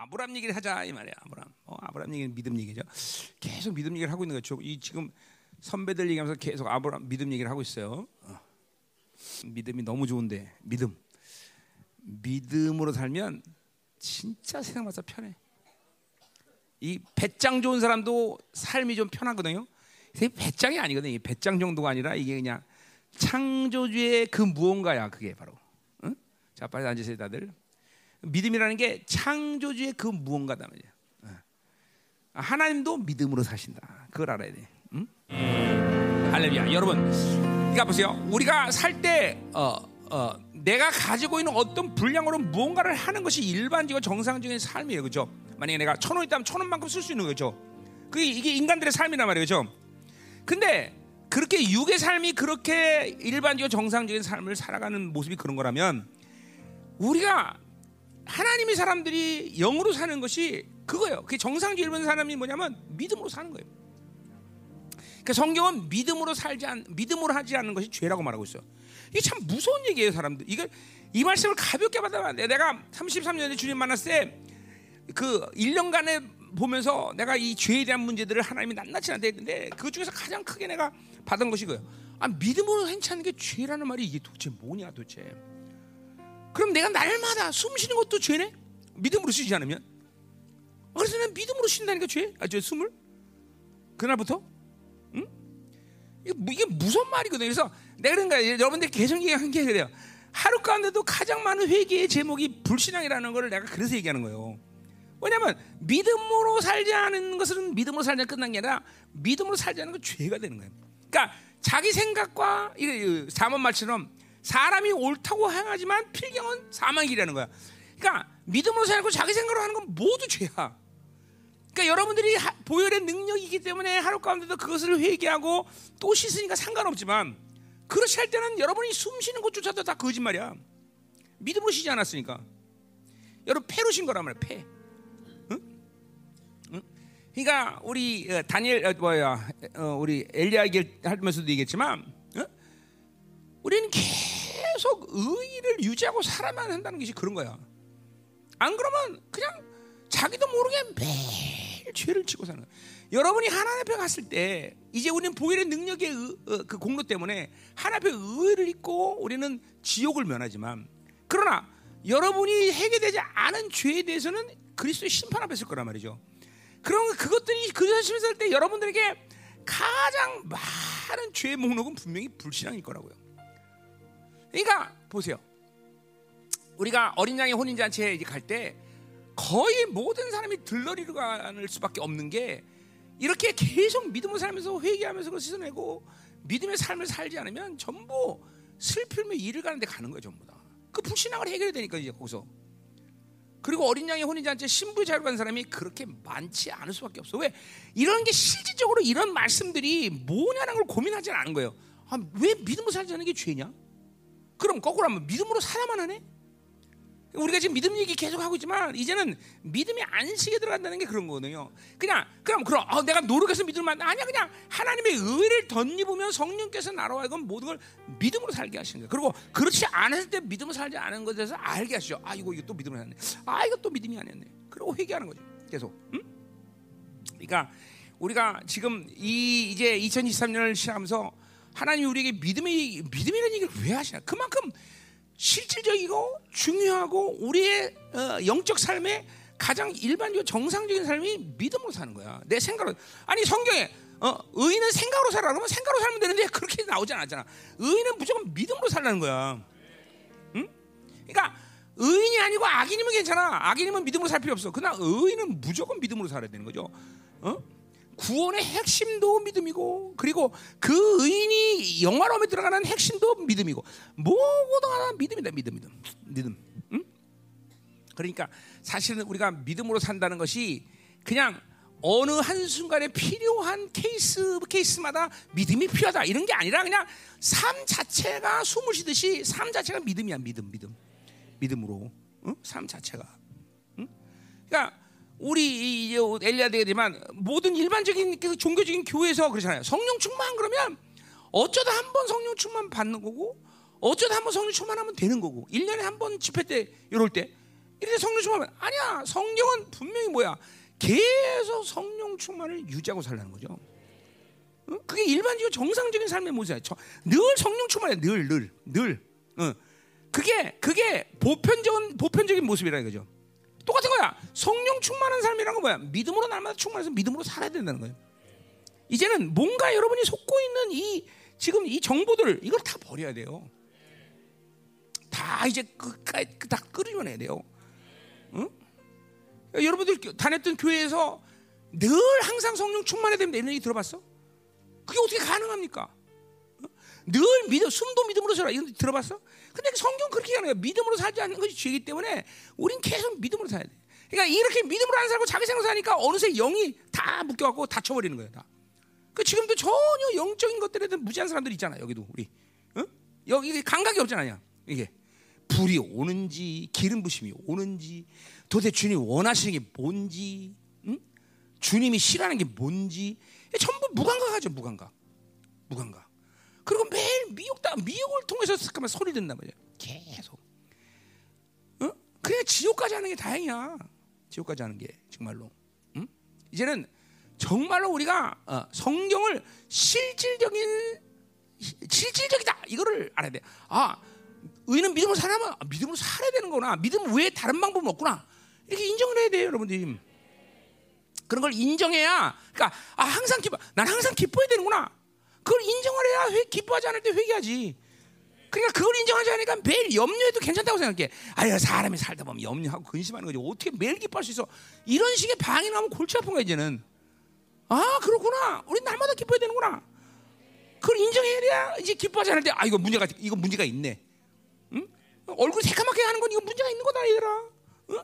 아브람 얘기를 하자 이 말이야. 아브람. 어, 아브람 얘기는 믿음 얘기죠. 계속 믿음 얘기를 하고 있는 거죠. 이 지금 선배들 얘기하면서 계속 아브람 믿음 얘기를 하고 있어요. 어. 믿음이 너무 좋은데 믿음. 믿음으로 살면 진짜 세상마다 편해. 이 배짱 좋은 사람도 삶이 좀 편하거든요. 배짱이 아니거든요. 배짱 정도가 아니라 이게 그냥 창조주의 그 무언가야. 그게 바로. 응? 자 빨리 앉으세요 다들. 믿음이라는 게 창조주의 그 무언가다 말이야. 하나님도 믿음으로 사신다. 그걸 알아야 돼. 응? 할렐루야. 여러분, 그러니까 보세요. 우리가 살 때 어, 어, 내가 가지고 있는 어떤 분량으로 무언가를 하는 것이 일반적이고 정상적인 삶이에요, 그렇죠? 만약에 내가 천 원 있다면 천 원만큼 쓸 수 있는 거죠. 그게 이게 인간들의 삶이란 말이에요, 그렇죠? 근데 그렇게 육의 삶이 그렇게 일반적이고 정상적인 삶을 살아가는 모습이 그런 거라면 우리가 하나님의 사람들이 영으로 사는 것이 그거예요. 그 정상적인 일반 사람이 뭐냐면 믿음으로 사는 거예요. 그 성경은 믿음으로 살지 않, 믿음으로 하지 않는 것이 죄라고 말하고 있어요. 이게 참 무서운 얘기예요, 사람들. 이거 이 말씀을 가볍게 받아면 안 돼. 내가 33년에 주님 만났을 때그 1년간에 보면서 내가 이 죄에 대한 문제들을 하나님이 낱낱이 나한테 했는데 그 중에서 가장 크게 내가 받은 것이 그거예요. 아, 믿음으로 행치하는 게 죄라는 말이 이게 도대체 뭐냐, 도대체. 그럼 내가 날마다 숨 쉬는 것도 죄네? 믿음으로 쉬지 않으면? 그래서 난 믿음으로 쉰다니까 죄? 아, 저 숨을? 그날부터? 응? 이게, 무슨 말이거든요. 그래서 내가 그런가 여러분들 계속 얘기한 게 그래요. 하루 가운데도 가장 많은 회개의 제목이 불신앙이라는 걸 내가 그래서 얘기하는 거예요. 왜냐하면 믿음으로 살지 않은 것은 믿음으로 살지 끝난 게 아니라 믿음으로 살지 않은 건 죄가 되는 거예요. 그러니까 자기 생각과 이 사문 말처럼 사람이 옳다고 행하지만 필경은 사망이라는 거야. 그러니까 믿음으로 살고 자기 생각으로 하는 건 모두 죄야. 그러니까 여러분들이 보혈의 능력이기 때문에 하루 가운데도 그것을 회개하고 또 씻으니까 상관없지만 그렇지 할 때는 여러분이 숨 쉬는 것조차도 다 거짓말이야. 믿음으로 쉬지 않았으니까. 여러분 패로 쉰 거란 말이야. 패. 그러니까 우리 다니엘 어, 뭐야 어, 우리 엘리야 얘기하면서도 얘기했지만 어? 우리는 계속 의의를 유지하고 살아만 한다는 것이 그런 거야. 안 그러면 그냥 자기도 모르게 매일 죄를 지고 사는 거야. 여러분이 하나님 앞에 갔을 때 이제 우리는 보혈의 능력의 의, 어, 그 공로 때문에 하나님 앞에 의를 잊고 우리는 지옥을 면하지만 그러나 여러분이 해결되지 않은 죄에 대해서는 그리스도의 심판 앞에 있을 거란 말이죠. 그런 그것들이 그것을 심했을 때 여러분들에게 가장 많은 죄의 목록은 분명히 불신앙일 거라고요. 그러니까 보세요. 우리가 어린 양의 혼인 잔치에 갈 때 거의 모든 사람이 들러리로 가는 수밖에 없는 게 이렇게 계속 믿음을 살면서 회개하면서 그걸 씻어내고 믿음의 삶을 살지 않으면 전부 슬픔의 일을 가는데 가는 거예요, 전부 다. 그 불신앙을 해결해야 되니까 이제 거기서. 그리고 어린 양의 혼인잔치에 신부 자로 간 사람이 그렇게 많지 않을 수밖에 없어. 왜? 이런 게 실질적으로 이런 말씀들이 뭐냐는 걸 고민하지 않은 거예요. 아, 왜 믿음으로 살지 않는 게 죄냐? 그럼 거꾸로 하면 믿음으로 살아만 하네? 우리가 지금 믿음 얘기 계속 하고 있지만 이제는 믿음이 안식에 들어간다는 게 그런 거거든요. 그냥 그럼 그럼 어, 내가 노력해서 믿음만 아니야 그냥 하나님의 의를 덧입으면 성령께서 나로 하여금 모든 걸 믿음으로 살게 하시는 거예요. 그리고 그렇지 않을 때 믿음을 살지 않은 것에 대해서 알게 하시죠. 아 이거 이거 또 믿음을 했네. 아 이거 또 믿음이 아니었네. 그리고 회개하는 거죠. 계속. 응? 그러니까 우리가 지금 이 이제 2023년을 시작하면서 하나님 우리에게 믿음의 믿음이라는 얘기를 왜 하시나? 그만큼 실질적이고 중요하고 우리의 어, 영적 삶의 가장 일반적이고 정상적인 삶이 믿음으로 사는 거야. 내 생각으로 아니 성경에 어, 의인은 생각으로 살아 그러면 생각으로 살면 되는데 그렇게 나오지 않았잖아. 의인은 무조건 믿음으로 살라는 거야. 응? 그러니까 의인이 아니고 악인이면 괜찮아. 악인이면 믿음으로 살 필요 없어. 그러나 의인은 무조건 믿음으로 살아야 되는 거죠. 어? 구원의 핵심도 믿음이고 그리고 그 의인이 영화로움에 들어가는 핵심도 믿음이고 모두 하나 믿음이다 믿음 믿음 믿음 응? 그러니까 사실은 우리가 믿음으로 산다는 것이 그냥 어느 한 순간에 필요한 케이스 케이스마다 믿음이 필요하다 이런 게 아니라 그냥 삶 자체가 숨을 쉬듯이 삶 자체가 믿음이야 믿음 믿음 믿음으로 응? 삶 자체가 응? 그러니까 우리 이제 엘리야 되지만 모든 일반적인 그 종교적인 교회에서 그렇잖아요. 성령 충만 그러면 어쩌다 한 번 성령 충만 받는 거고 어쩌다 한 번 성령 충만하면 되는 거고 1년에 한 번 집회 때 이럴 때 이래 성령 충만 아니야. 성경은 분명히 뭐야? 계속 성령 충만을 유지하고 살라는 거죠. 어? 그게 일반적인 정상적인 삶의 모습이야. 늘 성령 충만해. 늘, 늘, 늘. 어. 그게 그게 보편적인 보편적인 모습이라는 거죠. 똑같은 거야. 성령 충만한 삶이란 건 뭐야? 믿음으로 날마다 충만해서 믿음으로 살아야 된다는 거예요. 이제는 뭔가 여러분이 속고 있는 이 지금 이 정보들 이걸 다 버려야 돼요. 다 이제 끝까지 다 끌어내야 돼요. 응? 여러분들 다녔던 교회에서 늘 항상 성령 충만해야 된다 이런 얘기 들어봤어? 그게 어떻게 가능합니까? 늘 믿음, 숨도 믿음으로 살아. 이런 들어봤어? 근데 성경 그렇게 하는 거야. 믿음으로 살지 않는 것이 죄이기 때문에 우린 계속 믿음으로 살야 돼. 그러니까 이렇게 믿음으로 안 살고 자기 생각 사니까 어느새 영이 다 묶여갖고 다쳐버리는 거야. 다. 그 지금도 전혀 영적인 것들에 대한 무지한 사람들 있잖아. 여기도 우리. 어? 여기 감각이 없잖아요. 이게 불이 오는지 기름 부심이 오는지 도대체 주님이 원하시는 게 뭔지 응? 주님이 싫어하는 게 뭔지 전부 무감각하죠. 무감각. 무감각. 그리고 매일 미혹다 미혹을 통해서 잠깐만 소리 듣나 말이야. 계속. 어? 그냥 지옥까지 하는 게 다행이야. 지옥까지 하는 게 정말로. 응? 이제는 정말로 우리가 어, 성경을 실질적인 실질적이다 이거를 알아야 돼. 아 의는 믿음으로 살아면 아, 믿음으로 살아야 되는구나. 믿음 외에 다른 방법은 없구나. 이렇게 인정을 해야 돼요, 여러분들. 그런 걸 인정해야. 그러니까 아, 항상 기뻐. 난 항상 기뻐야 되는구나. 그걸 인정을 해야 회, 기뻐하지 않을 때 회개하지. 그러니까 그걸 인정하지 않으니까 매일 염려해도 괜찮다고 생각해. 아야 사람이 살다 보면 염려하고 근심하는 거지. 어떻게 매일 기뻐할 수 있어? 이런 식의 방이 나면 골치 아픈 거야 이제는. 아 그렇구나. 우리 날마다 기뻐야 되는구나. 그걸 인정해야 돼 이제 기뻐하지 않을 때 아 이거 문제가 이거 문제가 있네. 응? 얼굴 새까맣게 하는 건 이거 문제가 있는 거다 얘들아. 응?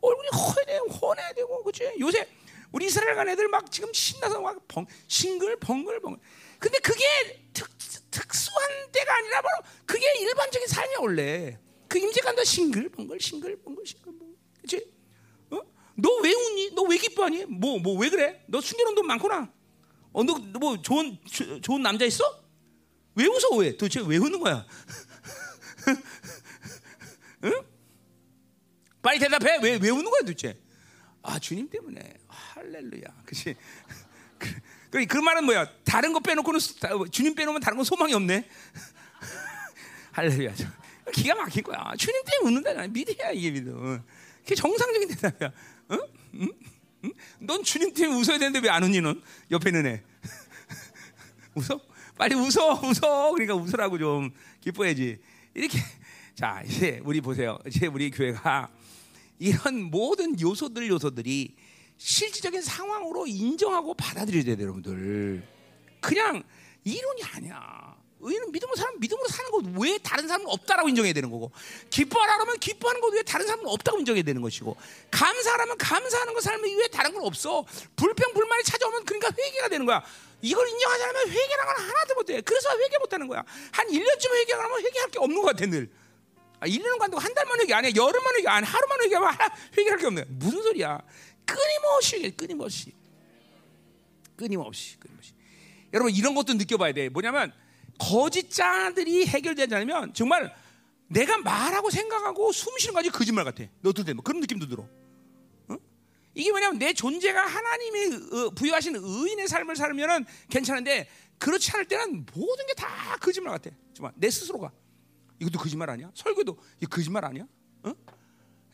얼굴이 되고 헌해야 되고 그렇지. 요새 우리 이스라엘 간 애들 막 지금 신나서 막 벙, 싱글 벙글 벙글. 근데 그게 특, 특수한 때가 아니라 바로 그게 일반적인 삶이야 원래. 그 임재간다 싱글벙글 싱글벙글 싱글벙글. 그렇지? 어? 너왜 웃니? 너 왜 기뻐하니? 뭐 뭐 왜 그래? 너 숨겨놓은 돈 많구나. 어, 너 뭐 좋은 조, 좋은 남자 있어? 왜 웃어 왜? 도대체 왜 웃는 거야? 응? 빨리 대답해. 왜왜 웃는 거야 도대체? 아 주님 때문에 할렐루야. 그렇지? 그, 그 말은 뭐야? 다른 거 빼놓고는 주님 빼놓으면 다른 건 소망이 없네. 할렐루야. 기가 막힌 거야. 주님 때문에 웃는다. 믿어야 이게 믿음. 그게 정상적인 대답이야. 응? 응? 응? 넌 주님 때문에 웃어야 되는데 왜 안 웃니 넌? 옆에 있는 애. 웃어? 빨리 웃어, 웃어. 그러니까 웃으라고 좀 기뻐야지. 이렇게 자 이제 우리 보세요. 이제 우리 교회가 이런 모든 요소들 요소들이 실질적인 상황으로 인정하고 받아들여야 돼요, 여러분들. 그냥 이론이 아니야. 의는 믿음으로 사람 믿음으로 사는 것 왜 다른 사람은 없다라고 인정해야 되는 거고 기뻐하라 그러면 기뻐하는 것 왜 다른 사람은 없다고 인정해야 되는 것이고 감사하라면 감사하는 것 삶을 왜 다른 건 없어 불평 불만이 찾아오면 그러니까 회개가 되는 거야 이걸 인정하지 않으면 회개란 건 하나도 못해 그래서 회개 못하는 거야 한 1년쯤 회개하면 회개할 게 없는 것 같아 늘 아, 1년 간다고 한 달만 회개 안 해. 열흘만 회개 안 해. 하루만 회개하면 회개할 게 없네. 무슨 소리야? 끊임없이 끊임없이 끊임없이 끊임없이. 여러분 이런 것도 느껴봐야 돼. 뭐냐면 거짓자들이 해결되지 않으면 정말 내가 말하고 생각하고 숨 쉬는 거지 거짓말 같아. 너도 돼. 뭐 그런 느낌도 들어. 어? 이게 뭐냐면 내 존재가 하나님이 어, 부여하신 의인의 삶을 살면은 괜찮은데 그렇지 않을 때는 모든 게 다 거짓말 같아. 정말 내 스스로가. 이것도 거짓말 아니야? 설교도 이 거짓말 아니야? 어?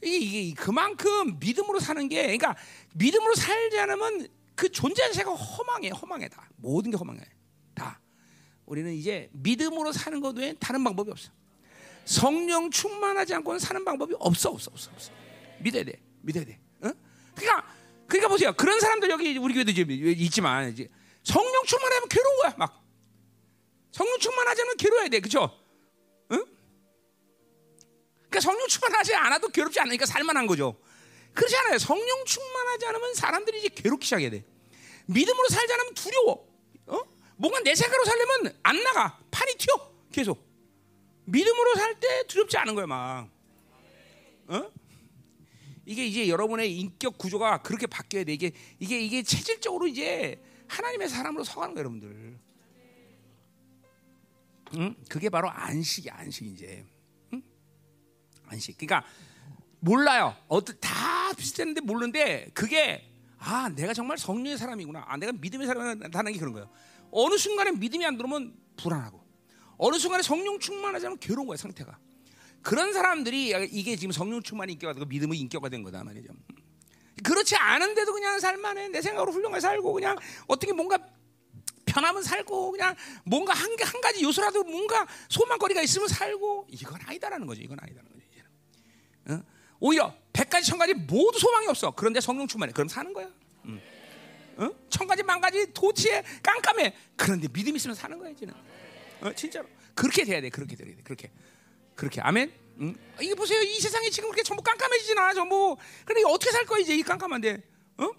이게, 그만큼 믿음으로 사는 게 그러니까 믿음으로 살지 않으면 그 존재 자체가 허망해, 허망해 다. 모든 게 허망해. 다. 우리는 이제 믿음으로 사는 것 외에 다른 방법이 없어. 성령 충만하지 않고는 사는 방법이 없어, 없어, 없어, 없어. 믿어야 돼, 믿어야 돼. 어? 그러니까, 그러니까 보세요. 그런 사람들 여기 우리 교회도 있지만 이제 성령 충만하면 괴로운 거야, 막. 성령 충만하지 않으면 괴로워야 돼, 그렇죠? 그러니까 성령 충만하지 않아도 괴롭지 않으니까 살만한 거죠. 그렇지 않아요. 성령 충만하지 않으면 사람들이 이제 괴롭기 시작해야 돼. 믿음으로 살지 않으면 두려워. 어? 뭔가 내 생각으로 살려면 안 나가. 판이 튀어. 계속. 믿음으로 살 때 두렵지 않은 거야, 막. 어? 이게 이제 여러분의 인격 구조가 그렇게 바뀌어야 돼. 이게 이게 이게 체질적으로 이제 하나님의 사람으로 서가는 거예요, 여러분들. 응? 그게 바로 안식이 안식 이제. 안식. 그러니까 몰라요. 어떤 다 비슷했는데 모르는데 그게 아 내가 정말 성령의 사람이구나. 아 내가 믿음의 사람이라는 게 그런 거예요. 어느 순간에 믿음이 안 들어오면 불안하고 어느 순간에 성령 충만하지 않으면 괴로운 거야 상태가. 그런 사람들이 이게 지금 성령 충만이 인격화 되고 믿음의 인격화 된 거다 말이죠. 그렇지 않은데도 그냥 살만해. 내 생각으로 훌륭하게 살고 그냥 어떻게 뭔가 편하면 살고 그냥 뭔가 한, 한 가지 요소라도 뭔가 소망거리가 있으면 살고 이건 아니다라는 거죠. 이건 거죠. 어? 오히려 백 가지 천 가지 모두 소망이 없어. 그런데 성령 충만해. 그럼 사는 거야. 응. 어? 천 가지 만 가지 도치에 깜깜해. 그런데 믿음 있으면 사는 거야 이제는. 어, 진짜로 그렇게 돼야 돼. 그렇게 돼야 돼. 그렇게 그렇게 아멘. 응? 이게 보세요. 이 세상이 지금 그렇게 전부 깜깜해지진 않아. 전부. 근데 어떻게 살 거야 이제 이 깜깜한데? 어?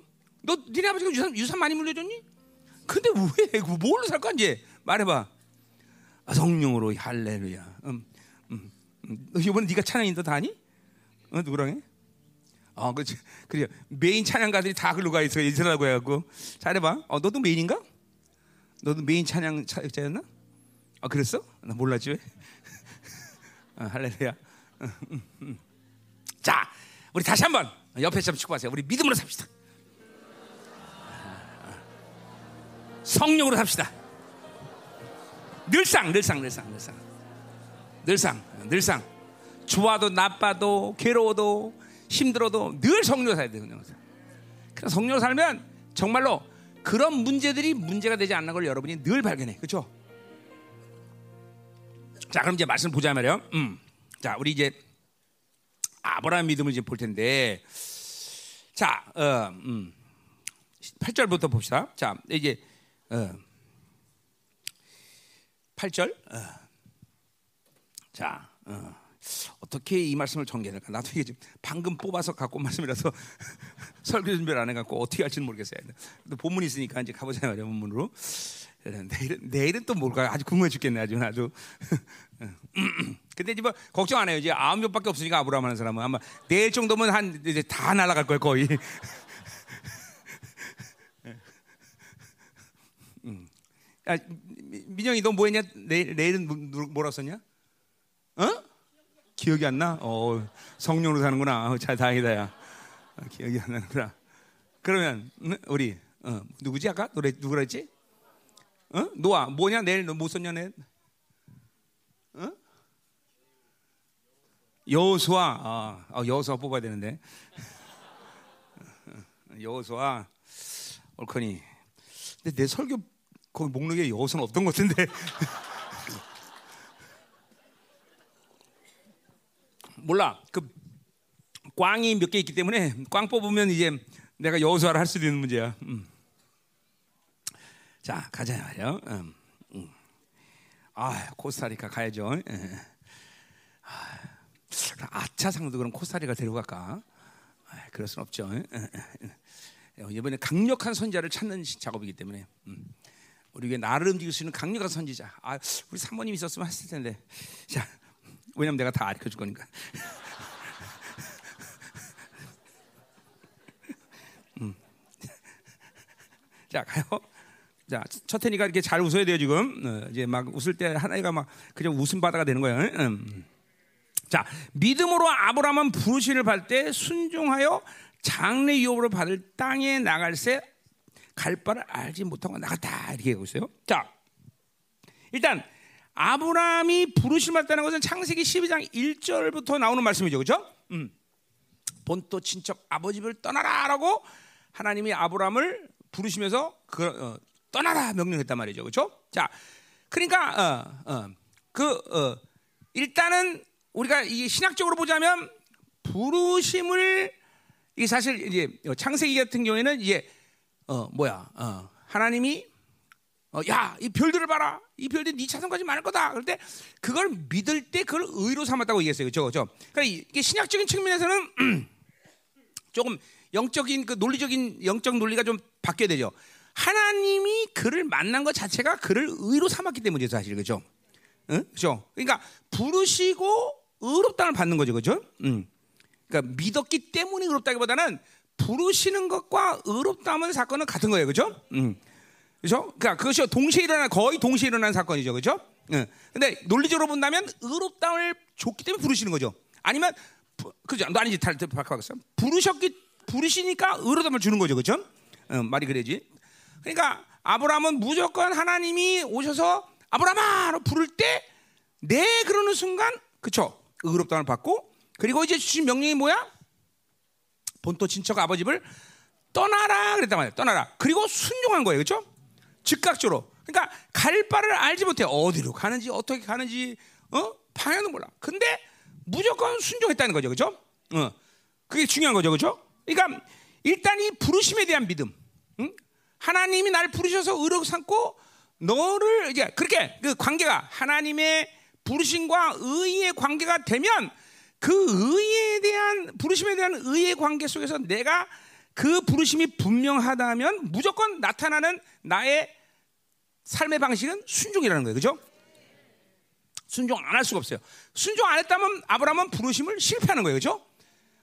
너 니네 아버지가 유산, 유산 많이 물려줬니? 근데 왜 뭘로 살 거야 이제? 말해봐. 아, 성령으로 할렐루야. 음, 음, 음. 이번에 네가 찬양인도 다 하니? 어, 누구랑 해? 어, 그렇지. 그래. 메인 찬양가들이 다 글로 가 있어. 이스라고 해갖고. 잘해봐. 어, 너도 main인가? 너도 메인 찬양 자였나? 아, 그랬어? 나 몰랐지 왜? 어, 할렐루야. 음, 음, 음. 자, 우리 다시 한번 옆에 좀 축구하세요. 우리 믿음으로 삽시다. 성령으로 삽시다. 늘상, 늘상, 늘상, 늘상, 늘상, 늘상. 좋아도 나빠도 괴로워도 힘들어도 늘 성령 살야 돼요. 성령 살. 그래서 성령 살면 정말로 그런 문제들이 문제가 되지 않는 걸 여러분이 늘 발견해. 그렇죠? 자, 그럼 이제 말씀 보자 말이요. 음. 자, 우리 이제 아브라함 믿음을 이제 볼 텐데, 자, 어, 음. 8절부터 봅시다. 자, 이제 어. 8절. 어. 자, 어. 어떻게 이 말씀을 전개할까? 나도 이게 지금 방금 뽑아서 갖고 온 말씀이라서 설교 준비를 안 해갖고 어떻게 할지는 모르겠어요. 근데 본문 있으니까 이제 가보자 말이야 본문으로. 내일은 내일은 또 뭘까? 아주 궁금해 죽겠네 아주 아주. 근데 이제 뭐 걱정 안 해요. 이제 아홉 명밖에 없으니까 아브라함 하는 사람은 아마 내일 정도면 한 이제 다 날아갈 거예요 거의. 야, 민영이 너 뭐했냐? 내일, 내일은 뭐, 뭐라 썼냐? 어? 기억이 안 나? 어, 성령으로 사는구나. 어, 잘 다행이다, 야. 어, 기억이 안 나는구나. 그러면, 우리, 어, 누구지? 아까? 노래, 누구라 했지? 어? 노아, 뭐냐? 내일 너못 썼냐? 내 어? 여호수아, 아, 어, 여호수아 뽑아야 되는데. 여호수아, 옳거니. 근데 내 설교 거기 목록에 여호수는 없던 것 같은데. 몰라. 그 꽝이 몇 개 있기 때문에 꽝 뽑으면 이제 내가 여호수아를 할 수도 있는 문제야. 음. 자 가자 말이요. 음. 음. 아 코스타리카 가야죠. 예. 아, 아차상도 그럼 코스타리카 데려갈까? 아, 그럴 순 없죠. 예, 예, 이번에 강력한 선자를 찾는 작업이기 때문에. 음. 우리 에게 나를 움직일 수 있는 강력한 선지자. 아, 우리 사모님 있었으면 했을 텐데. 자, 왜냐면 내가 다 가르쳐 줄 거니까. 음. 자, 가요. 자, 첫 해니까 이렇게 잘 웃어야 돼요, 지금. 어, 이제 막 웃을 때 하나가 막 그냥 웃음 바다가 되는 거예요. 음. 자, 믿음으로 아브라함은 부르시를 받을 때 순종하여 장래 유업으로 받을 땅에 나갈새 갈 바를 알지 못하고 나갔다 이렇게 하고 있어요. 자, 일단 아브라함이 부르심 받다는 것은 창세기 12장 1절부터 나오는 말씀이죠, 그렇죠? 음. 본토 친척 아버지를 떠나라라고 하나님이 아브라함을 부르시면서 그, 어, 떠나라 명령했단 말이죠, 그렇죠? 자, 그러니까 어, 어, 그 어, 일단은 우리가 이 신학적으로 보자면 부르심을 이 사실 이제 창세기 같은 경우에는 이제 어 뭐야 어 하나님이 어, 야, 이 별들을 봐라. 이 별들이 네 자손까지 많을 거다. 때 그걸 믿을 때 그걸 의로 삼았다고 얘기했어요. 그죠? 그죠? 그러니까 이게 신학적인 측면에서는 조금 영적인 그 논리적인 영적 논리가 좀 바뀌어야 되죠. 하나님이 그를 만난 것 자체가 그를 의로 삼았기 때문이죠, 사실. 그죠? 응? 그죠? 그러니까 부르시고 의롭다를 받는 거죠. 그죠? 응. 그러니까 믿었기 때문에 의롭다기보다는 부르시는 것과 의롭다면 사건은 같은 거예요, 그렇죠? 음. 그렇죠? 그러니까 그것이 동시에 일어난 거의 동시에 일어난 사건이죠, 그렇죠? 예. 근데 논리적으로 본다면 의롭다을 줬기 때문에 부르시는 거죠. 아니면 부- 그죠? 너 아니지 달 바꿔봤어. 부르셨기 부르시니까 의로움을 주는 거죠, 그죠? 어, 말이 그래지. 그러니까 아브라함은 무조건 하나님이 오셔서 아브라함아로 부를 때 네 그러는 순간 그쵸? 의롭다를 받고 그리고 이제 주신 명령이 뭐야? 본토 친척 아버집을 떠나라 그랬단 말이에요. 떠나라. 그리고 순종한 거예요. 그렇죠? 즉각적으로. 그러니까 갈 바를 알지 못해. 어디로 가는지 어떻게 가는지 어? 방향도 몰라. 근데 무조건 순종했다는 거죠. 그렇죠? 어. 그게 중요한 거죠. 그렇죠? 그러니까 일단 이 부르심에 대한 믿음. 응? 하나님이 나를 부르셔서 의로 삼고 너를 이제 그렇게 그 관계가 하나님의 부르심과 의의 관계가 되면 그 의에 대한 부르심에 대한 의의 관계 속에서 내가 그 부르심이 분명하다면 무조건 나타나는 나의 삶의 방식은 순종이라는 거예요. 그죠? 순종 안 할 수가 없어요. 순종 안 했다면 아브라함은 부르심을 실패하는 거예요. 그죠?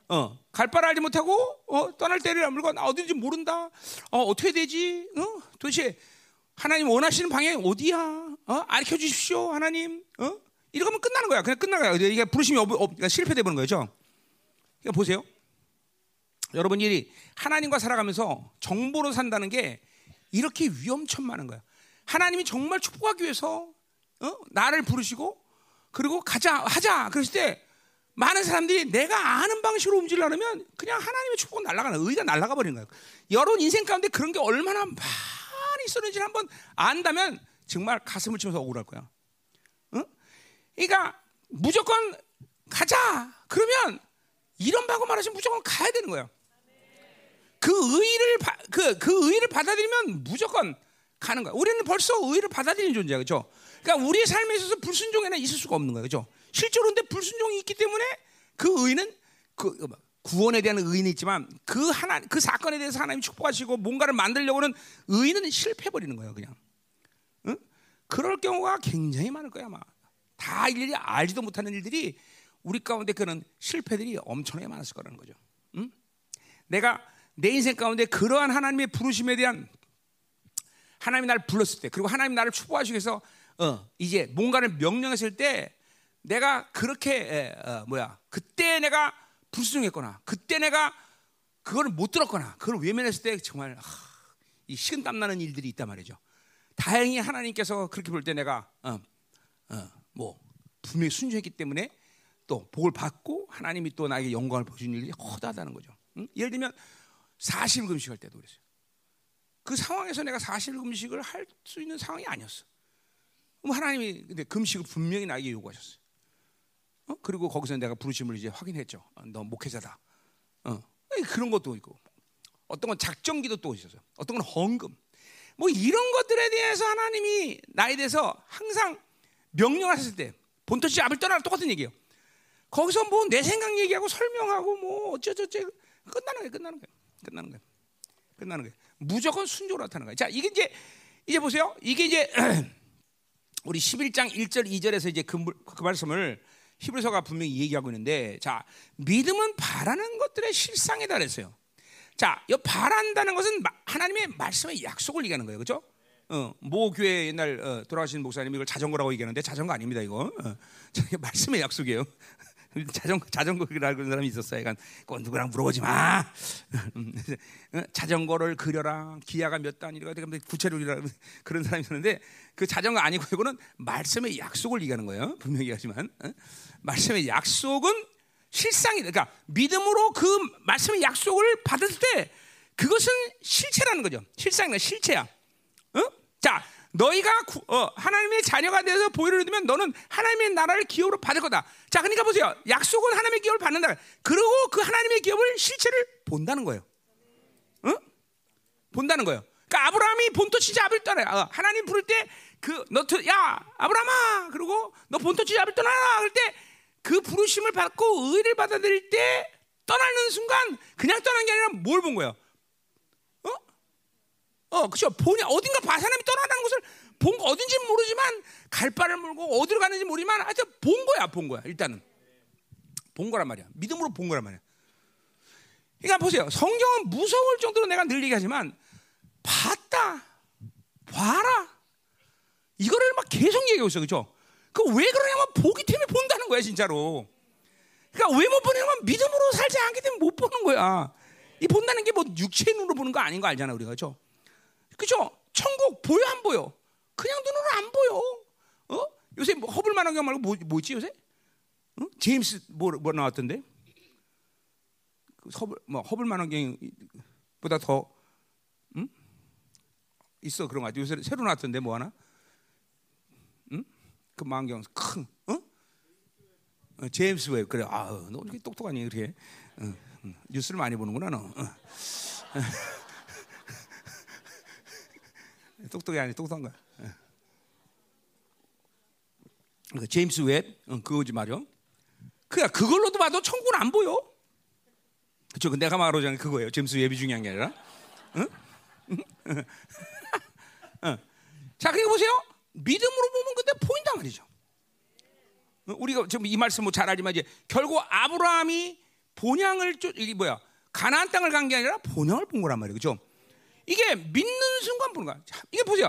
어, 갈 바를 알지 못하고 어, 떠날 때를 물고 나 어딘지 모른다. 어, 어떻게 되지? 어? 도대체 하나님 원하시는 방향이 어디야? 어? 알려 주십시오, 하나님. 어? 이러면 끝나는 거야. 그냥 끝나는 거야. 이게 부르심이 없, 없, 그러니까 실패돼 버는 거죠. 그러니까 보세요. 여러분이 하나님과 살아가면서 정보로 산다는 게 이렇게 위험천만한 거야. 하나님이 정말 축복하기 위해서 어? 나를 부르시고 그리고 가자 하자 그랬을 때 많은 사람들이 내가 아는 방식으로 움직이려면 그냥 하나님의 축복은 날아가는 의가 날아가 버리는 거예요. 여러분 인생 가운데 그런 게 얼마나 많이 있었는지 한번 안다면 정말 가슴을 치면서 억울할 거야. 응? 그러니까 무조건 가자. 그러면 이런 방법 말하시면 무조건 가야 되는 거예요. 그 의를 그그 그 의를 받아들이면 무조건 가는 거야. 우리는 벌써 의를 받아들이는 존재야, 그렇죠? 그러니까 우리의 삶에 있어서 불순종에는 있을 수가 없는 거예요, 그렇죠? 실제로 근데 불순종이 있기 때문에 그 의는 그 구원에 대한 의는 있지만 그 하나 그 사건에 대해서 하나님 축복하시고 뭔가를 만들려고는 의는 실패해 버리는 거예요, 그냥. 응? 그럴 경우가 굉장히 많을 거야, 아마. 다 일일이 알지도 못하는 일들이 우리 가운데 그런 실패들이 엄청나게 많았을 거라는 거죠. 응? 내가 내 인생 가운데 그러한 하나님의 부르심에 대한 하나님이 나를 불렀을 때 그리고 하나님 나를 축복하시기 위해서 어, 이제 뭔가를 명령했을 때 내가 그렇게 에, 어, 뭐야 그때 내가 불순종했거나 그때 내가 그거를 못 들었거나 그걸 외면했을 때 정말 하, 이 식은 땀 나는 일들이 있단 말이죠. 다행히 하나님께서 그렇게 볼 때 내가 어, 어, 뭐 분명히 순종했기 때문에 또 복을 받고 하나님이 또 나에게 영광을 보여준 일이 허다하다는 거죠. 응? 예를 들면 40일 금식할 때도 그랬어요. 그 상황에서 내가 40일 금식을 할 수 있는 상황이 아니었어. 그럼 하나님이 근데 금식을 분명히 나에게 요구하셨어요. 어? 그리고 거기서 내가 부르심을 이제 확인했죠. 어, 너 목회자다. 어. 그런 것도 있고 어떤 건 작정기도 또 있었어요. 어떤 건 헌금. 뭐 이런 것들에 대해서 하나님이 나에 대해서 항상 명령하셨을 때 본토씨 앞을 떠나라 똑같은 얘기예요. 거기서 뭐 내 생각 얘기하고 설명하고 뭐 어쩌저쩌 끝나는 거예요. 끝나는 거예요. 끝나는 거예요. 끝나는 거예요. 무조건 순종으로 나타나는 거예요. 자, 이게 이제 이제 보세요. 이게 이제 우리 11장 1절 2절에서 이제 그, 그 말씀을 히브리서가 분명히 얘기하고 있는데 자, 믿음은 바라는 것들의 실상이다 그랬어요. 자, 이 바란다는 것은 하나님의 말씀의 약속을 얘기하는 거예요. 그렇죠? 어, 모 교회 옛날 어, 돌아가신 목사님이 이걸 자전거라고 얘기하는데 자전거 아닙니다 이거. 어, 말씀의 약속이에요. 자전거 자전거라고 하는 사람이 있었어요. 그러니까 꼭 누구랑 물어보지 마. 자전거를 그려라. 기아가 몇 단이라 구체적이라 그런 사람이 있었는데 그 자전거 아니고 이거는 말씀의 약속을 얘기하는 거예요. 분명히 하지만 어? 말씀의 약속은 실상이 그러니까 믿음으로 그 말씀의 약속을 받을 때 그것은 실체라는 거죠. 실상이나 실체야. 어? 자, 너희가 구, 어, 하나님의 자녀가 돼서 보혈을 얻으면 너는 하나님의 나라를 기업으로 받을 거다. 자, 그러니까 보세요. 약속은 하나님의 기업을 받는다. 그리고 그 하나님의 기업을 실체를 본다는 거예요. 어? 본다는 거예요. 그러니까 아브라함이 본토 치자 아벨 떠나요. 어, 하나님 부를 때 그너야 아브라함아 그리고 너 본토 치자 아벨 떠나라 그럴 때 그 부르심을 받고 의를 받아들일 때 떠나는 순간 그냥 떠난 게 아니라 뭘 본 거예요? 어? 어, 그죠. 보니 어딘가 봐 사람이 떠나는 것을 본거 어딘지 모르지만 갈 바를 물고 어디로 가는지 모르지만 하여튼 본 거야, 본 거야. 일단은 본 거란 말이야. 믿음으로 본 거란 말이야. 그러니까 보세요. 성경은 무서울 정도로 내가 늘 얘기하지만 봤다, 봐라. 이거를 막 계속 얘기하고 있어, 그죠? 그 왜 그러냐면 보기 때문에 본다는 거야, 진짜로. 그러니까 왜못건 믿음으로 살지 않기 때문에 못 보는 거야. 이 본다는 게 뭐 육체 눈으로 보는 거 아닌 거 알잖아 우리가 그죠? 그죠? 천국 보여 안 보여? 그냥 눈으로 안 보여. 어? 요새 뭐 허블만한 경 말고 뭐, 뭐 있지 요새? 응? 제임스 뭐, 뭐 나왔던데? 그 허블 뭐 허블만한 경보다 더 응? 있어 그런 거 같아. 요새 새로 나왔던데 뭐 하나? 응? 그 망경 큰 어? 어, 제임스 웹 그래. 아너 이렇게 똑똑하니 그렇게. 응, 응. 뉴스를 많이 보는구나 너. 어. 똑똑이 아니 똑똑한 거야. 그 제임스 웹 어, 그거지 말이요. 그야 그걸로도 봐도 천국은 안 보여. 그렇죠. 내가 말하자면 그거예요. 제임스 웹이 중요한 게 아니라. 응? 어. 자, 그리고 보세요. 믿음으로 보면 근데 보인단 말이죠. 우리가 지금 이 말씀 뭐잘 알지만 이제 결국 아브라함이 본향을 이게 뭐야 가나안 땅을 간 게 아니라 본향을 본 거란 말이에요, 그렇죠? 이게 믿는 순간 보는 거야. 자, 이게 보세요.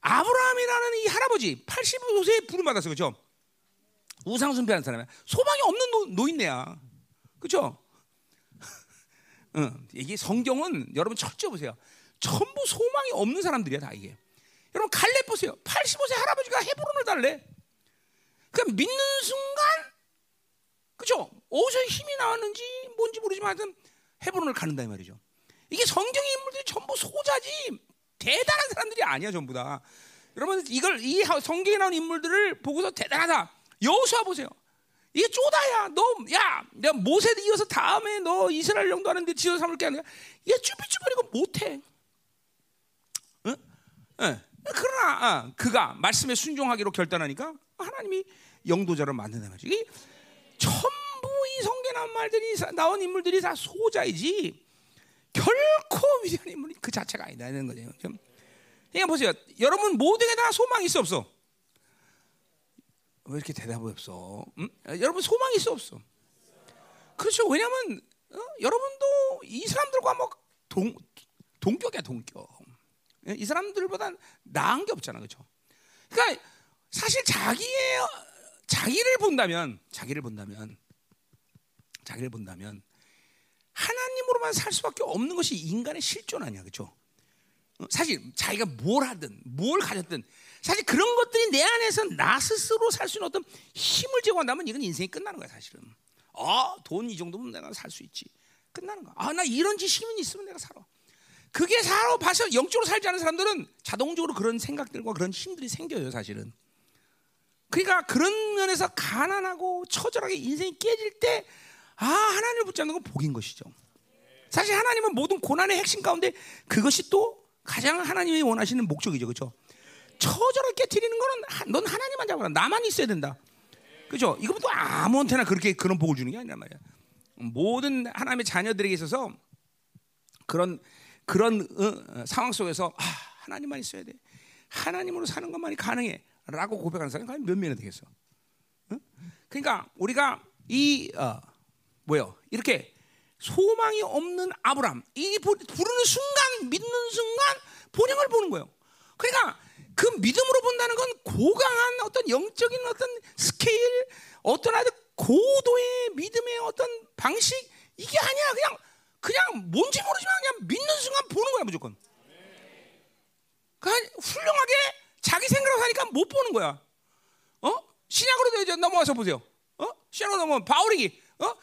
아브라함이라는 이 할아버지 85세에 부름 받았어, 그렇죠? 우상 숭배하는 사람이야. 소망이 없는 노, 노인네야, 그렇죠? 응. 이게 성경은 여러분 철저 보세요. 전부 소망이 없는 사람들이야 다 이게. 여러분 갈렙 보세요. 85세 할아버지가 헤브론을 달래. 그러니까 믿는 순간, 그죠? 어디서 힘이 나왔는지 뭔지 모르지만 하여튼 헤브론을 가는다 이 말이죠. 이게 성경의 인물들이 전부 소자지 대단한 사람들이 아니야 전부 다. 여러분 이걸 이 성경에 나온 인물들을 보고서 대단하다. 여호수아 보세요. 이게 쪼다야. 너, 야, 내가 모세 이어서 다음에 너 이스라엘 영도 하는데 지어 삼을 게 아니라 얘 쭈삣쭈삣이고 못해. 응? 응. 그러나 어, 그가 말씀에 순종하기로 결단하니까 하나님이 영도자로 만든다 말이지. 이 전부 이 성경 나온 말들이 나온 인물들이 다 소자이지 결코 위대한 인물이 그 자체가 아니다는 거죠. 그러니까 보세요. 여러분 모두에게 다 소망이 있어 없어? 왜 이렇게 대답이 없어? 응? 여러분 소망이 있어 없어? 그렇죠. 왜냐하면 어? 여러분도 이 사람들과 뭐 동, 동격이야 동격. 이 사람들보다 나은 게 없잖아, 그렇죠? 그러니까 사실 자기의 자기를 본다면, 자기를 본다면, 자기를 본다면 하나님으로만 살 수밖에 없는 것이 인간의 실존 아니야, 그렇죠? 사실 자기가 뭘 하든 뭘 가졌든 사실 그런 것들이 내 안에서 나 스스로 살 수 있는 어떤 힘을 제공한다면 이건 인생이 끝나는 거야 사실은. 아 돈 이 정도면 내가 살 수 있지. 끝나는 거야. 아 나 이런 지심은 있으면 내가 살아. 그게 살아 봐서 영적으로 살지 않은 사람들은 자동적으로 그런 생각들과 그런 힘들이 생겨요 사실은. 그러니까 그런 면에서 가난하고 처절하게 인생이 깨질 때 아 하나님을 붙잡는 건 복인 것이죠. 사실 하나님은 모든 고난의 핵심 가운데 그것이 또 가장 하나님이 원하시는 목적이죠, 그렇죠? 처절하게 깨뜨리는 거는 넌 하나님만 잡아라, 나만 있어야 된다, 그렇죠? 이것도 아무한테나 그렇게 그런 복을 주는 게 아니란 말이야. 모든 하나님의 자녀들에게 있어서 그런 그런 어, 상황 속에서 아, 하나님만 있어야 돼, 하나님으로 사는 것만이 가능해라고 고백하는 사람이 몇 명이나 되겠어? 어? 그러니까 우리가 이 어, 뭐요? 이렇게 소망이 없는 아브람 이 부르는 순간 믿는 순간 본향을 보는 거예요. 그러니까 그 믿음으로 본다는 건 고강한 어떤 영적인 어떤 스케일, 어떤 아주 고도의 믿음의 어떤 방식 이게 아니야. 그냥 그냥 뭔지 모르지만 그냥 믿는 순간 보는 거야 무조건. 그러니까 훌륭하게 자기 생각으로 하니까 못 보는 거야. 어? 신약으로 이제 넘어와서 보세요. 어? 신약으로 넘어면 바울이 어?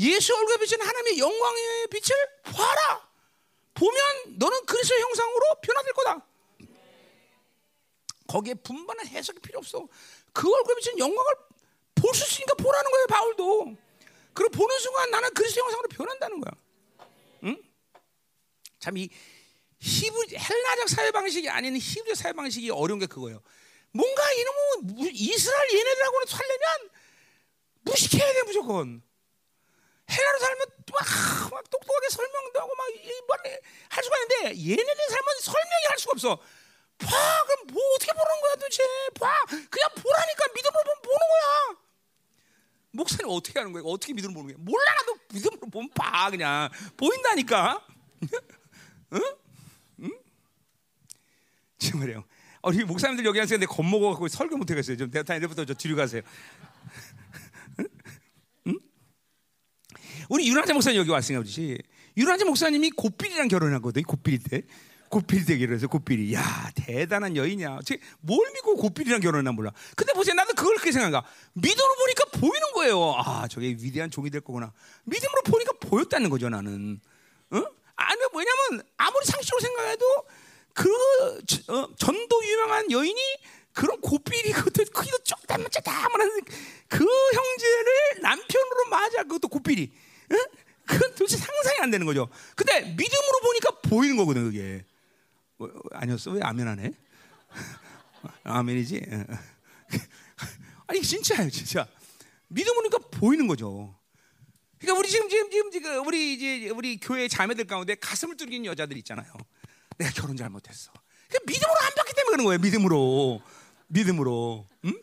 예수 얼굴에 비치는 하나님의 영광의 빛을 봐라. 보면 너는 그리스도 형상으로 변화될 거다. 거기에 분반한 해석이 필요 없어. 그 얼굴에 비치는 영광을 볼 수 있으니까 보라는 거예요, 바울도. 그리고 보는 순간 나는 그리스도 형상으로 변한다는 거야. 응? 참 이 히브 헬라적 사회 방식이 아닌 히브리 사회 방식이 어려운 게 그거예요. 뭔가 이놈은 이스라엘 얘네들하고는 살려면 무식해야 돼 무조건. 헬라로 살면 막, 막 똑똑하게 설명도 하고 막할 수가 있는데 얘네들 살면 설명이 할 수가 없어. 봐, 그럼 뭐 어떻게 보는 거야 도대체? 봐, 그냥 보라니까 믿음으로 보면 보는 거야. 목사님 어떻게 하는 거야? 어떻게 믿음으로 보는 거야? 몰라 나도 믿음으로 보면 봐 그냥 보인다니까. 응? 응? 지금 그래요. 우리 목사님들 여기 앉으는데 겁먹어갖고 설교 못해겠어요. 좀 대타 이제부터 저 뒤로 가세요. 우리 윤한재 목사님 여기 왔으니까 그렇지. 윤한재 목사님이 고필이랑 결혼하거든. 고필 때. 고필 때 결혼해서 고필이. 야 대단한 여인이야. 뭘 믿고 고필이랑 결혼했나 몰라. 근데 보세요. 나도 그걸 그렇게 생각하. 믿음으로 보니까 보이는 거예요. 아 저게 위대한 종이 될 거구나. 믿음으로 보니까 보였다는 거죠 나는. 어? 아니 뭐냐면 아무리 상식으로 생각해도 그 어, 전도 유명한 여인이 그런 고삐리 그것도 크기도 쪼다만 쪼다만한 그 형제를 남편으로 맞아 그것도 고삐리 응? 그건 도대체 상상이 안 되는 거죠. 근데 믿음으로 보니까 보이는 거거든 그게. 어, 아니었어? 왜 아멘 안 해? 아멘이지? 아니 진짜예요 진짜. 믿음으로 보니까 보이는 거죠. 그러니까 우리 지금 지금 지금 지금 우리 이제 우리 교회 자매들 가운데 가슴을 뚫린 여자들 있잖아요. 내가 결혼 잘못했어. 그러니까 믿음으로 안 받기 때문에 그런 거예요. 믿음으로, 믿음으로. 응?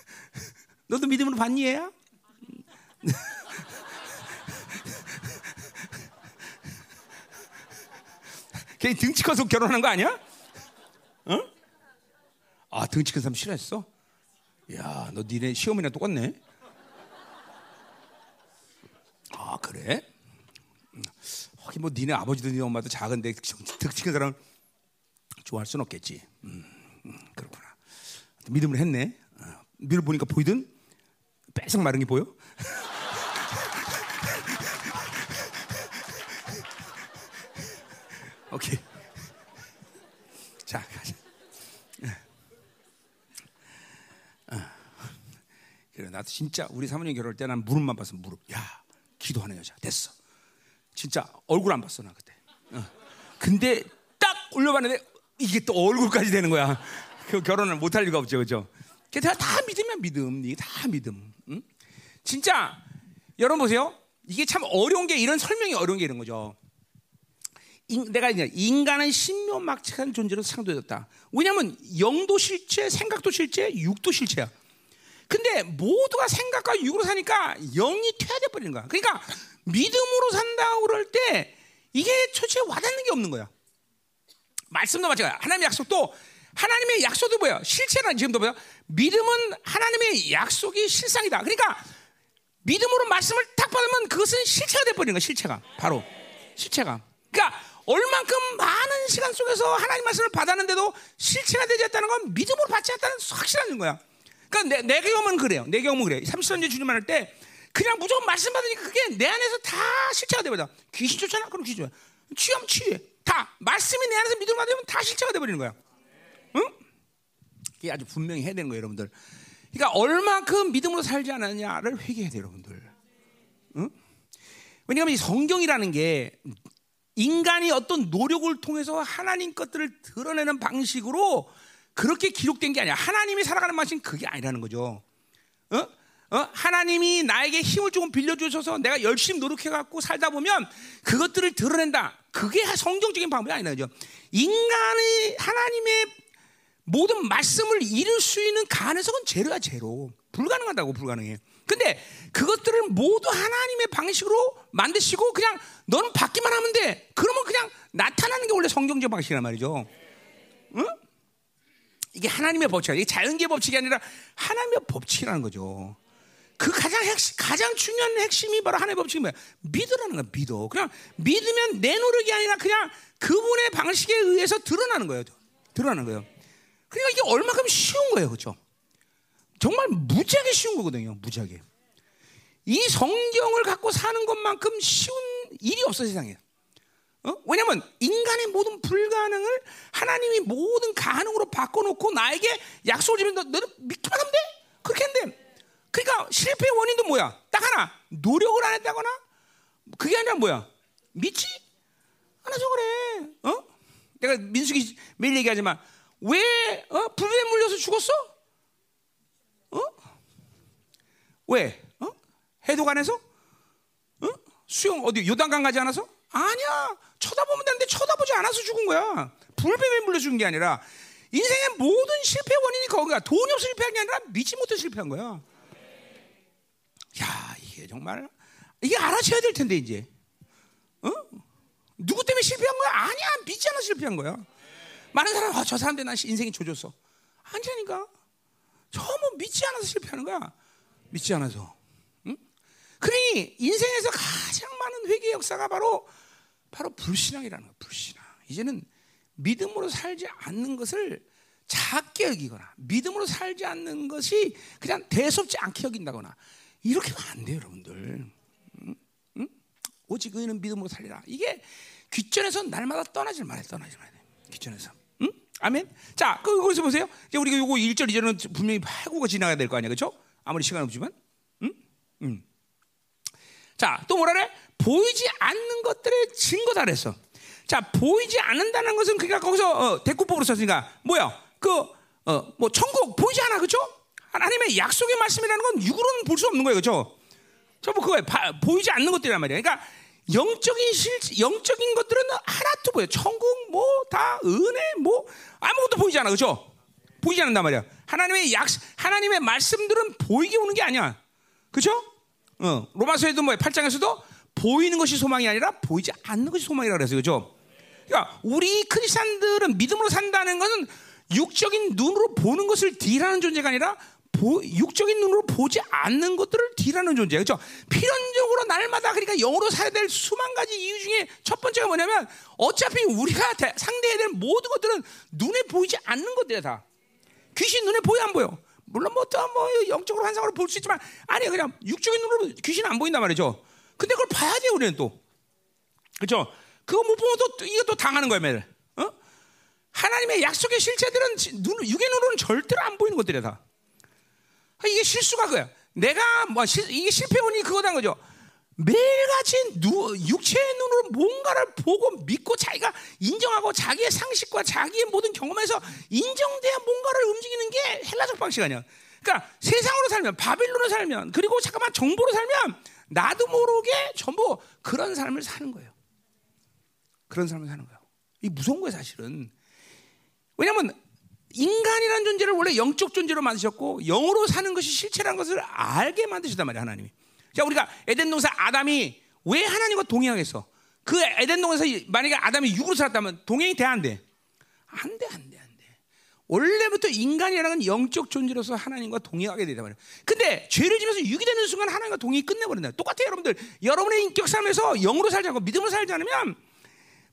너도 믿음으로 받니 얘야? 걔 등치 커서 결혼한 거 아니야? 어? 아 등치 큰 사람 싫어했어? 야, 너 니네 시어머니랑 똑같네. 아 그래? 하긴 뭐 니네 아버지도 니네 엄마도 작은데 등치 큰 사람 좋아할 순 없겠지. 음, 음, 그렇구나. 믿음을 했네. 어, 믿을 보니까 보이든 뺏석 마른 게 보여? 오케이. 자, 가자. 어. 그래, 나도 진짜 우리 사모님 결혼할 때 난 무릎만 봤어, 무릎. 야, 기도하는 여자. 됐어. 진짜 얼굴 안 봤어, 나 그때. 어. 근데 딱 올려봤는데 이게 또 얼굴까지 되는 거야. 그 결혼을 못할 리가 없죠, 그죠? 그다 믿음이야, 믿음. 이게 다 믿음. 응? 진짜 여러분 보세요. 이게 참 어려운 게 이런 설명이 어려운 게 이런 거죠. 인, 내가 이제 인간은 신묘막측한 존재로 상도되었다. 왜냐하면 영도 실체, 생각도 실체, 육도 실체야. 근데 모두가 생각과 육으로 사니까 영이 퇴화돼 버리는 거야. 그러니까 믿음으로 산다고 그럴 때 이게 초치에 와닿는 게 없는 거야. 말씀도 마찬가지야. 하나님의 약속도 하나님의 약속도 뭐야? 실체는 지금도 뭐야? 믿음은 하나님의 약속이 실상이다. 그러니까 믿음으로 말씀을 딱 받으면 그것은 실체가 돼버리는 거야. 실체가 바로 실체가. 그러니까 얼만큼 많은 시간 속에서 하나님 말씀을 받았는데도 실체가 되지 않다는 건 믿음으로 받지 않다는 확실한 거야. 그러니까 내, 내 경험은 그래요. 내 경험은 그래. 30년 주님 만날 때 그냥 무조건 말씀 받으니까 그게 내 안에서 다 실체가 돼버려. 귀신 쫓아나? 그럼 귀신 쫓아. 취하면 취해. 다 말씀이 내 안에서 믿음을 받으면 다 실체가 돼버리는 거야. 응? 이게 아주 분명히 해야 되는 거예요, 여러분들. 그러니까 얼마큼 믿음으로 살지 않았냐를 회개해야 돼요, 여러분들. 응? 왜냐하면 이 성경이라는 게 인간이 어떤 노력을 통해서 하나님 것들을 드러내는 방식으로 그렇게 기록된 게 아니야. 하나님이 살아가는 맛은 그게 아니라는 거죠. 어? 어? 하나님이 나에게 힘을 조금 빌려주셔서 내가 열심히 노력해갖고 살다 보면 그것들을 드러낸다. 그게 성경적인 방법이 아니라죠. 인간의 하나님의 모든 말씀을 이룰 수 있는 가능성은 제로야 제로. 불가능하다고 불가능해. 근데 그것들을 모두 하나님의 방식으로 만드시고 그냥 너는 받기만 하면 돼. 그러면 그냥 나타나는 게 원래 성경적 방식이란 말이죠. 응? 이게 하나님의 법칙이야. 이게 자연계 법칙이 아니라 하나님의 법칙이라는 거죠. 그 가장 핵심, 가장 중요한 핵심이 바로 하나님의 법칙이 뭐야? 믿으라는 거야, 믿어. 그냥 믿으면 내 노력이 아니라 그냥 그분의 방식에 의해서 드러나는 거예요. 드러나는 거예요. 그러니까 이게 얼마큼 쉬운 거예요, 그렇죠? 정말 무지하게 쉬운 거거든요, 무지하게. 이 성경을 갖고 사는 것만큼 쉬운 일이 없어 세상에. 어? 왜냐하면 인간의 모든 불가능을 하나님이 모든 가능으로 바꿔놓고 나에게 약속을 주면 너는 믿기만 하면 돼. 그렇게 한대. 그러니까 실패의 원인도 뭐야? 딱 하나. 노력을 안 했다거나 그게 아니라 뭐야? 믿지 않아서 그래. 어? 내가 민숙이 매일 얘기하지만 왜 어? 불에 물려서 죽었어? 어? 왜? 어? 해도관에서? 어? 수영 어디 요단강 가지 않아서? 아니야. 쳐다보면 되는데 쳐다보지 않아서 죽은 거야. 불뱀에 물려 죽은 게 아니라 인생의 모든 실패 원인이 거기야. 돈이 없어 실패한 게 아니라 믿지 못해 실패한 거야. 야, 이게 정말 이게 알아채야 될 텐데 이제. 어? 누구 때문에 실패한 거야? 아니야, 믿지 않아 실패한 거야. 많은 사람, 아, 저 사람들 난 인생이 조졌어. 아니라니까. 전부 믿지 않아서 실패하는 거야. 믿지 않아서. 응? 그러니 인생에서 가장 많은 회개 역사가 바로 바로 불신앙이라는 거예요. 불신앙. 이제는 믿음으로 살지 않는 것을 작게 여기거나 믿음으로 살지 않는 것이 그냥 대수롭지 않게 여긴다거나 이렇게 하면 안 돼요, 여러분들. 응? 응? 오직 의는 믿음으로 살리라. 이게 귀전에서 날마다 떠나질 말아요. 떠나질 말아요. 귀전에서. 응? 아멘. 자, 그 거기서 보세요. 이제 우리가 요거 1절 2절은 분명히 하고가 지나가야 될 거 아니야. 그렇죠? 아무리 시간 없지만. 응? 응. 자, 또 뭐라 그래? 보이지 않는 것들의 증거다 그랬어. 자, 보이지 않는다는 것은 그러니까 거기서 어, 대꾸법으로 썼으니까 뭐야? 그, 어, 뭐 천국 보이지 않아. 그죠? 하나님의 약속의 말씀이라는 건 육으로는 볼 수 없는 거예요. 그죠? 전부 그거예요. 바, 보이지 않는 것들이란 말이야. 그러니까 영적인 실, 영적인 것들은 하나도 보여. 천국, 뭐, 다, 은혜, 뭐, 아무것도 보이지 않아. 그죠? 보이지 않는단 말이야. 하나님의 약, 하나님의 말씀들은 보이게 오는 게 아니야. 그죠? 어, 로마서에도 뭐, 8장에서도 보이는 것이 소망이 아니라 보이지 않는 것이 소망이라고 그랬어요. 그죠? 그러니까 우리 크리스찬들은 믿음으로 산다는 것은 육적인 눈으로 보는 것을 딜하는 존재가 아니라 보, 육적인 눈으로 보지 않는 것들을 딜하는 존재예요. 그렇죠? 필연적으로 날마다 그러니까 영으로 살아야 될 수만 가지 이유 중에 첫 번째가 뭐냐면 어차피 우리가 대, 상대해야 될 모든 것들은 눈에 보이지 않는 것들이야 다. 귀신 눈에 보여 안 보여? 물론 뭐, 또 뭐 영적으로 환상으로 볼 수 있지만 아니 그냥 육적인 눈으로 귀신 안 보인단 말이죠. 근데 그걸 봐야 돼 우리는 또. 그렇죠? 그거 못 보면 또 이것도 당하는 거야 매일. 어? 하나님의 약속의 실체들은 눈, 육의 눈으로는 절대로 안 보이는 것들이야 다. 아, 이게 실수가 그야. 내가 뭐 실, 이게 실패원이 그거다 거죠. 매일같이 누, 육체의 눈으로 뭔가를 보고 믿고 자기가 인정하고 자기의 상식과 자기의 모든 경험에서 인정돼야 뭔가를 움직이는 게 헬라적 방식 아니야. 그러니까 세상으로 살면 바빌론으로 살면 그리고 잠깐만 정보로 살면 나도 모르게 전부 그런 삶을 사는 거예요. 그런 삶을 사는 거예요. 이 무서운 거예요, 사실은. 왜냐하면 인간이라는 존재를 원래 영적 존재로 만드셨고 영으로 사는 것이 실체라는 것을 알게 만드셨단 말이야 하나님이. 자 우리가 에덴 동산 아담이 왜 하나님과 동행하겠어? 그 에덴 동산에서 만약에 아담이 육으로 살았다면 동행이 돼 안 돼? 안 돼, 안 돼, 안 돼. 원래부터 인간이라는 영적 존재로서 하나님과 동행하게 되단 말이야. 근데 죄를 지면서 육이 되는 순간 하나님과 동행이 끝내버린다. 똑같아요, 여러분들. 여러분의 인격 삶에서 영으로 살지 않고 믿음으로 살지 않으면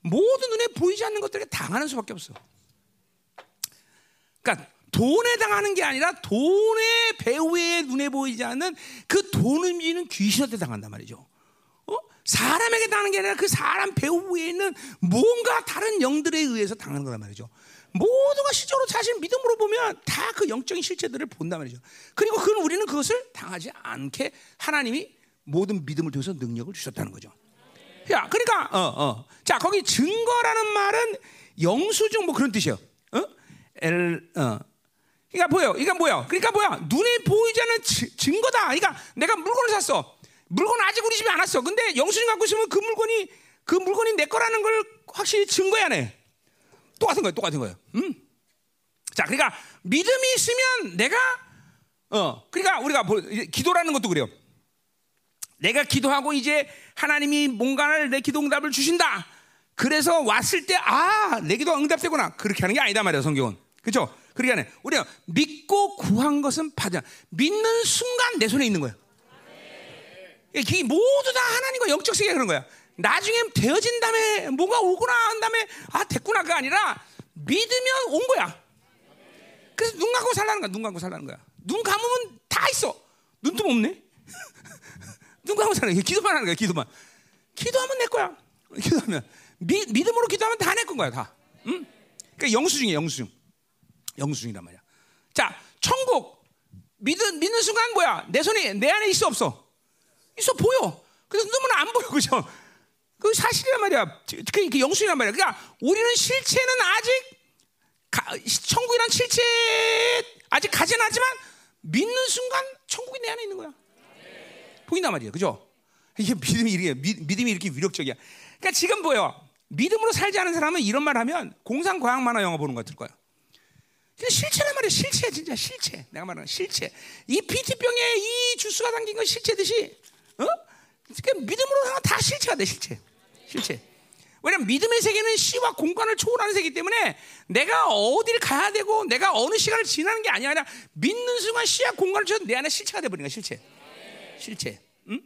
모든 눈에 보이지 않는 것들에 당하는 수밖에 없어. 그러니까 돈에 당하는 게 아니라 돈의 배후에 눈에 보이지 않는 그돈 움직이는 귀신한테 당한단 말이죠. 어? 사람에게 당하는 게 아니라 그 사람 배후에 있는 뭔가 다른 영들에 의해서 당하는 거란 말이죠. 모두가 실제로 자신 믿음으로 보면 다 그 영적인 실체들을 본단 말이죠. 그리고 그건 우리는 그것을 당하지 않게 하나님이 모든 믿음을 통해서 능력을 주셨다는 거죠. 야, 그러니까 어, 어. 자, 거기 증거라는 말은 영수증 뭐 그런 뜻이에요. 어? 엘, 어. 그러니까 뭐요? 그러니까 뭐야? 그러니까 뭐야? 눈에 보이지 않는 지, 증거다. 그러니까 내가 물건을 샀어. 물건 아직 우리 집에 안 왔어. 근데 영수증 갖고 있으면 그 물건이 그 물건이 내 거라는 걸 확실히 증거야 내. 똑같은 거예요. 똑같은 거예요. 음? 자, 그러니까 믿음이 있으면 내가 어, 그러니까 우리가 뭐, 기도라는 것도 그래요. 내가 기도하고 이제 하나님이 뭔가를 내 기도 응답을 주신다. 그래서 왔을 때, 아, 내 기도 응답되구나. 그렇게 하는 게 아니다 말이야, 성경은. 그렇게 하네. 우리가 믿고 구한 것은 받아. 믿는 순간 내 손에 있는 거야. 이게 모두 다 하나님과 영적 세계가 그런 거야. 나중에 되어진 다음에 뭔가 오구나 한 다음에 아 됐구나가 아니라 믿으면 온 거야. 그래서 눈 감고 살라는 거야. 눈 감고 살라는 거야. 눈 감으면 다 있어. 눈도 없네. 눈 감고 살라는. 기도만 하는 거야. 기도만. 기도하면 내 거야. 기도하면 미, 믿음으로 기도하면 다 내 건 거야. 다. 응? 그러니까 영수증이야. 영수증. 영수증이란 말이야. 자, 천국 믿은 믿는 순간 뭐야? 내 손에 내 안에 있어 없어? 있어 보여. 그래서 눈은 안 보여 그죠? 그 사실이란 말이야. 그, 그 영수증이란 말이야. 그러니까 우리는 실체는 아직 가, 천국이란 실체 아직 가진 않지만 믿는 순간 천국이 내 안에 있는 거야. 보인단 말이야. 그죠? 이게 믿음이 이렇게 믿음이 이렇게 위력적이야. 그러니까 지금 보여. 믿음으로 살지 않은 사람은 이런 말 하면 공상 과학 만화 영화 보는 것 같을 거야. 실체란 말이야. 실체 진짜 실체. 내가 말하는 실체. 이 피티병에 이 주스가 담긴 건 실체듯이 어? 그러니까 믿음으로 하면 다 실체가 돼 실체. 실체. 왜냐면 믿음의 세계는 시와 공간을 초월하는 세계이기 때문에 내가 어디를 가야 되고 내가 어느 시간을 지나는 게 아니라 믿는 순간 시와 공간을 초월내 안에 실체가 돼버리는 거야 실체. 실체. 응?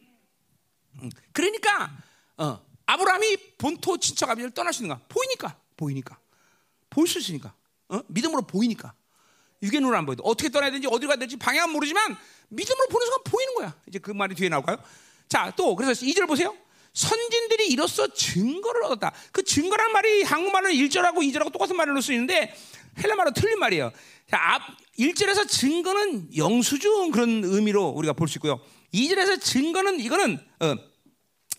음, 그러니까 어, 아브라함이 본토 친척 아비를 떠날 수 있는 거야. 보이니까, 보이니까, 보일 수 있으니까, 어? 믿음으로 보이니까. 육의 눈으로 안 보여도 어떻게 떠나야 되는지 어디로 가야 될지 방향은 모르지만 믿음으로 보는 순간 보이는 거야. 이제 그 말이 뒤에 나올까요? 자, 또 그래서 이 절 보세요. 선진들이 이로써 증거를 얻었다. 그 증거란 말이 한국말은 1절하고 2절하고 똑같은 말을 넣을 수 있는데 헬라말로 틀린 말이에요. 자, 앞 1절에서 증거는 영수증 그런 의미로 우리가 볼 수 있고요. 2절에서 증거는 이거는 어,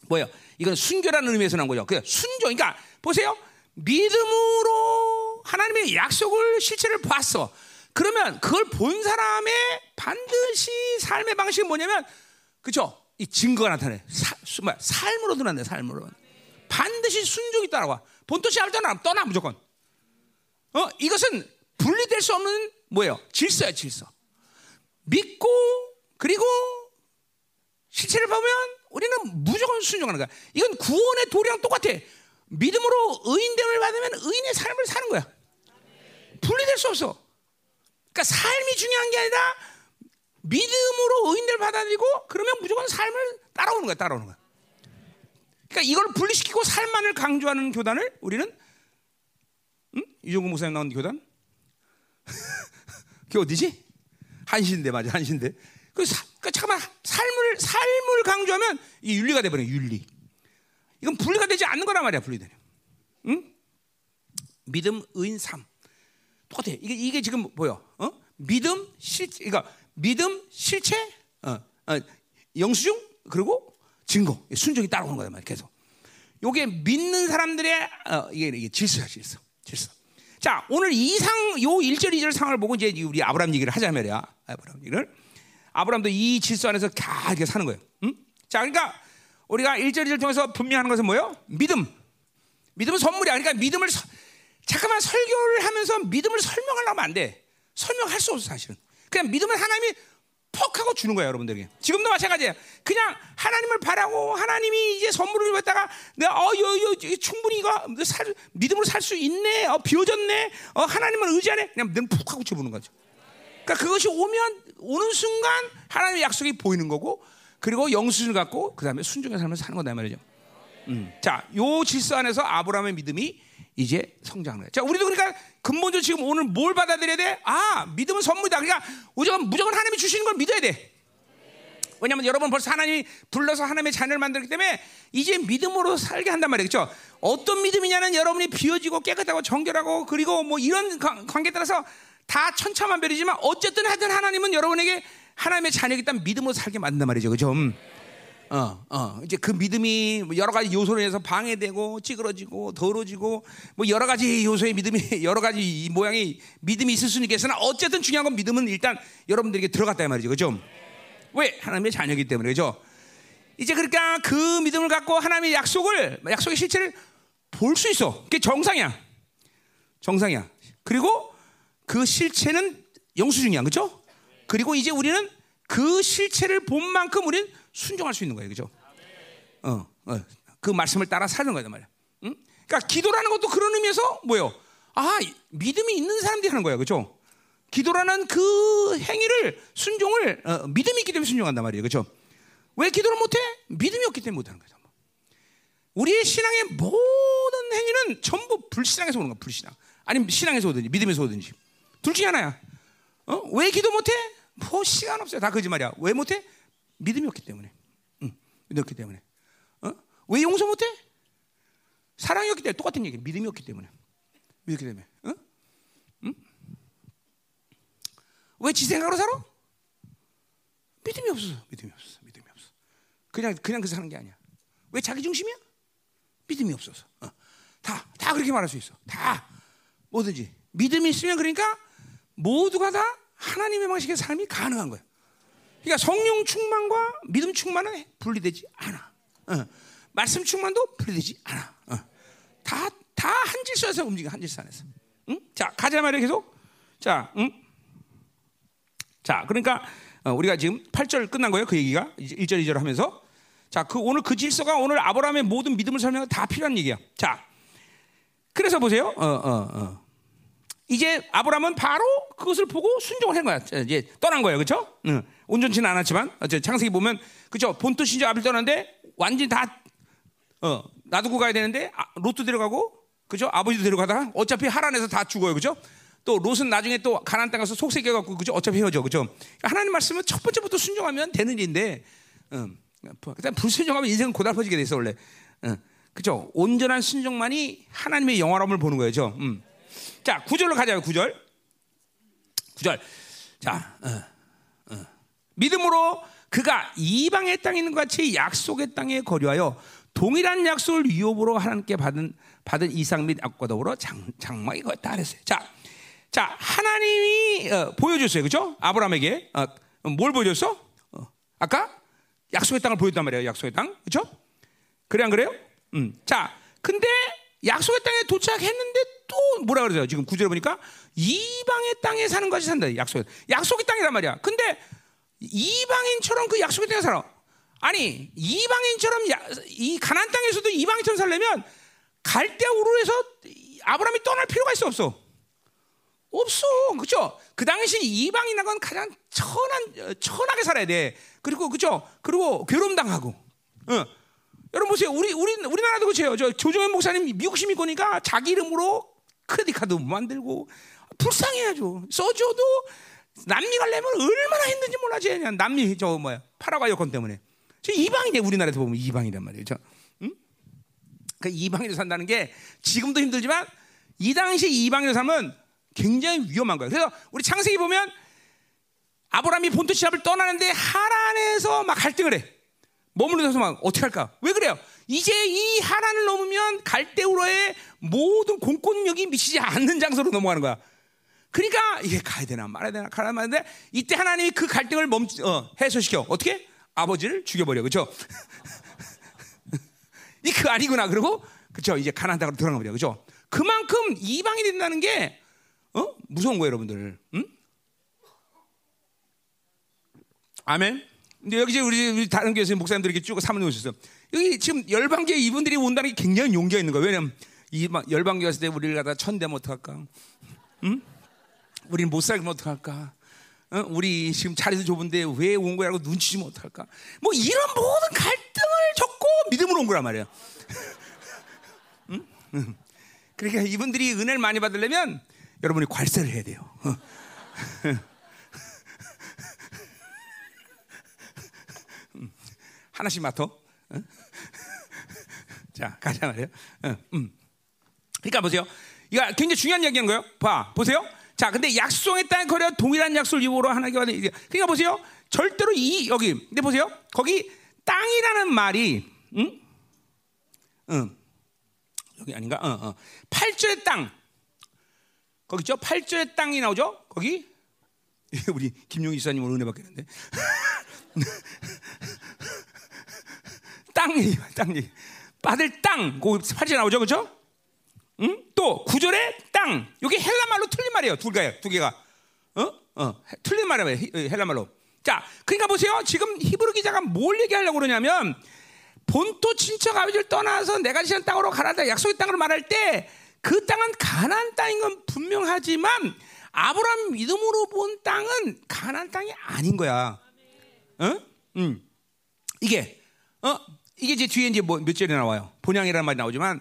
뭐예요? 이건 순교라는 의미에서 나온 거죠. 그 순종. 그러니까 보세요. 믿음으로 하나님의 약속을 실체를 봤어. 그러면 그걸 본 사람의 반드시 삶의 방식이 뭐냐면 그죠? 이 증거가 나타내. 사, 뭐, 삶으로 드러난다. 삶으로. 반드시 순종이 따라와. 본토시 할 떠나 떠나 무조건. 어 이것은 분리될 수 없는 뭐예요? 질서야 질서. 믿고 그리고 실체를 보면 우리는 무조건 순종하는 거야. 이건 구원의 도리랑 똑같아. 믿음으로 의인됨을 받으면 의인의 삶을 사는 거야. 분리될 수 없어. 그러니까 삶이 중요한 게 아니라 믿음으로 의인들 받아들이고 그러면 무조건 삶을 따라오는 거야, 따라오는 거야. 그러니까 이걸 분리시키고 삶만을 강조하는 교단을 우리는 응? 이종구 목사님 나온 교단? 그 어디지? 한신대 맞아, 한신대. 그 사, 그러니까 잠깐만 삶을 삶을 강조하면 이 윤리가 돼버려 윤리. 이건 분리가 되지 않는 거란 말이야, 분리되는. 응? 믿음, 의인, 삶. 똑같아. 이게 이게 지금 보여. 어? 믿음 실체, 그러니까 믿음 실체, 어, 어, 영수증 그리고 증거, 순종이 따라오는 거야 말이야. 계속. 요게 믿는 사람들의 어, 이게, 이게 질서야 질서, 질서. 자 오늘 이상 요 1절 2절 상을 보고 이제 우리 아브라함 얘기를 하자 말이야. 아브라함 얘기를. 아브라함도 이 질서 안에서 다 이렇게 사는 거예요. 응? 자 그러니까 우리가 1절 2절 통해서 분명한 것은 뭐예요? 믿음. 믿음은 선물이야. 그러니까 믿음을 서, 잠깐만 설교를 하면서 믿음을 설명하려면 안 돼. 설명할 수 없어 사실은. 그냥 믿음을 하나님이 퍽 하고 주는 거예요, 여러분들에게. 지금도 마찬가지예요. 그냥 하나님을 바라고 하나님이 이제 선물을 받다가 내가 어, 여, 여, 충분히 이거 살, 믿음으로 살 수 있네, 어, 비워졌네, 어, 하나님을 의지하네. 그냥 넌푹 하고 쳐보는 거죠. 그러니까 그것이 오면 오는 순간 하나님의 약속이 보이는 거고, 그리고 영수증을 갖고 그 다음에 순종의 삶을 사는 거다 말이죠. 음. 자, 요 질서 안에서 아브라함의 믿음이 이제 성장을 해. 자, 우리도 그러니까 근본적으로 지금 오늘 뭘 받아들여야 돼? 아, 믿음은 선물이다. 그러니까 무조건, 하나님이 주시는 걸 믿어야 돼. 왜냐하면 여러분 벌써 하나님이 불러서 하나님의 자녀를 만들기 때문에 이제 믿음으로 살게 한단 말이죠. 어떤 믿음이냐는 여러분이 비워지고 깨끗하고 정결하고 그리고 뭐 이런 관계에 따라서 다 천차만별이지만 어쨌든 하여튼 하나님은 여러분에게 하나님의 자녀이기 때문에 믿음으로 살게 만든단 말이죠. 그죠? 어, 어, 이제 그 믿음이 뭐 여러 가지 요소로 해서 방해되고 찌그러지고 더러지고 뭐 여러 가지 요소의 믿음이 여러 가지 모양이 믿음이 있을 수는 있겠으나 어쨌든 중요한 건 믿음은 일단 여러분들에게 들어갔다 말이죠, 그죠? 왜 하나님의 자녀이기 때문에 그죠? 이제 그러니까 그 믿음을 갖고 하나님의 약속을 약속의 실체를 볼 수 있어. 그게 정상이야, 정상이야. 그리고 그 실체는 영수증이야, 그죠? 그리고 이제 우리는 그 실체를 본 만큼 우리는 순종할 수 있는 거예요, 그죠? 어, 어, 그 말씀을 따라 사는 거단 말이야. 응? 그러니까 기도라는 것도 그런 의미에서 뭐요? 아, 믿음이 있는 사람들이 하는 거예요, 그죠? 기도라는 그 행위를 순종을 어, 믿음이 있기 때문에 순종한단 말이에요, 그죠? 왜 기도를 못해? 믿음이 없기 때문에 못하는 거죠. 우리의 신앙의 모든 행위는 전부 불신앙에서 오는 거야, 불신앙. 아니면 신앙에서 오든지 믿음에서 오든지 둘 중에 하나야. 어? 왜 기도 못해? 뭐 시간 없어요. 다 거짓말이야. 왜 못해? 믿음이 없기 때문에. 응, 믿음이 없기 때문에. 어? 왜 용서 못해? 사랑이 없기 때문에 똑같은 얘기. 믿음이 없기 때문에. 믿기 때문에. 어? 응? 왜지 생각으로 살아? 믿음이 없어. 믿음이 없어. 믿음이 없어. 그냥 그냥 그 사는 게 아니야. 왜 자기 중심이야? 믿음이 없어서. 어. 다, 다 그렇게 말할 수 있어. 다. 뭐든지. 믿음이 있으면 그러니까 모두가 다 하나님의 방식의 삶이 가능한 거야. 그러니까 성령 충만과 믿음 충만은 분리되지 않아. 어. 말씀 충만도 분리되지 않아. 어. 다, 다 한 질서에서 움직여, 한 질서 안에서. 응? 자, 가자 말이야, 계속. 자, 응? 자, 그러니까 어, 우리가 지금 8절 끝난 거예요, 그 얘기가. 1절, 2절 하면서. 자, 그 오늘 그 질서가 오늘 아브라함의 모든 믿음을 설명하 다 필요한 얘기야. 자, 그래서 보세요. 어, 어, 어. 이제 아브라함은 바로 그것을 보고 순종을 한 거야. 이제 떠난 거예요, 그렇죠? 응. 온전치는 않았지만 어째 창세기 보면 그죠? 본토 신조 아벨 떠났는데 완전히 다 어, 놔두고 가야 되는데 아, 롯도 데려가고 그죠? 아버지도 데려가다가 어차피 하란에서 다 죽어요 그죠? 또 롯은 나중에 또 가나안 땅 가서 속세겨 갖고 그죠? 어차피 헤어져 그죠? 그러니까 하나님 말씀은 첫 번째부터 순종하면 되는 일인데 음, 그다음 불순종하면 인생은 고달퍼지게 돼 있어 원래 음, 그죠? 온전한 순종만이 하나님의 영화로움을 보는 거예요 음. 자 구절로 가자요 구절. 구절. 자 어, 어. 믿음으로 그가 이방의 땅에 있는 것 같이 약속의 땅에 거류하여 동일한 약속을 위협으로 하나님께 받은 받은 이상 및 악과 더불어 장, 장막이 거했다 그랬어요. 자, 자 하나님이 어, 보여줬어요, 그렇죠? 아브라함에게 어, 뭘 보여줬어? 어, 아까 약속의 땅을 보였단 말이에요, 약속의 땅, 그렇죠? 그래 안 그래요? 음, 자, 근데 약속의 땅에 도착했는데 또 뭐라 그러죠? 지금 구절에 보니까 이방의 땅에 사는 것이 산다. 약속, 약속의 땅이란 말이야. 근데 이방인처럼 그 약속의 땅에 살아. 아니 이방인처럼 야, 이 가난 땅에서도 이방인처럼 살려면 갈대 우르에서 아브라함이 떠날 필요가 있어 없어? 없어, 그렇죠? 그 당시 이방인이라는 건 가장 천한 천하게 살아야 돼. 그리고 그렇죠? 그리고 괴로움 당하고. 어. 여러분 보세요, 우리 우리 우리나라도 그렇죠. 저 조정현 목사님 미국 시민권이니까 자기 이름으로 크레딧 카드 만들고 불쌍해야죠. 써줘도 남미 가려면 얼마나 힘든지 몰라지 그냥 남미 저 뭐야 파라과이 여건 때문에. 저 이방이네 우리나라에서 보면 이방이란. 저, 응? 그 이방인으로 산다는 게 지금도 힘들지만 이 당시 이방인으로 살면 굉장히 위험한 거예요. 그래서 우리 창세기 보면 아브라함이 본토 시합을 떠나는데 하란에서 막 갈등을 해. 머무르면서 막 어떻게 할까? 왜 그래요? 이제 이 하란을 넘으면 갈대우로의 모든 공권력이 미치지 않는 장소로 넘어가는 거야. 그러니까 이게 가야 되나 말아야 되나 가야 되나 이때 하나님이 그 갈등을 멈 어, 해소시켜 어떻게 아버지를 죽여버려 그죠? 이 그 아니구나 그러고 그죠 이제 가나안 땅으로 들어가 버려 그죠? 그만큼 이방이 된다는 게 어? 무서운 거예요 여러분들. 응? 아멘. 근데 여기 이제 우리, 우리 다른 교회에서 목사님들이 이렇게 쭉 사모님 오셨어요. 여기 지금 열방계 이분들이 온다는 게 굉장히 용기가 있는 거예요. 왜냐면 이 열방계 왔을 때 우리를 갖다 천대면 어떡할까? 응? 우리는 못 살면 어떡할까? 어? 우리 지금 자리도 좁은데 왜 온 거라고 눈치 주면 어떡할까? 뭐 이런 모든 갈등을 겪고 믿음으로 온 거란 말이에요. 응? 응. 그러니까 이분들이 은혜를 많이 받으려면 여러분이 괄세를 해야 돼요. 하나씩 맡아. 자, 가자 말이에요. 음. 그러니까 보세요. 이거 굉장히 중요한 얘기하는 거예요. 봐, 보세요. 자, 근데 약속의 땅에 거려 동일한 약속을 입으로 하나님께 받는 그러니까 보세요. 절대로 이 여기 근데 보세요. 거기 땅이라는 말이 응? 응. 여기 아닌가? 어, 어. 8절의 땅. 거기 있죠? 8절의 땅이 나오죠? 거기 우리 김용희 지사님 오늘 은혜 받겠는데. 땅 얘기, 땅 얘기. 받을 땅, 거기 8절 나오죠? 그죠? 응? 또 구절에 땅. 여기 헬라 말로 틀린 말이에요. 두 개가 두 개가. 어? 어. 틀린 말이에요. 헬라 말로. 자, 그러니까 보세요. 지금 히브리 기자가 뭘 얘기하려고 그러냐면 본토 친척 아버지를 떠나서 내가 지는 땅으로 가라다 약속의 땅으로 말할 때 그 땅은 가나안 땅인 건 분명하지만 아브라함 믿음으로 본 땅은 가나안 땅이 아닌 거야. 어? 음. 이게 어 이게 이제 뒤에 이제 뭐 몇 절에 나와요. 본향이라는 말이 나오지만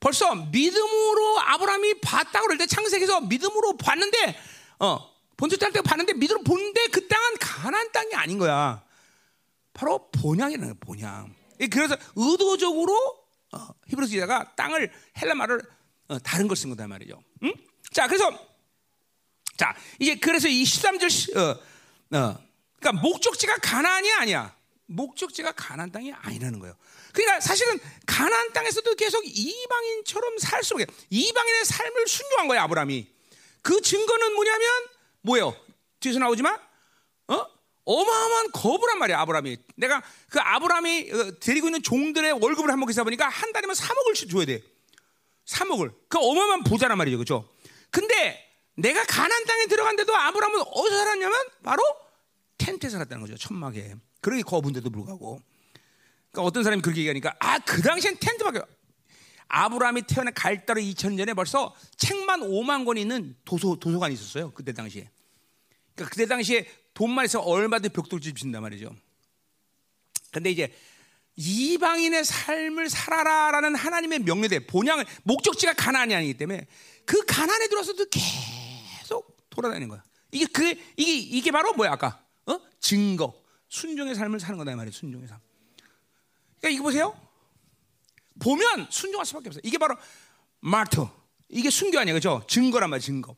벌써 믿음으로 아브라함이 봤다고 그럴 때 창세기에서 믿음으로 봤는데 어 본토 땅때 봤는데 믿음으로 보는데 그 땅은 가나안 땅이 아닌 거야. 바로 본향이라는 거야, 본향. 그래서 의도적으로 어, 히브리서 기자가 땅을 헬라 말을 어, 다른 걸 쓴 거다 말이죠. 응? 자, 그래서 자 이제 그래서 이 13절 어, 어, 그러니까 목적지가 가나안이 아니야. 목적지가 가나안 땅이 아니라는 거예요. 그러니까 사실은 가나안 땅에서도 계속 이방인처럼 살 수밖에 이방인의 삶을 순종한 거예요 아브라함이. 그 증거는 뭐냐면 뭐예요? 뒤에서 나오지만 어? 어마어마한 거부란 말이야 아브라함이. 내가 그 아브라함이 어, 데리고 있는 종들의 월급을 한번 계산 보니까 한 달이면 3억을 줘야 돼. 3억을. 그 어마어마한 부자란 말이죠, 그렇죠? 근데 내가 가나안 땅에 들어간데도 아브라함은 어디서 살았냐면 바로 텐트에 살았다는 거죠, 천막에. 그러게 거부인데도 불구하고. 그러니까 어떤 사람이 그렇게 얘기하니까 아 그 당시엔 텐트밖에 아브라함이 태어난 갈대로 2000년 전에 벌써 책만 5만 권이 있는 도서 도서관이 있었어요. 그때 당시에. 그러니까 그때 당시에 돈만 있어 얼마든지 벽돌집 짓는단 말이죠. 근데 이제 이방인의 삶을 살아라라는 하나님의 명령대 본향 목적지가 가나안이 아니기 때문에 그 가난에 들어서도 계속 돌아다니는 거야. 이게 그 이게 이게 바로 뭐야 아까 어 증거 순종의 삶을 사는 거다 말이야 순종의 삶. 그러니까 이거 보세요. 보면 순종할 수밖에 없어요. 이게 바로 마르토. 이게 순교 아니야, 그죠? 증거란 말이야, 증거.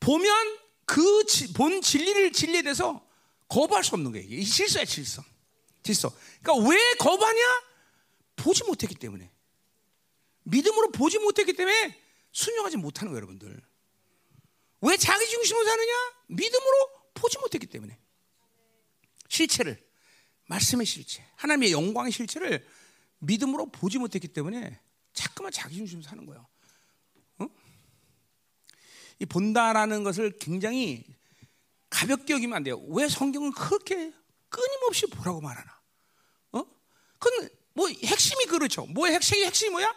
보면 그 본 진리를 진리에 대해서 거부할 수 없는 거예요. 이게 실수야, 실수. 질서. 그러니까 왜 거부하냐? 보지 못했기 때문에. 믿음으로 보지 못했기 때문에 순종하지 못하는 거예요, 여러분들. 왜 자기 중심으로 사느냐? 믿음으로 보지 못했기 때문에. 실체를, 말씀의 실체, 하나님의 영광의 실체를 믿음으로 보지 못했기 때문에 자꾸만 자기 중심으로 사는 거예요. 어? 이 본다라는 것을 굉장히 가볍게 여기면 안 돼요. 왜 성경은 그렇게 끊임없이 보라고 말하나? 어? 그건 뭐 핵심이 그렇죠. 뭐의 핵심이 핵심이 뭐야?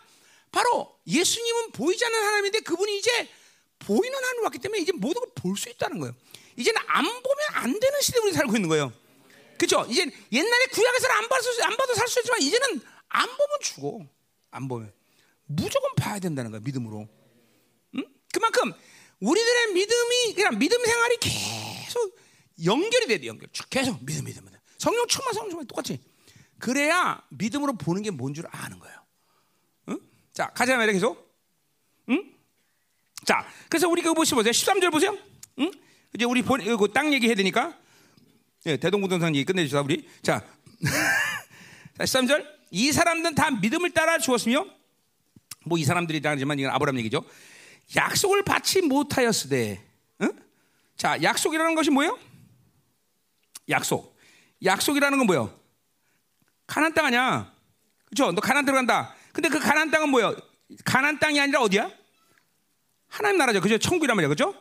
바로 예수님은 보이지 않는 하나님인데 그분이 이제 보이는 하나님 왔기 때문에 이제 모든 걸 볼 수 있다는 거예요. 이제는 안 보면 안 되는 시대에 우리 살고 있는 거예요. 그렇죠? 이제 옛날에 구약에서는 안 봐도 안 봐도 살 수 있지만 이제는 안 보면 죽어. 안 보면 무조건 봐야 된다는 거야 믿음으로. 응? 그만큼 우리들의 믿음이 그냥 믿음 생활이 계속 연결이 돼야 돼 연결. 계속 믿음 믿음 믿음. 성령 충만 성령 충만 똑같이. 그래야 믿음으로 보는 게 뭔 줄 아는 거예요. 응? 자 가자 말이야 계속. 응? 자 그래서 우리 그거 보시죠. 13절 보세요. 응? 이제 우리 본, 이거 땅 얘기해야 되니까. 예, 대동부동산 얘기 끝내주자 우리. 자, 자 13절. 이 사람들은 다 믿음을 따라 주었으며 뭐 이 사람들이라지만 이건 아브라함 얘기죠. 약속을 받지 못하였으되, 응? 자 약속이라는 것이 뭐예요? 약속. 약속이라는 건 뭐예요? 가난 땅 아니야. 그렇죠? 너 가난 들어간다. 근데 그 가난 땅은 뭐예요? 가난 땅이 아니라 어디야? 하나님 나라죠. 그죠? 천국이란 말이야. 그죠?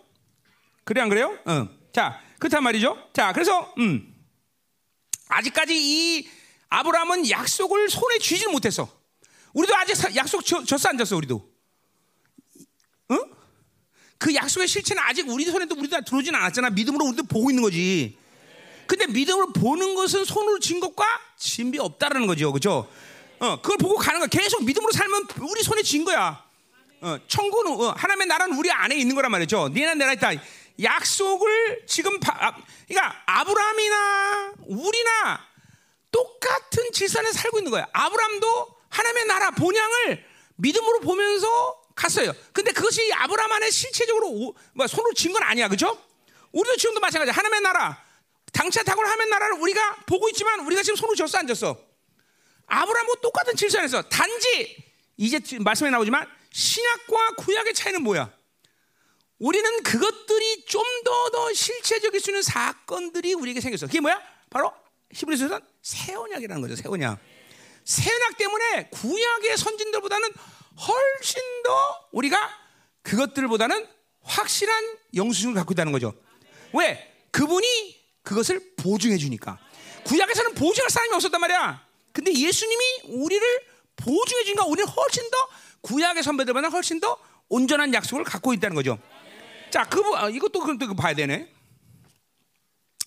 그래 안 그래요? 응. 자, 그렇단 말이죠. 자, 그래서 음. 아직까지 이 아브라함은 약속을 손에 쥐지 못했어. 우리도 아직 약속 졌어 안 졌어 우리도. 응? 그 약속의 실체는 아직 우리 손에도 우리도 들어오진 않았잖아. 믿음으로 우리도 보고 있는 거지. 근데 믿음으로 보는 것은 손으로 진 것과 진비 없다라는 거죠. 그죠? 어, 그걸 보고 가는 거야. 계속 믿음으로 살면 우리 손에 진 거야. 어, 천국은 어, 하나님의 나라는 우리 안에 있는 거란 말이죠. 니나 내가 있다. 약속을 지금 바, 아, 그러니까 아브라함이나 우리나 똑같은 질산에 살고 있는 거야. 아브람도 하나님의 나라 본향을 믿음으로 보면서 갔어요. 근데 그것이 아브라함 안에 실체적으로 오, 뭐 손으로 쥔건 아니야, 그죠? 우리도 지금도 마찬가지야. 하나님의 나라, 당차 탁월 하나님의 나라를 우리가 보고 있지만 우리가 지금 졌어, 안 졌어? 아브라함과 똑같은 질산에서 단지 이제 말씀에 나오지만 신약과 구약의 차이는 뭐야? 우리는 그것들이 좀더더 실체적일 수 있는 사건들이 우리에게 생겼어. 그게 뭐야? 바로 히브리서는 새 언약이라는 거죠. 새 언약. 새 언약 때문에 구약의 선진들보다는 훨씬 더 우리가 그것들보다는 확실한 영수증을 갖고 있다는 거죠. 왜? 그분이 그것을 보증해 주니까. 구약에서는 보증할 사람이 없었단 말이야. 근데 예수님이 우리를 보증해 주니까 우리는 훨씬 더 구약의 선배들보다 훨씬 더 온전한 약속을 갖고 있다는 거죠. 자, 그 아, 이것도 그럼 또 봐야 되네.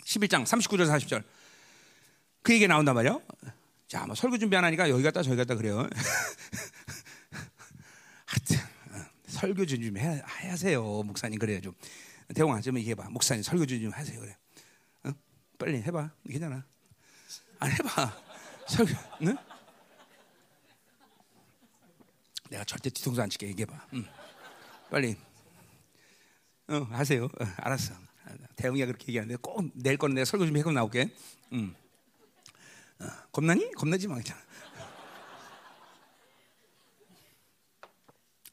11장 39절 40절. 그 얘기 나온단 말이요. 자, 뭐 설교 준비 안 하니까 여기 갔다 저기 갔다 그래요. 하여튼 어, 설교 좀 해, 하세요, 목사님 그래요 좀. 대웅아 좀 얘기해봐. 목사님 설교 좀 하세요 그래. 어? 빨리 해봐. 괜찮아. 안 해봐. 설교. 응? 내가 절대 뒤통수 안 치게 얘기해봐. 응. 빨리. 어, 하세요. 어, 알았어. 대웅이가 그렇게 얘기하는데 꼭 내일 거는 내가 설교 좀 해고 나올게. 응. 어, 겁나니? 겁나지 마 그냥.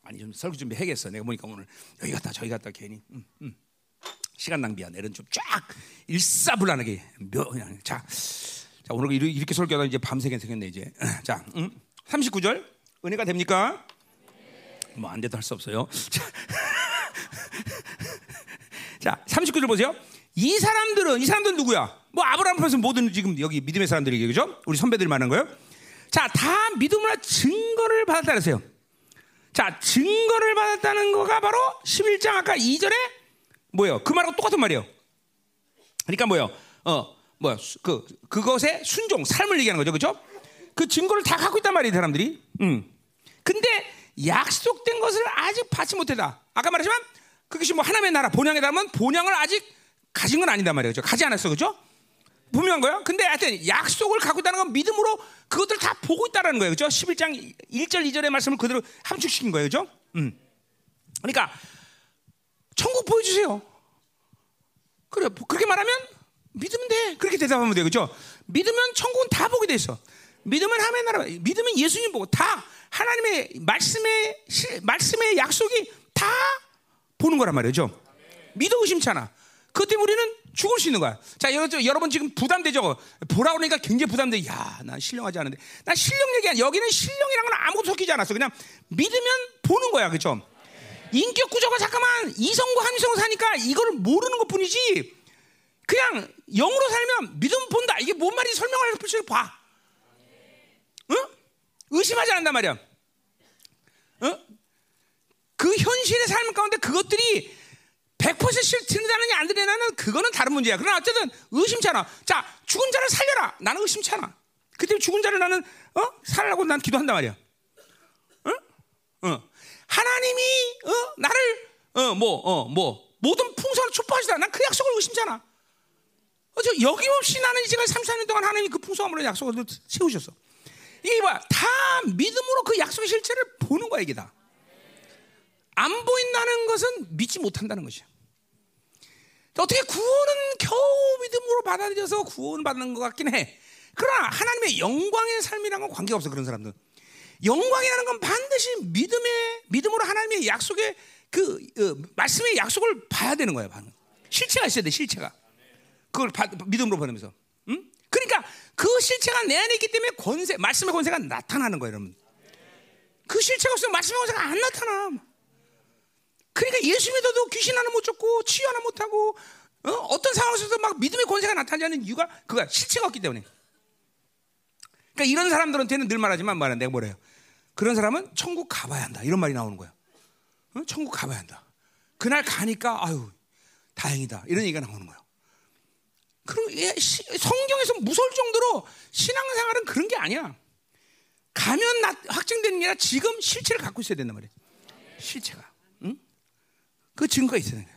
아니 좀 설교 준비 해야겠어. 내가 보니까 오늘 여기 갔다 저기 갔다 괜히 음, 음. 시간 낭비야. 내일은 좀 쫙 일사불란하게 몇 그냥 자, 자 오늘 이렇게 설교하다 이제 밤새게 생겼네 이제. 자, 음, 39절 은혜가 됩니까? 뭐 안 돼도 할 수 없어요. 자, 39절 보세요. 이 사람들은 이 사람들은 누구야? 뭐 아브라함 플러스 모든 지금 여기 믿음의 사람들이 그죠? 우리 선배들 말하는 거예요. 자, 다 믿음으로 증거를 받았다 그랬어요. 자, 증거를 받았다는 거가 바로 11장 아까 2절에 뭐예요? 그 말하고 똑같은 말이에요. 그러니까 뭐요? 어, 뭐야? 수- 그 그것의 순종, 삶을 얘기하는 거죠, 그렇죠? 그 증거를 다 갖고 있단 말이에요, 사람들이. 음. 근데 약속된 것을 아직 받지 못했다. 아까 말했지만 그것이 뭐 하나님의 나라 본향이라면 본향을 아직 가진 건 아니다 말이에요? 가지 않았어, 그렇죠? 분명한 거예요. 근데 하여튼 약속을 갖고 있다는 건 믿음으로 그것들 다 보고 있다는 거예요. 그죠? 11장 1절 2절의 말씀을 그대로 함축시킨 거예요. 그죠? 음. 그러니까 천국 보여주세요. 그래 그렇게 말하면 믿으면 돼. 그렇게 대답하면 돼요. 그죠? 믿으면 천국은 다 보게 돼 있어. 믿으면 하나님의 나라, 믿으면 예수님 보고 다 하나님의 말씀의 시- 말씀의 약속이 다 보는 거란 말이죠. 믿어 의심치 않아. 그것 때문에 우리는 죽을 수 있는 거야. 자, 여러분, 지금 부담되죠? 보라 그러니까 굉장히 부담돼. 야, 난 신령하지 않은데. 난 신령 얘기 아니야. 여기는 신령이란 건 아무것도 섞이지 않았어. 그냥 믿으면 보는 거야. 그죠? 인격 구조가 잠깐만 이성과 한성을 사니까 이거를 모르는 것 뿐이지. 그냥 영으로 살면 믿으면 본다. 이게 뭔 말인지 설명할 필요 없이 봐. 응? 의심하지 않는단 말이야. 응? 그 현실의 삶 가운데 그것들이 100% 드러나느냐 안 드러나는 그거는 다른 문제야. 그러나 어쨌든 의심치 않아. 자, 죽은 자를 살려라. 나는 의심치 않아. 그때 죽은 자를 나는 어? 살라고 난 기도한단 말이야. 응? 어. 하나님이 어? 나를 어, 뭐, 어, 뭐 모든 풍성을 축복하시다. 난 그 약속을 의심치 않아. 어저 여김없이 나는 지금 34년 동안 하나님이 그 풍성함으로 약속을 세우셨어. 이게 뭐야? 다 믿음으로 그 약속의 실체를 보는 거야 이게 다. 안 보인다는 것은 믿지 못한다는 것이야. 어떻게 구원은 겨우 믿음으로 받아들여서 구원받는 것 같긴 해. 그러나 하나님의 영광의 삶이랑은 관계가 없어 그런 사람들은. 영광이라는 건 반드시 믿음의 믿음으로 하나님의 약속의 그 어, 말씀의 약속을 봐야 되는 거야. 방금. 실체가 있어야 돼. 실체가. 그걸 바- 믿음으로 보내면서. 응? 그러니까 그 실체가 내 안에 있기 때문에 권세, 말씀의 권세가 나타나는 거예요, 여러분. 그 실체가 없으면 말씀의 권세가 안 나타나. 그러니까 예수 믿어도 귀신 하나 못 쫓고 치유 하나 못 하고 어? 떤 상황에서도 막 믿음의 권세가 나타나지 않는 이유가 그가 실체가 없기 때문에. 그러니까 이런 사람들한테는 늘 말하지만 말은 내가 뭐래요? 그런 사람은 천국 가봐야 한다. 이런 말이 나오는 거야. 어? 천국 가봐야 한다. 그날 가니까 아유 다행이다. 이런 얘기가 나오는 거야. 그럼 예, 시- 성경에서 무서울 정도로 신앙생활은 그런 게 아니야. 가면 나, 확증되는 게 아니라 지금 실체를 갖고 있어야 된단 말이야. 실체가. 응? 그 증거가 있어야 돼요.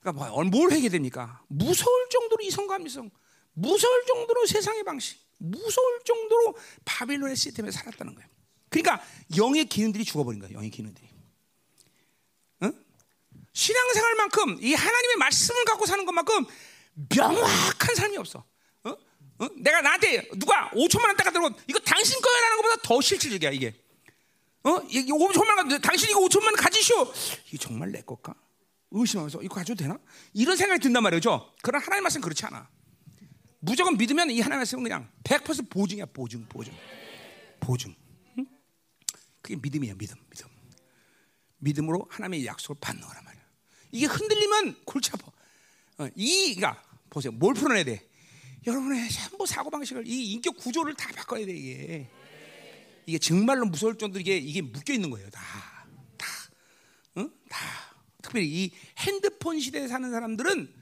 그러니까 뭐, 뭘 하게 됩니까? 무서울 정도로 이 성과 미성, 무서울 정도로 세상의 방식, 무서울 정도로 바빌론의 시스템에 살았다는 거예요. 그러니까 영의 기능들이 죽어버린 거예요. 영의 기능들이. 응? 신앙생활만큼 이 하나님의 말씀을 갖고 사는 것만큼 명확한 삶이 없어. 어? 어? 내가 나한테 누가 5천만 원딱 들고 이거 당신 거야라는 것보다 더 실질적이야 이게. 어? 이게 5천만 원, 당신이 이거 5천만 원 가지시오. 이게 정말 내 것까? 의심하면서 이거 가져도 되나? 이런 생각이 든단 말이죠. 그러나 하나님 말씀 은 그렇지 않아. 무조건 믿으면 이 하나님 말씀은 그냥 100% 보증이야, 보증, 보증, 보증. 응? 그게 믿음이야, 믿음, 믿음. 믿음으로 하나님의 약속을 받는 거란 말이야. 이게 흔들리면 골치 아파. 어, 이, 그러니까 보세요, 뭘 풀어내야 돼? 여러분의 전부 사고 방식을 이 인격 구조를 다 바꿔야 돼 이게. 이게 정말로 무서울 정도로 이게 이게 묶여 있는 거예요. 다, 다, 응? 다. 특별히 이 핸드폰 시대에 사는 사람들은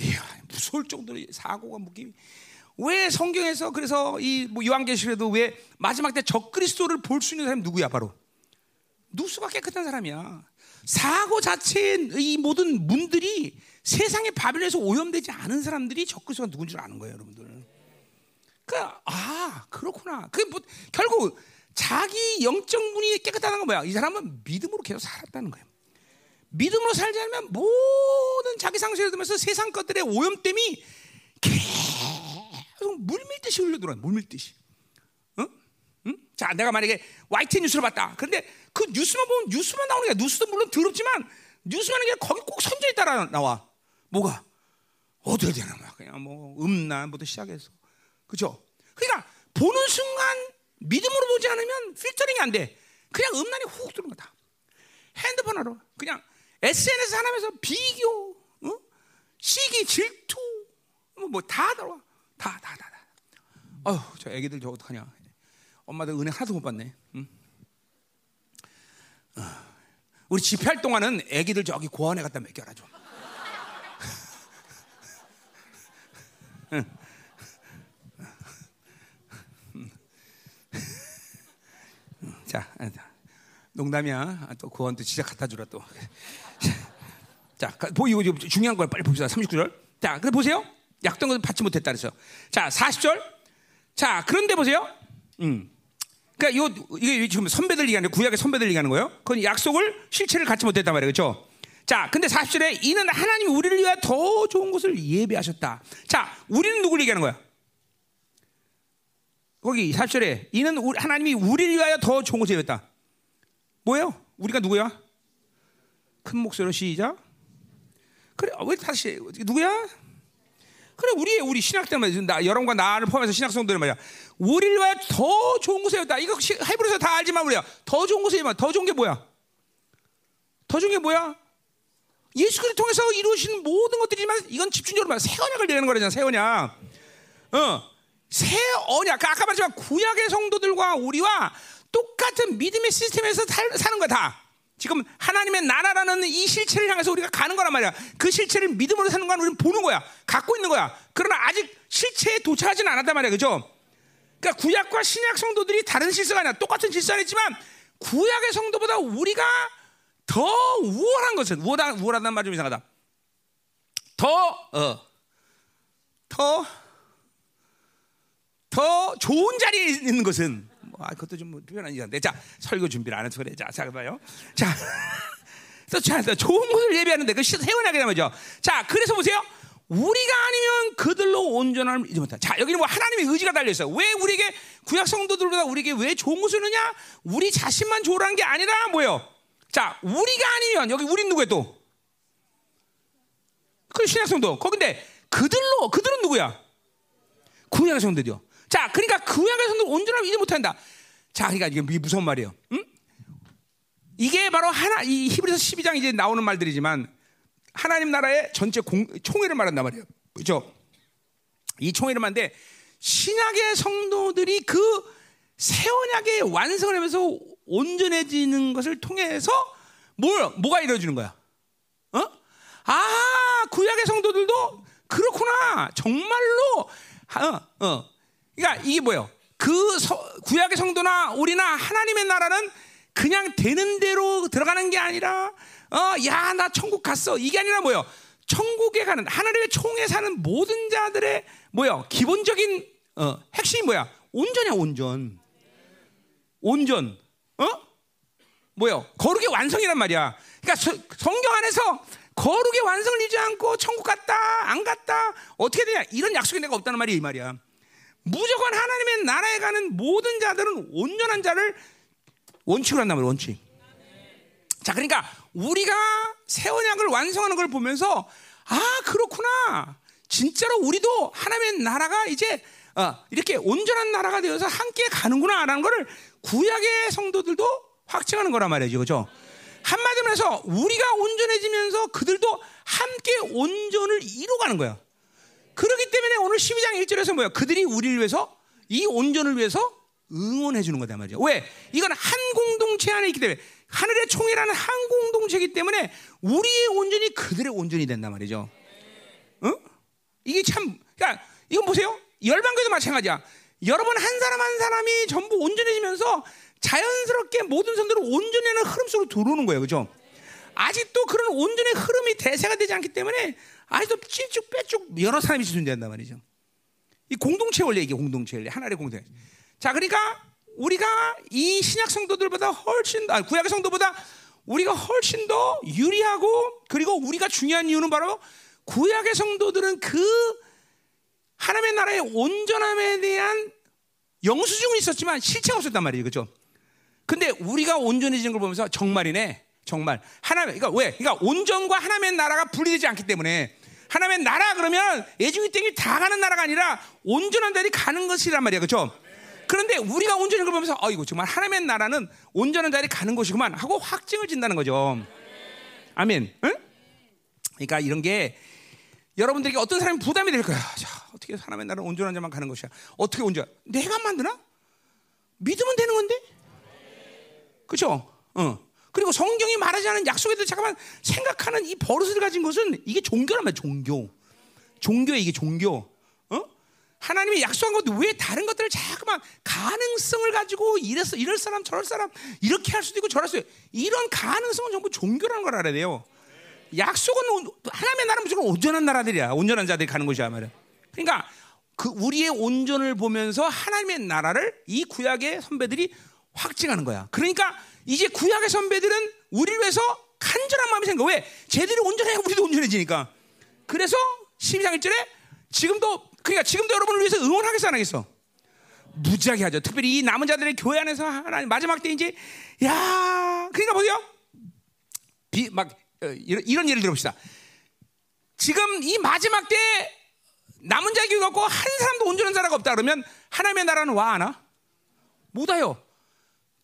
이야, 무서울 정도로 사고가 묶이. 왜 성경에서 그래서 이뭐 요한계시록에도 왜 마지막 때 적그리스도를 볼 수 있는 사람이 누구야? 바로 누수가 깨끗한 사람이야. 사고 자체의 이 모든 문들이 세상의 바벨에서 오염되지 않은 사람들이 적그리스도가 누군 줄 아는 거예요, 여러분들. 그러니까 아 그렇구나. 그게 뭐 결국 자기 영적 문이 깨끗하다는 건 뭐야? 이 사람은 믿음으로 계속 살았다는 거예요. 믿음으로 살지 않으면 모든 자기 상식을 들면서 세상 것들의 오염됨이 계속 물밀듯이 흘러들어요. 물밀듯이. 자, 내가 만약에 YTN 뉴스를 봤다. 그런데 그 뉴스만 보면 뉴스만 나오는 게 뉴스도 물론 더럽지만 뉴스만 하는 게 거기 꼭 선전에 따라 나와. 뭐가? 어디에 되나 막 그냥 뭐 음란부터 시작해서 그죠? 그러니까 보는 순간 믿음으로 보지 않으면 필터링이 안 돼. 그냥 음란이 훅 들어온 거다. 핸드폰으로 그냥 SNS 하나면서 비교, 어? 시기, 질투, 뭐다 들어와. 다, 다, 다, 다. 어휴, 저 애기들 저 어떡하냐. 엄마들 은혜 하나도 못 받네. 응? 어. 우리 집회할 동안은 애기들 저기 고아원에 갖다 맡겨라 좀. 자, 농담이야. 아, 또 구원도 진짜 갖다 주라 또. 자, 보이고 중요한 걸 빨리 봅시다. 39절. 자, 근데 보세요. 약던 것을 받지 못했다 그래서. 자, 40절. 자, 그런데 보세요. 음. 그러니까 요 이게 지금 선배들 얘기하는 구약의 선배들 얘기하는 거예요. 그건 약속을 실체를 갖지 못했단 말이에요. 그렇죠? 자, 근데 40절에 이는 하나님이 우리를 위하여 더 좋은 것을 예배하셨다. 자, 우리는 누굴 얘기하는 거야? 거기 40절에 이는 우리, 하나님이 우리를 위하여 더 좋은 것을 예배했다. 뭐예요? 우리가 누구야? 큰 목소리로 시작. 그래, 왜 다시 누구야? 그래, 우리 우리 신학 때문에 나 여러분과 나를 포함해서 신학 성도들 말이야. 우리를 위하여 더 좋은 것을 예배했다. 이거 헤브리서 다 알지만 우리야. 더 좋은 예배다. 더 좋은 게 뭐야? 더 좋은 게 뭐야? 예수 그리스도 통해서 이루어진 모든 것들이지만 이건 집중적으로 말새 언약을 얘기하는 거잖아. 새 언약. 어. 새 언약. 아까 말했지만 구약의 성도들과 우리와 똑같은 믿음의 시스템에서 사는 거야 다. 지금 하나님의 나라라는 이 실체를 향해서 우리가 가는 거란 말이야. 그 실체를 믿음으로 사는 건 우리는 보는 거야. 갖고 있는 거야. 그러나 아직 실체에 도착하지는 않았단 말이야. 그죠? 그러니까 구약과 신약 성도들이 다른 실수가 아니라 똑같은 실수 아니지만 구약의 성도보다 우리가 더 우월한 것은 우월하, 우월하다는 말 좀 이상하다. 더 어, 더, 더 좋은 자리에 있는 것은 뭐, 아, 그것도 좀 표현한 이상한데 자 설교 준비를 안 해서 그래 자, 자 봐요 자, 자 좋은 것을 예배하는데 그 세원하게 말이죠 자 그래서 보세요 우리가 아니면 그들로 온전함을 잊지 못한다. 자, 여기는 뭐 하나님의 의지가 달려 있어요. 왜 우리에게 구약 성도들보다 우리에게 왜 좋은 것을 주느냐? 우리 자신만 좋으라는 게 아니라 뭐예요? 자, 우리가 아니면 여기 우린 누구예요 또? 그 신약 성도. 거긴데 그들로 그들은 누구야? 구약의 성도들이요. 자, 그러니까 구약의 성도 온전함을 잊지 못한다. 자, 그러니까 이게 무슨 말이에요? 응? 이게 바로 하나 이 히브리서 12장 이제 나오는 말들이지만 하나님 나라의 전체 공, 총회를 말한단 말이에요. 그렇죠? 이 총회를 말인데 신약의 성도들이 그 새 언약의 완성을 하면서 온전해지는 것을 통해서 뭘 뭐가 이루어지는 거야? 어? 아 구약의 성도들도 그렇구나 정말로 어, 어. 그러니까 이게 뭐예요? 그 서, 구약의 성도나 우리나 하나님의 나라는 그냥 되는 대로 들어가는 게 아니라 어, 야, 나 천국 갔어. 이게 아니라 뭐요? 천국에 가는 하나님의 총에 사는 모든 자들의 뭐요? 기본적인 어, 핵심이 뭐야? 온전이야, 온전. 온전. 어? 뭐요? 거룩의 완성이란 말이야. 그러니까 서, 성경 안에서 거룩의 완성을 이지 않고 천국 갔다, 안 갔다, 어떻게 되냐? 이런 약속이 내가 없다는 말이 이 말이야. 무조건 하나님의 나라에 가는 모든 자들은 온전한 자를 원칙으로 한단 말이야, 원칙. 자, 그러니까 우리가 새 언약을 완성하는 걸 보면서 아 그렇구나. 진짜로 우리도 하나님의 나라가 이제 어, 이렇게 온전한 나라가 되어서 함께 가는구나라는 것을 구약의 성도들도 확증하는 거란 말이죠, 그렇죠? 한마디로 해서 우리가 온전해지면서 그들도 함께 온전을. 그렇기 때문에 오늘 12장 1절에서 뭐야? 그들이 우리를 위해서 이 온전을 위해서 응원해 주는 거다 말이야. 왜? 이건 한 공동체 안에 있기 때문에 하늘의 총이라는 한 공동체이기 때문에 우리의 온전이 그들의 온전이 된단 말이죠. 어? 이게 참, 그러니까 이건 보세요. 열방교도 마찬가지야. 여러분 한 사람 한 사람이 전부 온전해지면서 자연스럽게 모든 성들은 온전히는 흐름 속으로 들어오는 거예요, 그죠? 아직도 그런 온전의 흐름이 대세가 되지 않기 때문에 아직도 찔쭉 빼쭉 여러 사람이 존재한단 말이죠. 이 공동체 원리 이게 공동체 원리 하나의 공동체. 자, 그러니까 우리가 이 신약 성도들보다 훨씬 아, 구약의 성도보다 우리가 훨씬 더 유리하고 그리고 우리가 중요한 이유는 바로 구약의 성도들은 그 하나님의 나라의 온전함에 대한 영수증은 있었지만 실체가 없었단 말이에요. 그죠? 근데 우리가 온전해진 걸 보면서 정말이네. 정말. 하나님, 그러니까 왜? 그러니까 온전과 하나님의 나라가 분리되지 않기 때문에 하나님의 나라 그러면 애중이 땡이 다 가는 나라가 아니라 온전한 자리 가는 것이란 말이야. 그죠? 그런데 우리가 온전히 그걸 보면서 어 이거 정말 하나님의 나라는 온전한 자리 가는 곳이구만 하고 확증을 진다는 거죠. 아멘. 응? 그러니까 이런 게 여러분들에게 어떤 사람이 부담이 될 거야. 자, 어떻게 하나님의 나라는 온전한 자만 가는 것이야? 어떻게 온전? 내가 만드나? 믿으면 되는 건데. 그렇죠? 어. 그리고 성경이 말하지 않은 약속에 대해서 잠깐만 생각하는 이 버릇을 가진 것은 이게 종교란 말이야, 종교. 종교에 이게 종교. 어? 하나님이 약속한 것도 왜 다른 것들을 자꾸만 가능성을 가지고 이랬어 이럴 사람 저럴 사람 이렇게 할 수도 있고 저럴 수도 있고 이런 가능성은 전부 종교라는 걸 알아야 돼요. 약속은 하나님의 나라는 무조건 온전한 나라들이야. 온전한 자들이 가는 곳이야 말이야. 그러니까 그 우리의 온전을 보면서 하나님의 나라를 이 구약의 선배들이 확증하는 거야. 그러니까 이제 구약의 선배들은 우리를 위해서 간절한 마음이 생겨. 왜? 쟤들이 온전해야 우리도 온전해지니까. 그래서 12장 1절에 지금도 그러니까 지금도 여러분을 위해서 응원하겠어 안 하겠어? 무지하게 하죠. 특별히 이 남은 자들의 교회 안에서 하나님 마지막 때 이제 야 그러니까 보세요. 비, 막 어, 이런, 이런 예를 들어봅시다. 지금 이 마지막 때 남은 자의 교회 갖고 한 사람도 온전한 자라가 없다 그러면 하나님의 나라는 와 하나? 못 와요.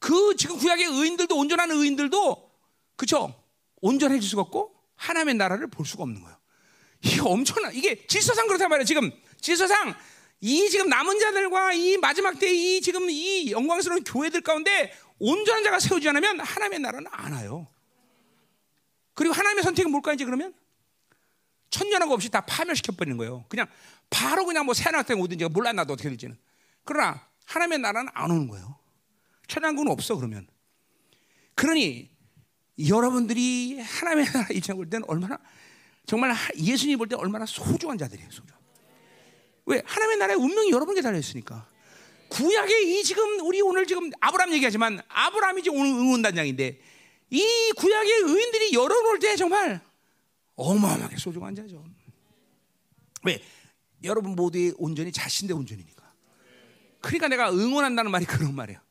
그 지금 구약의 의인들도 온전한 의인들도 그쵸? 온전해질 수가 없고 하나님의 나라를 볼 수가 없는 거예요. 이게 엄청나. 이게 질서상 그렇단 말이에요. 지금 질서상 이 지금 남은 자들과 이 마지막 때 이 지금 이 영광스러운 교회들 가운데 온전한 자가 세우지 않으면 하나님의 나라는 안 와요. 그리고 하나님의 선택은 뭘까 이제 그러면 천년하고 없이 다 파멸시켜 버리는 거예요. 그냥 바로 그냥 뭐 새하나 때 오든지 몰라 나도 어떻게 될지는. 그러나 하나님의 나라는 안 오는 거예요. 천연국은 없어 그러면. 그러니 여러분들이 하나님의 나라 입장 볼 때는 얼마나 정말 예수님 볼 때 얼마나 소중한 자들이에요. 소중. 왜 하나님의 나라의 운명이 여러분에게 달려 있으니까. 구약의 이 지금 우리 오늘 지금 아브라함 얘기하지만 아브라함이 이제 오늘 응원단장인데 이 구약의 의인들이 열어놓을 때 정말 어마어마하게 소중한 자죠. 왜? 여러분 모두의 온전히 자신의 온전이니까. 그러니까 내가 응원한다는 말이 그런. 어?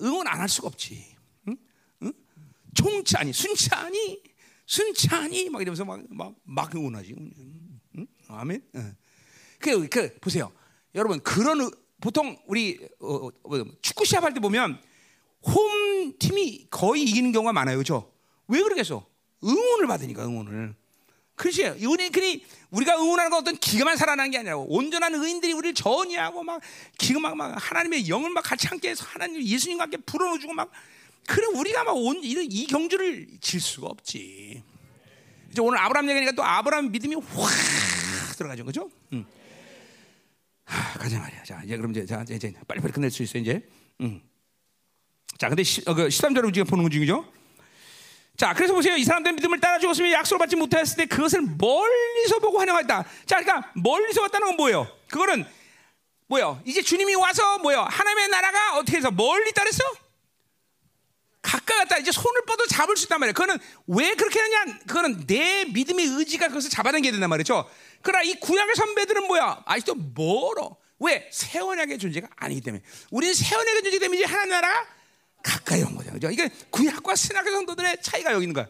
응원 안 할 수가 없지. 응? 응? 총차니, 순차니, 순차니 막 이러면서 막 막 막 응원하지. 응? 아멘. 어. 그, 그 보세요, 여러분 그런 보통 우리 어, 어, 축구 시합할 때 보면 홈 팀이 거의 이기는 경우가 많아요, 그렇죠? 왜 그러겠어? 응원을 받으니까 응원을. 그렇지. 은혜그니 우리가 응원하는 건 어떤 기가만 살아나는 게 아니라 온전한 의인들이 우리를 전이하고 막 기가 막, 막 하나님의 영을 막 같이 함께 해서 하나님 예수님과 함께 불어넣어주고 막 그래 우리가 막 온 이 경주를 질 수가 없지. 이제 오늘 아브라함 얘기니까 또 아브라함 믿음이 확 들어가죠, 그죠? 응. 하, 가자 말이야. 자 이제 그럼 이제 자 이제 빨리빨리 끝낼 수 있어 이제. 응. 자 근데 시, 어, 그 13절을 우리가 보는 중이죠. 자, 그래서 보세요. 이 사람들 믿음을 따라 죽었으면 약속을 받지 못했을 때 그것을 멀리서 보고 환영했다. 자, 그러니까 멀리서 왔다는 건 뭐예요? 그거는 뭐예요? 이제 주님이 와서 뭐예요? 하나님의 나라가 어떻게 해서 멀리 따랐어? 가까이 갔다 이제 손을 뻗어 잡을 수 있단 말이에요. 그거는 왜 그렇게 하냐? 그거는 내 믿음의 의지가 그것을 잡아당겨야 된단 말이죠. 그러나 이 구약의 선배들은 뭐야? 아직도 멀어. 왜? 새 언약의 존재가 아니기 때문에. 우리는 새 언약의 존재기 때문에 이제 하나님 나라가 가까이 온 거죠. 그죠? 이게 구약과 신약의 성도들의 차이가 여기 있는 거야.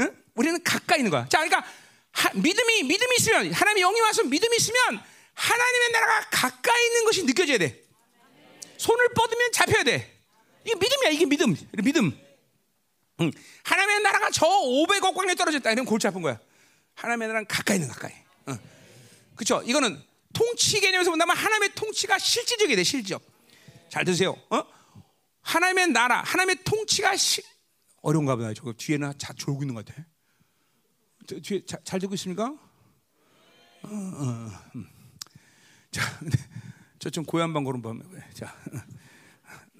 응? 우리는 가까이 있는 거야. 자, 그러니까 하, 믿음이 믿음이 있으면 하나님의 영이 와서 믿음이 있으면 하나님의 나라가 가까이 있는 것이 느껴져야 돼. 손을 뻗으면 잡혀야 돼. 이게 믿음이야. 이게 믿음. 믿음. 응. 하나님의 나라가 저 500억 광에 떨어졌다. 이러면 골치 아픈 거야. 하나님의 나라는 가까이 있는 가까이. 응. 그렇죠? 이거는 통치 개념에서 본다면 하나님의 통치가 실질적이 돼. 실질적. 잘 드세요. 어? 하나님의 나라, 하나님의 통치가 시... 어려운가 보다. 저거 뒤에는 자 졸고 있는 것 같아. 저, 뒤에 자, 잘 듣고 있습니까? 어, 어, 음. 자, 저좀 고얀 방 걸음 보면 자,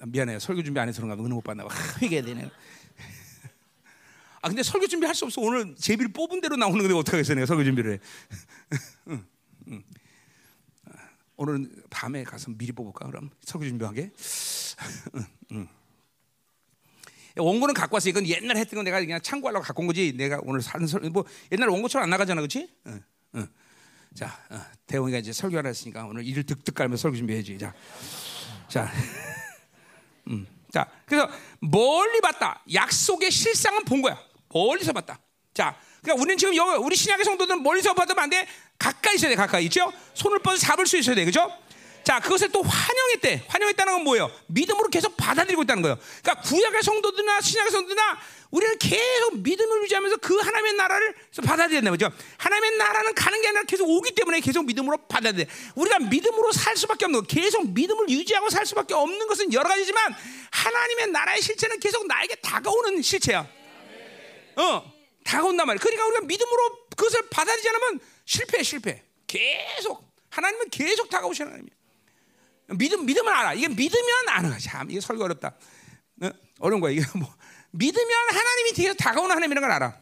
미안해요. 설교 준비 안 해서 그런가 봐. 은혜 못 받나 봐. 회개해야 되네. 아 근데 설교 준비 할 수 없어. 오늘 제비를 뽑은 대로 나오는 건데 어떡하겠어 내가 설교 준비를 해. 응, 응. 오늘은 밤에 가서 미리 뽑을까 그럼 설교 준비하게. 원고는 갖고 왔어. 이건 옛날 했던 건 내가 그냥 참고하려고 갖고 온 거지. 내가 오늘 사는 설, 뭐 옛날 원고처럼 안 나가잖아, 그렇지? 응, 응. 자, 어, 대웅이가 이제 설교하라 했으니까 오늘 이를 득득 깔면 설교 준비해야지. 자, 자, 음, 자, 그래서 멀리 봤다. 약속의 실상은 본 거야. 멀리서 봤다. 자, 그러니까 우리는 지금 여기 우리 신약의 성도들은 멀리서 받으면 안 돼. 가까이 있어야 돼. 가까이 있죠? 손을 뻗어 잡을 수 있어야 돼. 그죠? 자, 그것을 또 환영했대. 환영했다는 건 뭐예요? 믿음으로 계속 받아들이고 있다는 거예요. 그러니까 구약의 성도들이나 신약의 성도들이나 우리는 계속 믿음을 유지하면서 그 하나님의 나라를 받아들여야 되는 거죠. 하나님의 나라는 가는 게 아니라 계속 오기 때문에 계속 믿음으로 받아들여. 우리가 믿음으로 살 수밖에 없는 거. 계속 믿음을 유지하고 살 수밖에 없는 것은 여러 가지지만 하나님의 나라의 실체는 계속 나에게 다가오는 실체야. 어, 다가온단 말이야. 그러니까 우리가 믿음으로 그것을 받아들이지 않으면 실패, 실패. 계속 하나님은 계속 다가오시는 하나님이야. 믿음 믿으면 알아. 이게 믿으면 거야. 참 이게 설교 어렵다. 어? 어려운 거야. 이게 뭐 믿으면 하나님이 계속 다가오는 하나님이라는 걸 알아.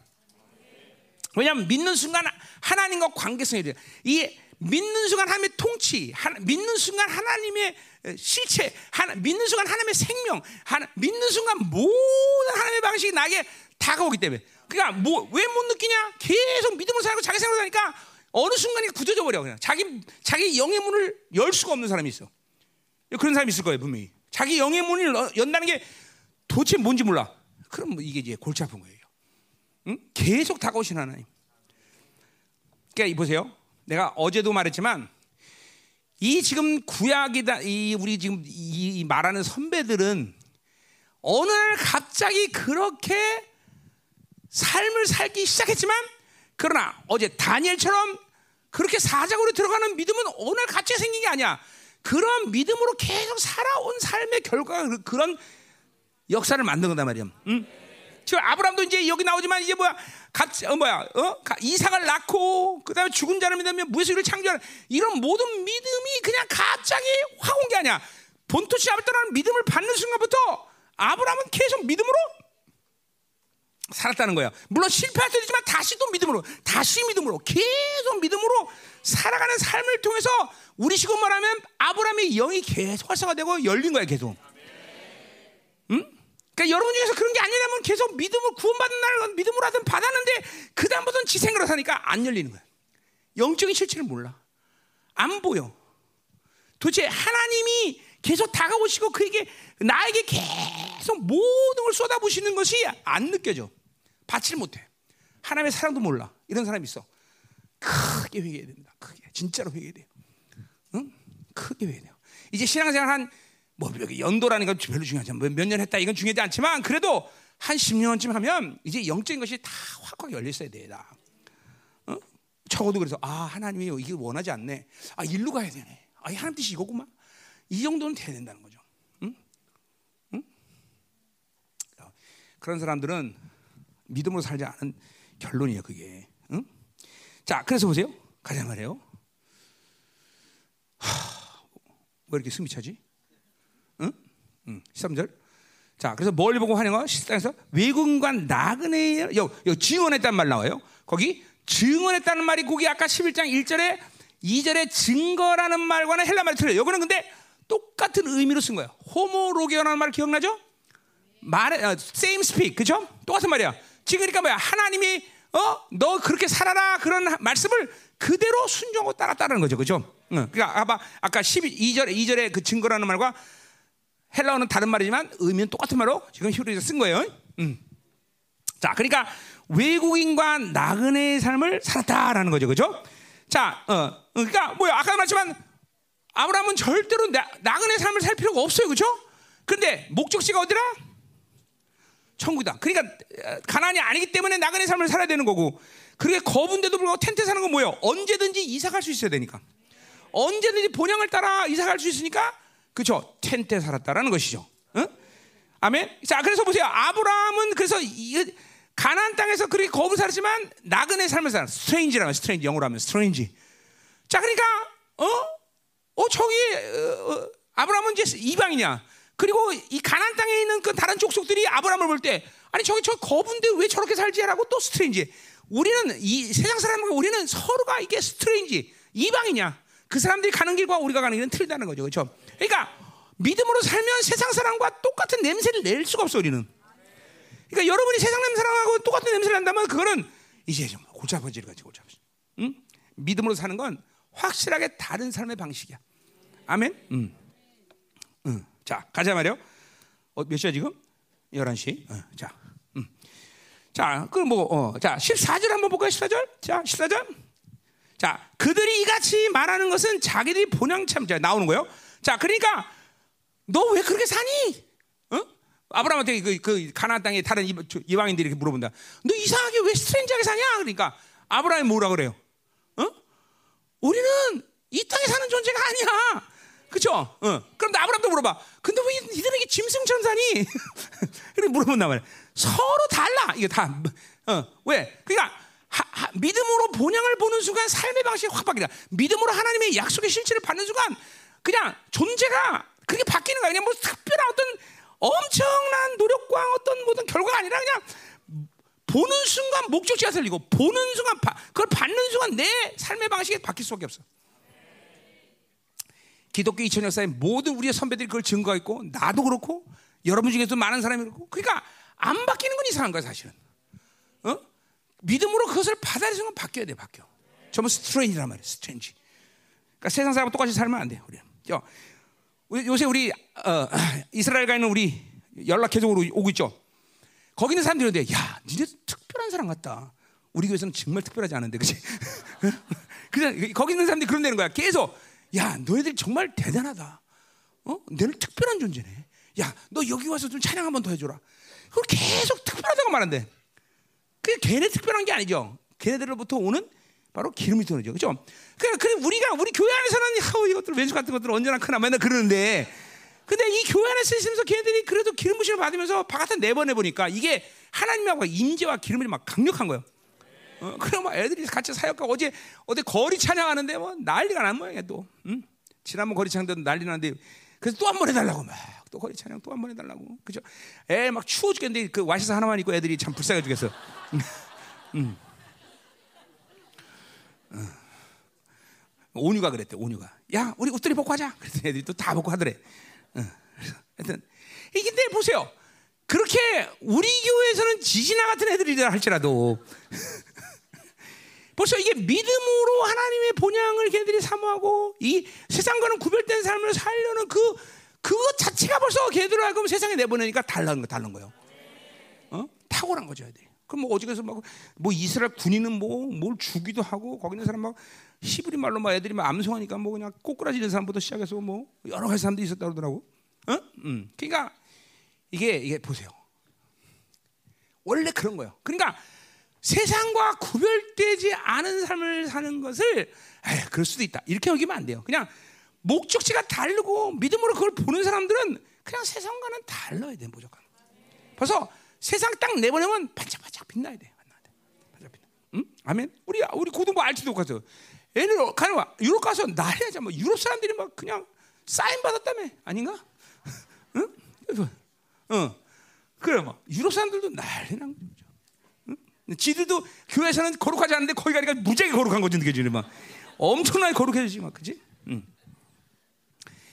왜냐하면 믿는 순간 하나님과 관계성이 돼. 이 믿는 순간 하나님의 통치, 하나, 믿는 순간 하나님의 실체, 하나, 믿는 순간 하나님의 생명, 하나, 믿는 순간 모든 하나님의 방식이 나에게 다가오기 때문에. 그러니까 뭐 왜 못 느끼냐? 계속 믿음으로 살고 자기 생각으로 사니까 어느 순간에 굳어져 버려 그냥 자기 자기 영의 문을 열 수가 없는 사람이 있어. 그런 사람이 있을 거예요 분명히. 자기 영의 문을 연다는 게 도대체 뭔지 몰라. 그럼 뭐 이게 이제 골치 아픈 거예요. 응? 계속 다가오신 하나님. 그러니까 보세요. 내가 어제도 말했지만 이 지금 구약이다 이 우리 지금 이 말하는 선배들은 어느 날 갑자기 그렇게 삶을 살기 시작했지만 그러나 어제 다니엘처럼 그렇게 사자고로 들어가는 믿음은 오늘 같이 생긴 게 아니야. 그런 믿음으로 계속 살아온 삶의 결과가 그런 역사를 만든 거단 말이야. 응? 지금 아브라함도 이제 여기 나오지만 이제 뭐야? 같이 어 뭐야? 어? 이삭을 낳고 그다음에 죽은 자를 믿으면 무에서를 창조하는 이런 모든 믿음이 그냥 갑자기 확 온 게 아니야. 본토시 아브라함 믿음을 받는 순간부터 아브라함은 계속 믿음으로 살았다는 거야. 물론 실패할 때도 있지만 다시 또 믿음으로, 다시 믿음으로, 계속 믿음으로 살아가는 삶을 통해서 우리 식으로 말하면 아브라함의 영이 계속 활성화되고 열린 거야, 계속. 응? 그러니까 여러분 중에서 그런 게 아니라면 계속 믿음을 구원받은 날 믿음으로 하든 받았는데 그 다음부터는 지 생각으로 사니까 안 열리는 거야. 영적인 실체를 몰라. 안 보여. 도대체 하나님이 계속 다가오시고 그에게 나에게 계속 모든 걸 쏟아부시는 것이 안 느껴져. 받지를 못해. 하나님의 사랑도 몰라. 이런 사람이 있어. 크게 회개해야 된다. 크게. 진짜로 회개해야 돼. 응? 크게 회개해야 돼요. 이제 신앙생활 한, 뭐, 연도라는 건 별로 중요하지 않아. 몇년 했다. 이건 중요하지 않지만, 그래도 한 10년쯤 하면 이제 영적인 것이 다 확확 열려 있어야 돼. 다. 어? 적어도 그래서, 아, 하나님이 이걸 원하지 않네. 아, 일로 가야 되네. 아, 하나님 뜻이 이거구만. 이 정도는 돼야 된다는 거죠. 응? 응? 그런 사람들은 믿음으로 살지 않은 결론이에요, 그게. 응? 자, 그래서 보세요. 가자 말이에요. 하, 왜 이렇게 숨이 차지? 응? 응. 13절. 자, 그래서 뭘 보고 거? 식당에서 외국인과 나그네의 여, 여 증언했단 말 나와요. 거기 증언했다는 말이 거기 아까 11장 1절에 2절에 증거라는 말과는 헬라 말이 틀려요. 여기는 근데 똑같은 의미로 쓴 거예요. 호모로게오라는 말 기억나죠? 말에 어, same speak 그죠? 똑같은 말이야. 지금 그러니까 뭐야? 하나님이 어, 너 그렇게 살아라 그런 말씀을 그대로 순종하고 따랐다는 거죠. 그죠? 응. 그러니까 아까 아까 12절에 2절에 그 증거라는 말과 헬라어는 다른 말이지만 의미는 똑같은 말로 지금 히브리서 쓴 거예요. 음. 자, 그러니까 외국인과 나그네의 삶을 살았다라는 거죠. 그죠? 자, 어, 그러니까 뭐야? 아까 말했지만 아브라함은 절대로 나, 나그네 삶을 살 필요가 없어요. 그죠? 근데 목적지가 어디라? 천국이다. 그러니까 가나안이 아니기 때문에 나그네 삶을 살아야 되는 거고 그렇게 거분데도 불구하고 텐트 사는 건 뭐예요? 언제든지 이사 갈 수 있어야 되니까. 언제든지 본향을 따라 이사 갈 수 있으니까 그죠? 텐트에 살았다라는 것이죠. 응? 아멘. 자, 그래서 보세요. 아브라함은 그래서 이, 가나안 땅에서 그렇게 거부 살았지만 나그네 삶을 살 stranger라면 stranger 영어로 하면 stranger. 자, 그러니까 어? 어 저기 어, 어, 아브라함은 이제 이방인이야. 그리고 이 가나안 땅에 있는 그 다른 족속들이 아브라함을 볼 때 아니 저기 저 거분데 왜 저렇게 살지라고 또 stranger. 우리는 이 세상 사람과 우리는 서로가 이게 stranger 이방인이야. 그 사람들이 가는 길과 우리가 가는 길은 틀리다는 거죠, 그렇죠? 그러니까 믿음으로 살면 세상 사람과 똑같은 냄새를 낼 수가 없어 우리는. 그러니까 여러분이 세상 냄새랑하고 똑같은 냄새를 난다면 그거는 이제 좀 골치 아파질 거지, 골치 아파지. 응? 믿음으로 사는 건 확실하게 다른 삶의 방식이야. 아멘. 음. 음. 자, 가자 말이요. 어, 몇 시야 지금? 11시. 어, 자. 음. 자, 그 뭐, 어, 자, 14절 한번 볼까요? 14절? 자, 14절. 자, 그들이 이같이 말하는 것은 자기들이 본향 참, 자, 나오는 거예요. 자, 그러니까, 너 왜 그렇게 사니? 어? 아브라함한테 그, 그 가나안 땅에 다른 이방인들이 이렇게 물어본다. 너 이상하게 왜 스트레인지하게 사냐? 그러니까 아브라함이 뭐라 그래요? 어? 우리는 이 땅에 사는 존재가 아니야. 그쵸? 어. 그런데 아브라함도 물어봐. 근데 왜 이게 짐승처럼 사니? 그래 물어본단 말이야. 서로 달라. 이게 다. 어. 왜? 그러니까 하, 하, 믿음으로 본향을 보는 순간 삶의 방식이 확 바뀌다. 믿음으로 하나님의 약속의 실체를 받는 순간 그냥 존재가 그렇게 바뀌는 거야. 그냥 뭐 특별한 어떤 엄청난 노력과 어떤 모든 결과가 아니라 그냥 보는 순간 목적지가 설리고 보는 순간 바, 그걸 받는 순간 내 삶의 방식이 바뀔 수밖에 없어. 기독교 2000년 역사의 모든 우리의 선배들이 그걸 증거했고 나도 그렇고 여러분 중에도 많은 사람이 그렇고 그러니까 안 바뀌는 건 이상한 거야 사실은. 어? 믿음으로 그것을 받아들이는 순간 바뀌어야 돼 바뀌어. 전부 strange란 말이야 strange. 그러니까 세상 사람과 똑같이 살면 안 돼. 우리는. 우리 요새 우리 어, 이스라엘 가 있는 우리 연락 계속 오고 있죠. 거기 있는 사람들이 근데 야, 니네 특별한 사람 같다. 우리 교회에서는 정말 특별하지 않은데, 그렇지? 그냥 거기 있는 사람들이 그런다는 거야. 계속 야, 너희들 정말 대단하다. 어? 너는 특별한 존재네. 야, 너 여기 와서 좀 찬양 한 번 더 해줘라. 그걸 계속 특별하다고 말한대. 그게 걔네 특별한 게 아니죠. 걔네들로부터 오는 바로 기름이 도는죠. 그죠? 그래, 그래, 우리가, 우리 교회 안에서는, 하 이것들, 왼수 같은 것들 언제나 크나 맨날 그러는데, 근데 이 교회 안에서 있으면서 걔네들이 그래도 기름 부심을 받으면서 바깥에 내보내보니까 이게 하나님하고 임재와 기름이 막 강력한 거예요. 어, 그럼 막 애들이 같이 사역하고 어제, 어제 거리 찬양하는데 뭐 난리가 난 모양이야 또. 응? 지난번 거리 찬양 때도 난리 나는데, 그래서 또 한 번 해달라고 막. 또 거리 찬양 또 한 번 해달라고. 그죠? 애 막 추워 죽겠는데 그 와이셔츠 하나만 입고 애들이 참 불쌍해 죽겠어. 응. 온유가 그랬대. 온유가. 야, 우리 옷들이 벗고 하자. 그랬더니 애들이 또 다 벗고 하더래. 하여튼 이게 근데 보세요. 그렇게 우리 교회에서는 지지나 같은 애들이라 할지라도 벌써 이게 믿음으로 하나님의 본향을 걔들이 사모하고 이 세상과는 구별된 삶을 살려는 그 그것 자체가 벌써 걔들을 하고 세상에 내보내니까 달라는 거 다른 거예요. 어? 탁월한 거죠, 애들이. 그럼 뭐 어저께서 막 뭐 이스라엘 군인은 뭐 뭘 주기도 하고 거기 있는 사람 막 히브리 말로 막 애들이 막 암송하니까 뭐 그냥 꼬꾸라지는 사람부터 시작해서 뭐 여러 가지 사람들이 있었다 그러더라고. 어? 음. 그러니까 이게 이게 보세요. 원래 그런 거예요. 그러니까 세상과 구별되지 않은 삶을 사는 것을 에이, 그럴 수도 있다. 이렇게 여기면 안 돼요. 그냥 목적지가 다르고 믿음으로 그걸 보는 사람들은 그냥 세상과는 달라야 돼 무조건. 벌써 세상 딱 내보내면 반짝반짝 빛나야 돼. 반짝 빛나. 응? 아멘. 우리 우리 고등부 알지도 가서 애들 가는 와 유럽 가서 난리야. 뭐 유럽 사람들이 막 그냥 사인 받았다며 아닌가? 응? 어 그래 막 유럽 사람들도 난리 난 거죠. 응? 지들도 교회에서는 거룩하지 않은데 거기 가니까 무지하게 거룩한 거지 느껴지네 막 엄청나게 거룩해지지 막 그지? 응.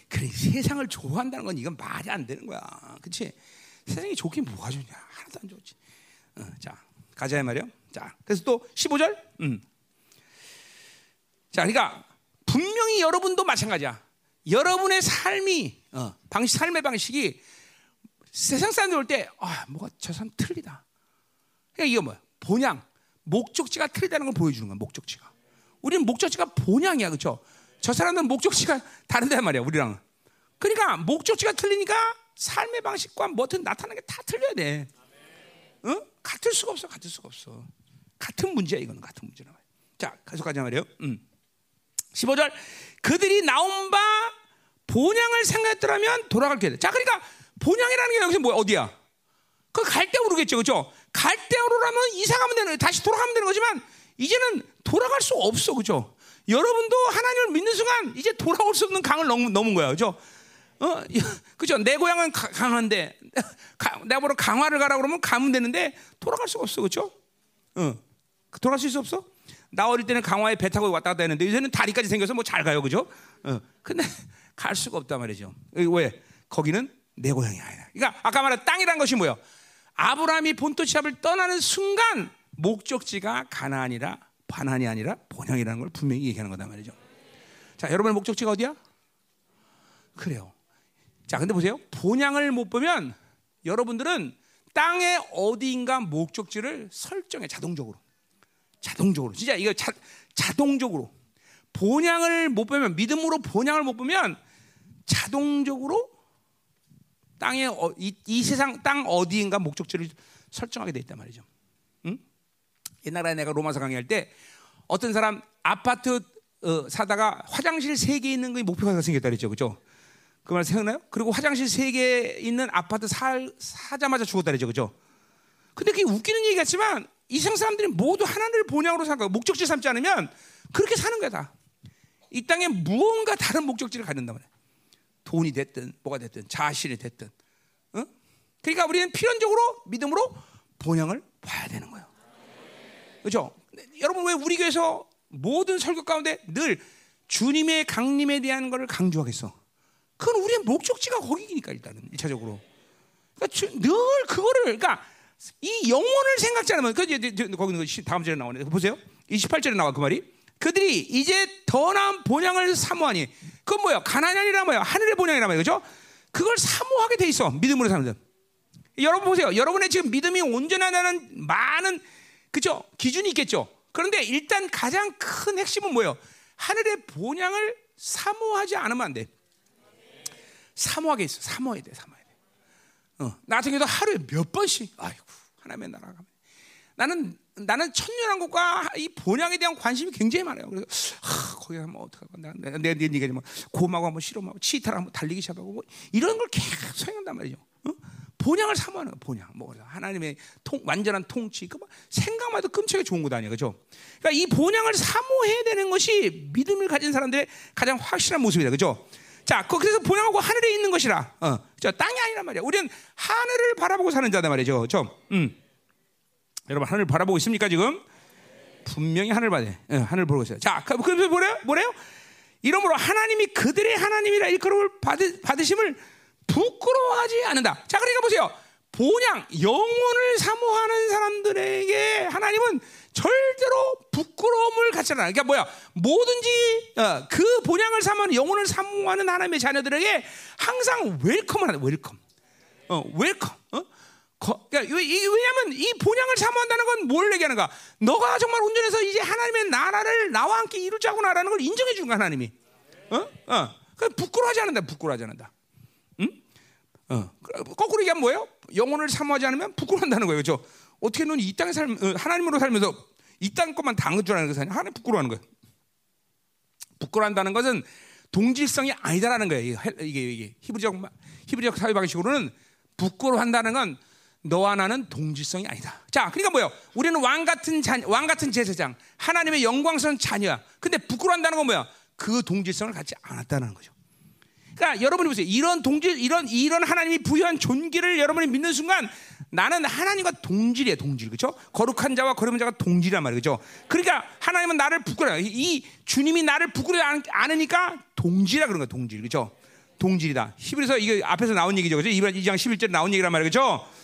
그래 세상을 좋아한다는 건 이건 말이 안 되는 거야, 그렇지? 세상이 좋긴 뭐가 좋냐? 하나도 안 좋지. 어, 자 가자 말이요. 자 그래서 또 15절. 음. 자 그러니까 분명히 여러분도 마찬가지야. 여러분의 삶이 어, 방식 삶의 방식이 세상 사람들 올 때 아, 뭐가 저 사람 틀리다. 그러니까 이게 뭐야? 본향, 목적지가 틀리다는 걸 보여주는 거야. 목적지가. 우리는 목적지가 본향이야, 그렇죠? 저 사람은 목적지가 다른데 말이야, 우리랑. 그러니까 목적지가 틀리니까 삶의 방식과 뭐든 나타나는 게 다 틀려야 돼. 어? 같을 수가 없어, 같을 수가 없어. 같은 문제야, 이거는 같은 문제란 말이야. 자, 계속하자 말이에요. 음. 15절. 그들이 나온 바 본향을 생각했더라면 돌아갈 게 돼. 자, 그러니까 본향이라는 게 여기서 뭐야? 어디야? 그 갈대오르겠죠, 그렇죠? 갈대오르라면 이사가면 되는, 다시 돌아가면 되는 거지만 이제는 돌아갈 수 없어, 그렇죠? 여러분도 하나님을 믿는 순간 이제 돌아올 수 없는 강을 넘, 넘은 거야, 그렇죠? 어, 그죠? 내 고향은 가, 강한데 내가 보러 강화를 가라 그러면 가면 되는데 돌아갈 수가 없어, 그렇죠? 어, 돌아갈 수 없어? 나 어릴 때는 강화에 배 타고 왔다 갔다 했는데 이제는 다리까지 생겨서 뭐 잘 가요, 그죠? 어, 근데 갈 수가 없단 말이죠. 왜? 거기는 내 고향이 아니라. 그러니까 아까 말한 땅이란 것이 뭐예요? 아브라함이 본토 지압을 떠나는 순간 목적지가 가나안이라 반환이 아니라 본향이라는 걸 분명히 얘기하는 거단 말이죠. 자, 여러분의 목적지가 어디야? 그래요. 자, 근데 보세요. 본향을 못 보면 여러분들은 땅의 어디인가 목적지를 설정해 자동적으로. 자동적으로. 진짜 이거 자, 자동적으로. 본향을 못 보면 믿음으로 본향을 못 보면 자동적으로 땅에 어, 이, 이, 세상 땅 어디인가 목적지를 설정하게 돼 있단 말이죠. 응? 옛날에 내가 로마서 강의할 때 어떤 사람 아파트 어, 사다가 화장실 세 개 있는 게 목표가 생겼다 그랬죠, 그죠? 그 말 생각나요? 그리고 화장실 세 개 있는 아파트 사, 사자마자 죽었다 그랬죠, 그죠? 근데 그게 웃기는 얘기 같지만 이상 사람들이 모두 하나님을 본향으로 생각하고 목적지 삼지 않으면 그렇게 사는 거야 다. 이 땅에 무언가 다른 목적지를 갖는단 말이야. 돈이 됐든 뭐가 됐든 자신이 됐든. 어? 그러니까 우리는 필연적으로 믿음으로 본향을 봐야 되는 거예요. 그렇죠? 여러분 왜 우리 교회에서 모든 설교 가운데 늘 주님의 강림에 대한 것을 강조하겠어? 그건 우리의 목적지가 거기니까 일단은 일차적으로. 그러니까 주, 늘 그거를 그러니까 이 영혼을 생각지 않으면 그 거기 다음 절에 나오네. 보세요. 28절에 나와 그 말이 그들이 이제 더 나은 본향을 사모하니 그건 뭐야? 아니라 뭐야? 하늘의 본향이라 말이야. 그죠? 그걸 사모하게 돼 있어. 믿음으로 사는 사람. 여러분 보세요. 여러분의 지금 믿음이 온전하다는 많은 그죠? 기준이 있겠죠. 그런데 일단 가장 큰 핵심은 뭐예요? 하늘의 본향을 사모하지 않으면 안 돼. 사모하게 있어. 사모해야 돼. 사모해야 돼. 어, 나 같은 경우도 하루에 몇 번씩 아이고 하나님의 나라 가면 나는 나는 천년왕국과 이 본향에 대한 관심이 굉장히 많아요. 그래서 하, 거기 가면 어떡하고 내내 내, 뭐 고마고 한번 실험하고 치타를 한번 달리기 시작하고 뭐 이런 걸 계속 생각한단 말이죠. 어? 본향을 사모하는 거야, 본향. 뭐 하나님의 통, 완전한 통치. 그뭐 생각만 해도 끔찍하게 좋은 거 아니야, 그죠? 그러니까 이 본향을 사모해야 되는 것이 믿음을 가진 사람들의 가장 확실한 모습이다, 그죠? 자, 그, 그래서 본향하고 하늘에 있는 것이라. 어, 저 땅이 아니란 말이야. 우리는 하늘을 바라보고 사는 자다 말이죠, 저. 음. 여러분 하늘 바라보고 있습니까 지금? 분명히 하늘 봐야 돼. 네, 하늘 보고 있어요. 자, 그, 그래서 뭐래요? 뭐래요? 이러므로 하나님이 그들의 하나님이라 일컬음을 받으, 받으심을 부끄러워하지 않는다. 자, 그러니까 보세요. 본향, 영혼을 사모하는 사람들에게 하나님은 절대로 부끄러움을 갖지 않아. 그러니까 뭐야? 뭐든지 어, 그 본향을 사모하는 영혼을 사모하는 하나님의 자녀들에게 항상 welcome을 하는 welcome. 어, welcome. 어? 그러니까 왜냐하면 이 본향을 사모한다는 건 뭘 얘기하는가? 너가 정말 온전해서 이제 하나님의 나라를 나와 함께 이루자고 나라는 걸 인정해 주는 거 하나님이. 어? 어. 그 부끄러워하지 않는다. 부끄러워하지 않는다. 응? 어. 거꾸로 얘기하면 뭐예요? 영혼을 사모하지 않으면 부끄러워한다는 거예요. 그렇죠? 어떻게 너는 이 땅에 살 어, 하나님으로 살면서 이 땅 것만 당한 줄 아는 것은 하나님 부끄러워하는 거예요. 부끄러워한다는 것은 동질성이 아니다라는 거예요. 이게 이게 히브리적 히브리적 사회 방식으로는 부끄러워한다는 건 너와 나는 동질성이 아니다. 자, 그러니까 뭐요? 우리는 왕 같은 자, 왕 같은 제사장, 하나님의 영광스러운 자녀야. 근데 부끄러워한다는 건 뭐야? 그 동질성을 갖지 않았다는 거죠. 그러니까 여러분이 보세요. 이런 동질, 이런 이런 하나님이 부여한 존귀를 여러분이 믿는 순간 나는 하나님과 동질이에요, 동질. 그렇죠? 거룩한 자와 거룩한 자가 동질이란 말이죠. 그러니까 하나님은 나를 부끄러워. 이 주님이 나를 부끄러워 않으니까 동질이라 그런 거야, 동질. 그렇죠? 동질이다. 히브리서 이게 앞에서 나온 얘기죠. 그죠? 2장 11절 나온 얘기란 말이죠. 그렇죠?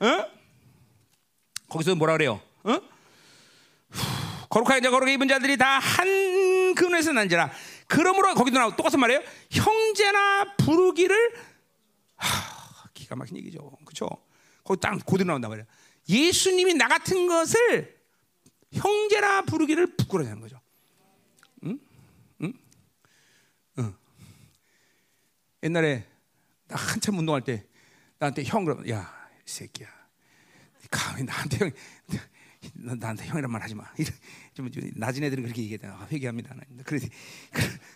어? 거기서 뭐라 그래요? 어? 거룩하게 자 거룩하게 입은 자들이 다 한 근원에서 난지라. 그러므로 거기도 나오 똑같은 말이에요. 형제나 부르기를 하, 기가 막힌 얘기죠. 그렇죠? 거기 딱 고대로 나온단 말이에요. 예수님이 나 같은 것을 형제나 부르기를 부끄러워하는 거죠. 응? 응? 응. 옛날에 나 한참 운동할 때 나한테 형 그러면 야이 새끼야. 감히 나한테 형, 나한테 형이란 말 하지 마. 좀, 좀 낮은 애들은 그렇게 얘기하잖아. 아, 회개합니다. 그래,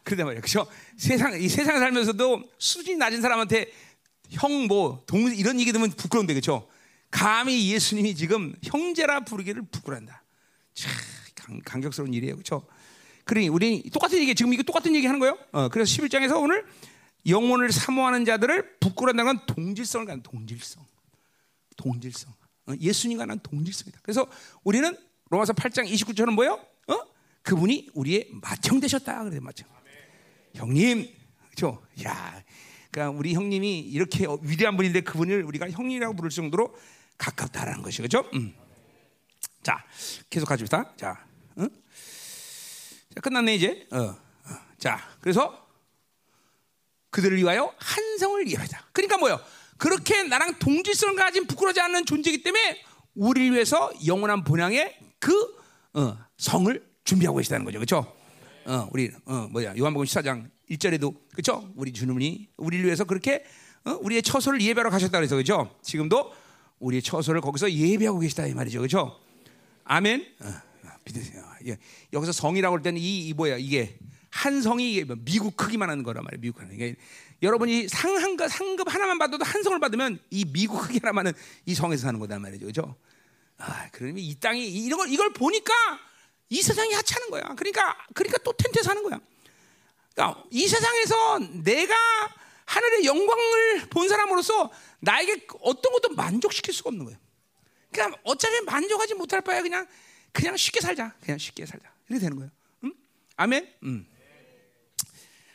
그러단 말이야. 그죠? 세상, 이 세상에 살면서도 수준이 낮은 사람한테 형, 뭐, 동, 이런 얘기 들으면 부끄러운데, 그죠? 감히 예수님이 지금 형제라 부르기를 부끄러한다. 참, 강, 강격스러운 일이에요. 그죠? 그러니, 우리 똑같은 얘기, 지금 이거 똑같은 얘기 하는 거예요. 어, 그래서 11장에서 오늘 영혼을 사모하는 자들을 부끄러운다는 건 동질성을 갖는 동질성. 동질성. 어, 예수님과 난 동질성이다. 그래서 우리는 로마서 8장 29절은 뭐요? 어? 그분이 우리의 맏형 되셨다. 그래 맏형. 형님, 그렇죠? 야, 그러니까 우리 형님이 이렇게 위대한 분인데 그분을 우리가 형님이라고 부를 정도로 가깝다라는 것이 그렇죠? 음. 자, 계속 가줍시다. 자, 응? 자, 끝났네 이제. 어, 어. 자, 그래서 그들을 위하여 한 성을 예배다. 그러니까 뭐요? 그렇게 나랑 동질성을 가진 부끄러지 않는 존재이기 때문에 우리를 위해서 영원한 본향의 그 어, 성을 준비하고 계시다는 거죠. 그렇죠? 어, 우리 어, 뭐야? 요한복음 14장 1절에도 그렇죠? 우리 주님이 우리를 위해서 그렇게 어, 우리의 처소를 예배하러 가셨다 그래서 그렇죠? 지금도 우리의 처소를 거기서 예배하고 계시다 이 말이죠. 그렇죠? 아멘. 어, 어 예. 여기서 성이라고 할 때는 이, 이 뭐야? 이게 한 성이 미국 크기만 하는 거란 말이에요. 미국 하는. 게 여러분이 상한급 상급 하나만 받아도 한 성을 받으면 이 미국 하나만은 이 성에서 사는 거단 말이죠. 그죠? 아, 그러면 이 땅이 이런 걸 이걸 보니까 이 세상이 하찮은 거야. 그러니까 그러니까 또 텐트에 사는 거야. 그러니까 이 세상에서 내가 하늘의 영광을 본 사람으로서 나에게 어떤 것도 만족시킬 수가 없는 거예요. 그냥 어차피 만족하지 못할 바에 그냥 그냥 쉽게 살자. 그냥 쉽게 살자. 이렇게 되는 거예요. 음? 아멘. 음.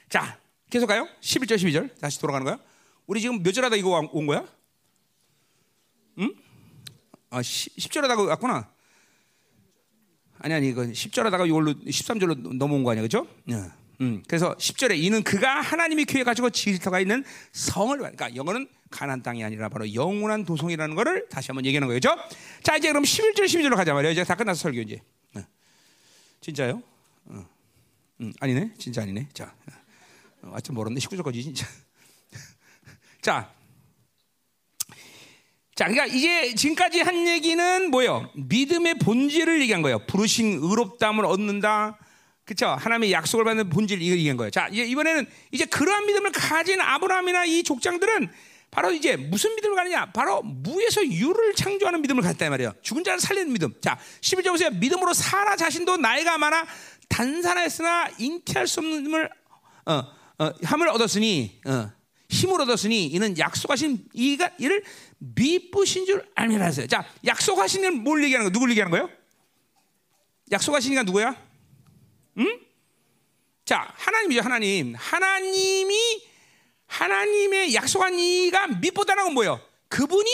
자, 계속 가요. 11절 12절. 다시 돌아가는 거야. 우리 지금 몇 절 하다 이거 온 거야? 응? 아, 10, 절 하다가 왔구나. 아니 아니 이거 10절 하다가 이걸로 13절로 넘어온 거 아니야. 그죠? 네. 음, 그래서 10절에 이는 그가 하나님이 교회 가지고 질터가 있는 성을 그러니까 영어는 가난 땅이 아니라 바로 영원한 도성이라는 것을 다시 한번 얘기하는 거죠. 자 이제 그럼 11절 12절로 가자 말이야. 이제 다 끝나서 설교 이제. 네. 진짜요? 어. 음, 아니네. 진짜 아니네. 자. 어, 하여튼 멀었네. 19절까지 진짜. 자. 자, 그러니까 이제 지금까지 한 얘기는 뭐예요? 믿음의 본질을 얘기한 거예요. 부르신 의롭다함을 얻는다. 그렇죠? 하나님의 약속을 받는 본질 이거 얘기한 거예요. 자, 이제 이번에는 이제 그러한 믿음을 가진 아브라함이나 이 족장들은 바로 이제 무슨 믿음을 가느냐? 바로 무에서 유를 창조하는 믿음을 갖다 말이에요. 죽은 자를 살리는 믿음. 자, 11절 보세요. 믿음으로 사라 자신도 나이가 많아 단산하였으나 잉태할 수 없는 힘을 어, 어, 함을 얻었으니 어, 힘을 얻었으니 이는 약속하신 이가 이를 미쁘신 줄 알미라 하세요. 자, 약속하시는 뭘 얘기하는 거? 누굴 얘기하는 거예요? 약속하신 이가 누구야? 응? 자, 하나님이죠, 하나님. 하나님이 하나님의 약속한 이가 믿보다는 건 뭐예요? 그분이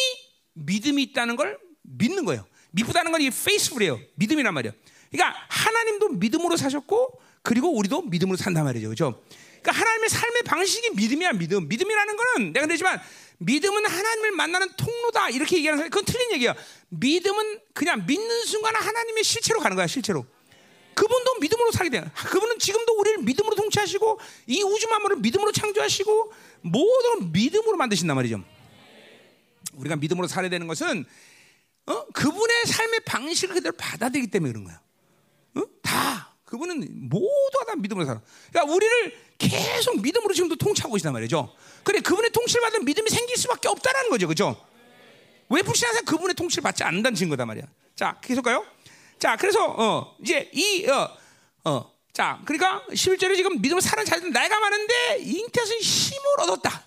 믿음이 있다는 걸 믿는 거예요. 믿보다는 건이 페이스풀이에요. 믿음이란 말이에요. 그러니까 하나님도 믿음으로 사셨고 그리고 우리도 믿음으로 산단 말이죠. 그렇죠? 그러니까 하나님의 삶의 방식이 믿음이야, 믿음. 믿음이라는 거는 내가 그러지만 믿음은 하나님을 만나는 통로다. 이렇게 얘기하는 사람 그건 틀린 얘기야. 믿음은 그냥 믿는 순간 하나님의 실체로 가는 거야, 실체로. 그분도 믿음으로 살게 돼요. 그분은 지금도 우리를 믿음으로 통치하시고 이 우주 만물을 믿음으로 창조하시고 모든 믿음으로 만드신단 말이죠. 우리가 믿음으로 살아야 되는 것은 어? 그분의 삶의 방식을 그대로 받아들이기 때문에 그런 거야. 어? 다 그분은 모두가 다 믿음으로 살아. 그러니까 우리를 계속 믿음으로 지금도 통치하고 계시단 말이죠. 그래 그분의 통치를 받은 믿음이 생길 수밖에 없다는 거죠, 그렇죠? 왜 불신하세요? 그분의 통치를 받지 않는다는 증거다 말이야. 자, 계속 가요. 자, 그래서 어, 이제 이 어, 어, 자, 그러니까 11절에 지금 믿음을 사는 자들은 나이가 많은데 잉태에서 힘을 얻었다.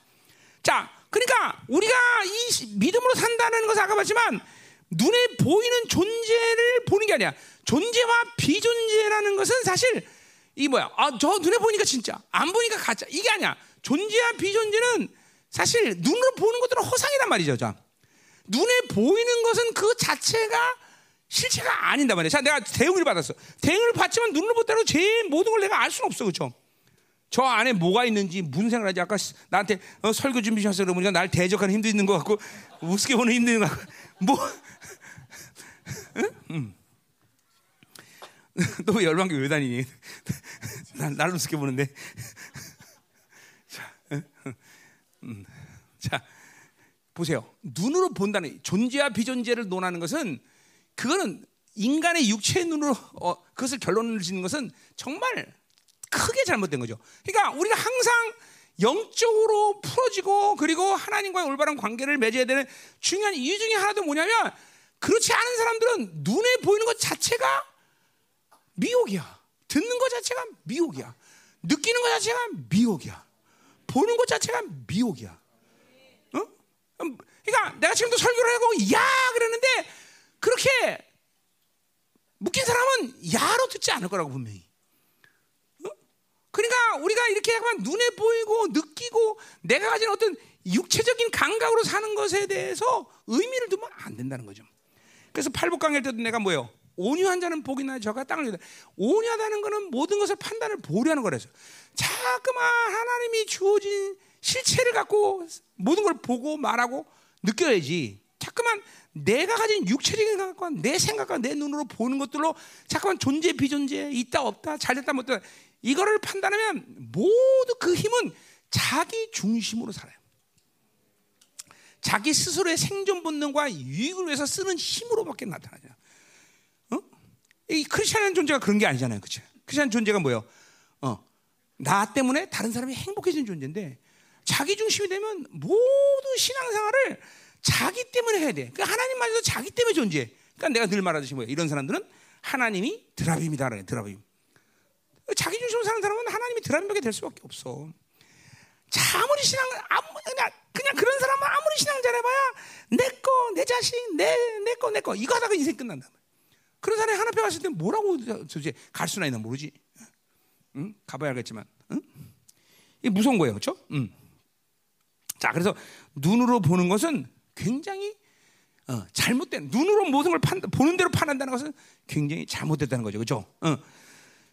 자, 그러니까 우리가 이 믿음으로 산다는 것을 아까 봤지만 눈에 보이는 존재를 보는 게 아니야. 존재와 비존재라는 것은 사실 이 뭐야? 아, 저 눈에 보니까 진짜, 안 보니까 가짜. 이게 아니야. 존재와 비존재는 사실 눈으로 보는 것들은 허상이란 말이죠. 자, 눈에 보이는 것은 그 자체가 실체가 아닌단 말이야. 자, 내가 대응을 받았어. 대응을 받지만 눈으로 보다로 제 모든 걸 내가 알 수는 없어, 그렇죠? 저 안에 뭐가 있는지 무슨 생각을 하지? 아까 나한테 어, 설교 준비하셔서 그러니까 날 대적하는 힘도 있는 것 같고 우습게 보는 힘도 있는 것 같고 뭐 응? 응. 너 열방교 왜 다니니? 난 나를 우습게 보는데. 자, 음, 자, 보세요. 눈으로 본다는 존재와 비존재를 논하는 것은 그거는 인간의 육체의 눈으로 어, 그것을 결론을 짓는 것은 정말 크게 잘못된 거죠. 그러니까 우리가 항상 영적으로 풀어지고 그리고 하나님과의 올바른 관계를 맺어야 되는 중요한 이유 중에 하나도 뭐냐면 그렇지 않은 사람들은 눈에 보이는 것 자체가 미혹이야. 듣는 것 자체가 미혹이야. 느끼는 것 자체가 미혹이야. 보는 것 자체가 미혹이야. 어? 음, 그러니까 내가 지금도 설교를 하고 야 그러는데 그렇게 묶인 사람은 야로 듣지 않을 거라고 분명히. 어? 그러니까 우리가 이렇게 하면 눈에 보이고 느끼고 내가 가진 어떤 육체적인 감각으로 사는 것에 대해서 의미를 두면 안 된다는 거죠. 그래서 팔복 강의할 때도 내가 뭐예요? 온유한 자는 복이나 저가 땅을 주다. 온유하다는 것은 모든 것을 판단을 보려는 거라서. 자꾸만 하나님이 주어진 실체를 갖고 모든 걸 보고 말하고 느껴야지. 자꾸만 내가 가진 육체적인 감각과 내 생각과 내 눈으로 보는 것들로 자꾸만 존재 비존재 있다 없다 잘됐다 못됐다 이거를 판단하면 모두 그 힘은 자기 중심으로 살아요. 자기 스스로의 생존 본능과 유익을 위해서 쓰는 힘으로밖에 나타나냐. 어? 이 크리스천의 존재가 그런 게 아니잖아요, 그렇죠? 크리스천 존재가 뭐예요? 어, 나 때문에 다른 사람이 행복해지는 존재인데 자기 중심이 되면 모든 신앙생활을 자기 때문에 해야 돼. 그러니까 하나님마저도 자기 때문에 존재해. 그러니까 내가 늘 말하듯이 뭐야? 이런 사람들은 하나님이 드라빔이다라는 드라빔. 자기 중심으로 사는 사람은 하나님이 드라빔밖에 될 수밖에 없어. 자, 아무리 신앙 아무 그냥 그냥 그런 사람은 아무리 신앙 잘 해봐야 내 거, 내 자식, 내내 거, 내 거 이거 하다가 인생 끝난다. 그런 사람이 하나 앞에 갔을 때 뭐라고 도대체 갈 수나 있나 모르지. 응? 가봐야 알겠지만, 응? 이 무서운 거예요, 그렇죠? 응. 자, 그래서 눈으로 보는 것은 굉장히 어, 잘못된 눈으로 모든 걸 판, 보는 대로 판단다는 것은 굉장히 잘못됐다는 거죠, 그렇죠? 어.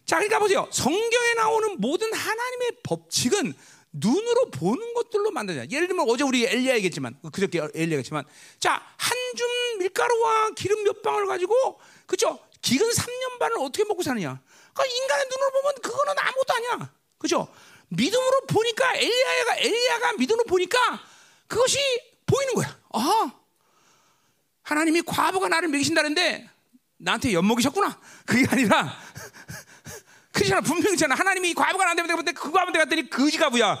자, 그러니까 보세요. 성경에 나오는 모든 하나님의 법칙은 눈으로 보는 것들로 만들잖아. 예를 들면 어제 우리 엘리야 얘기했지만, 그저께 엘리야 얘기했지만, 자, 한 줌 밀가루와 기름 몇 방울 가지고, 그죠? 기근 3년 반을 어떻게 먹고 사느냐? 그러니까 인간의 눈으로 보면 그거는 아무것도 아니야. 그죠? 믿음으로 보니까 엘리야가 엘리야가 믿음으로 보니까 그것이 보이는 거야. 아, 하나님이 과부가 나를 먹이신다는데 나한테 엿먹이셨구나. 그게 아니라 그렇잖아 분명히잖아. 하나님이 과부가 나한테 먹는데 그 과부한테 갔더니 거지 과부야.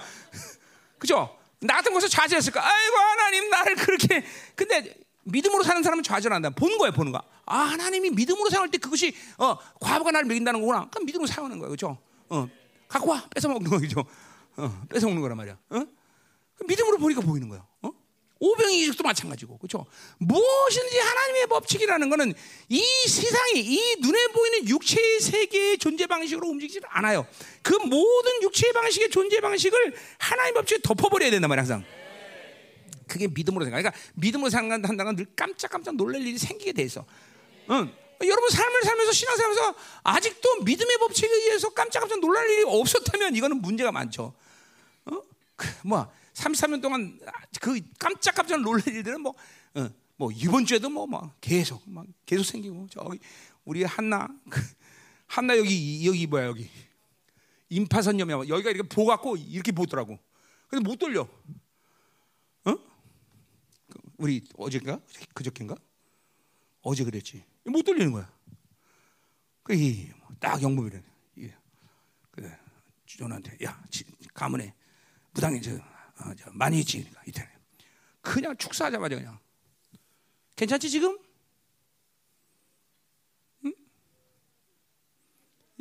그죠? 나 같은 곳에서 좌절했을까? 아이고 하나님 나를 그렇게 근데 믿음으로 사는 사람은 좌절한다. 보는 거야, 보는 거. 아 하나님이 믿음으로 사용할 때 그것이 어, 과부가 나를 먹인다는 거구나. 그럼 믿음으로 사용하는 거야, 그렇죠? 어, 갖고 와, 뺏어 먹는 거죠. 어, 뺏어 먹는 거란 말이야. 어? 믿음으로 보니까 보이는 거야. 어? 오병이 이식도 마찬가지고, 그렇죠? 무엇인지 하나님의 법칙이라는 것은 이 세상이 이 눈에 보이는 육체의 세계의 존재 방식으로 움직이지 않아요. 그 모든 육체의 방식의 존재 방식을 하나님 법칙에 덮어버려야 된단 말이야, 항상. 그게 믿음으로 생각. 그러니까 믿음으로 생각한다는 건늘 깜짝깜짝 놀랄 일이 생기게 돼 있어. 응. 여러분 삶을 살면서 신앙생활에서 아직도 믿음의 법칙에 의해서 깜짝깜짝 놀랄 일이 없었다면 이거는 문제가 많죠. 어? 그, 뭐 33년 동안 그 깜짝깜짝 놀랄 일들은 뭐, 어, 뭐 이번 주에도 뭐, 막 계속 막 계속 생기고 저기 우리 한나 그, 한나 여기 여기 뭐야 여기 임파선염이야 여기가 이렇게 보 갖고 이렇게 보더라고. 근데 못 돌려. 어? 우리 어제인가 그저께인가 어제 그랬지 못 돌리는 거야. 그딱 영범이래. 그래 주전한테 야 가문에 어, 저 많이 있지 그러니까 이태 그냥 축사하자마자 그냥 괜찮지 지금? 응?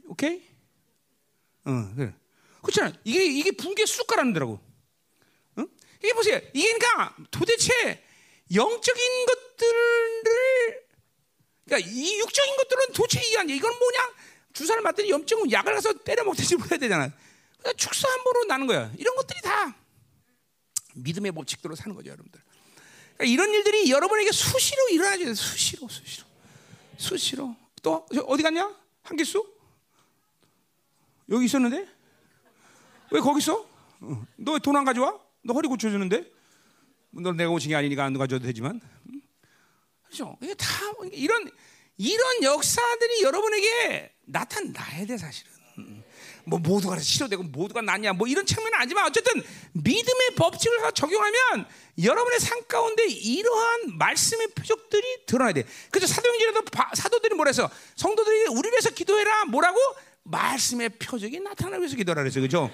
오케이? 어 그래. 그렇잖아. 이게 이게 붕괴 쑥 가라는더라고. 응? 이게 보세요. 이게 그러니까 도대체 영적인 것들을 그러니까 이 육적인 것들은 도대체 이해 안 돼. 이건 뭐냐? 주사를 맞더니 염증은 약을 가서 때려 먹듯이 먹어야 되잖아. 그러니까 축사 함부로 나는 거야. 이런 것들이 다 믿음의 법칙대로 사는 거죠, 여러분들. 그러니까 이런 일들이 여러분에게 수시로 일어나죠. 수시로, 수시로, 수시로. 또 어디 갔냐? 한기수? 여기 있었는데 왜 거기 있어? 어. 너 왜 돈 안 가져와? 너 허리 고쳐주는데? 너 내가 오신 게 아니니까 안 가져도 되지만. 그렇죠? 이게 다 이런 이런 역사들이 여러분에게 나타나야 돼 사실은. 뭐 모두가 치료되고 모두가 낫냐 뭐 이런 측면은 아니지만 어쨌든 믿음의 법칙을 적용하면 여러분의 삶 가운데 이러한 말씀의 표적들이 드러나야 돼. 그래서 사도행전에도 사도들이 뭐래서 성도들이 우리 위해서 기도해라 뭐라고 말씀의 표적이 나타나기 위해서 기도하라 그랬어. 그죠?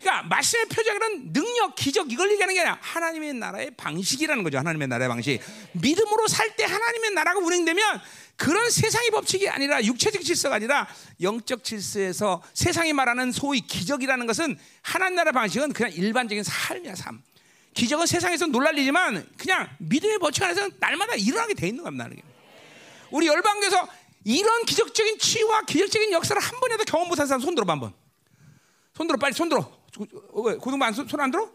그러니까 말씀의 표적은 능력, 기적 이걸 얘기하는 게 아니라 하나님의 나라의 방식이라는 거죠. 하나님의 나라의 방식. 믿음으로 살 때 하나님의 나라가 운행되면 그런 세상의 법칙이 아니라 육체적 질서가 아니라 영적 질서에서 세상이 말하는 소위 기적이라는 것은 하나님 나라 방식은 그냥 일반적인 삶이야, 삶. 기적은 세상에서 놀랄 일이지만 그냥 믿음의 법칙 안에서 날마다 일어나게 돼 있는 겁니다. 우리 열방에서 이런 기적적인 치유와 기적적인 역사를 한 번이라도 경험 못한 사람 손 들어봐 한 번. 손 들어 빨리 손 들어. 왜 고등부 손안 들어?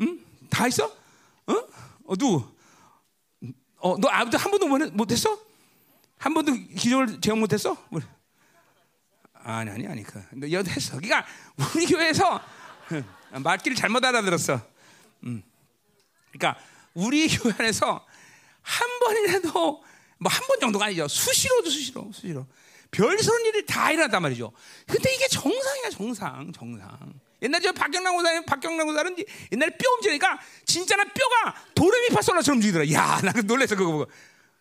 응? 다 있어? 어? 어 누구? 어, 너 아무도 한 번도 못 했어? 한 번도 기적을 제공 못했어? 아니 아니 아니 그 여도 했어. 그러니까 우리 교회에서 말귀를 잘못 알아들었어. 음. 그러니까 우리 교회 안에서 한 번이라도 뭐 한 번 정도가 아니죠. 수시로도 수시로 수시로 별스러운 일이 다 일어났단 말이죠. 근데 이게 정상이야 정상 정상. 옛날에 저 박경남 고사님, 박경남 고사는 옛날에 뼈 움직이니까 진짜나 뼈가 도레미파솔라처럼 움직이더라. 야, 나그 놀래서 그거 보고.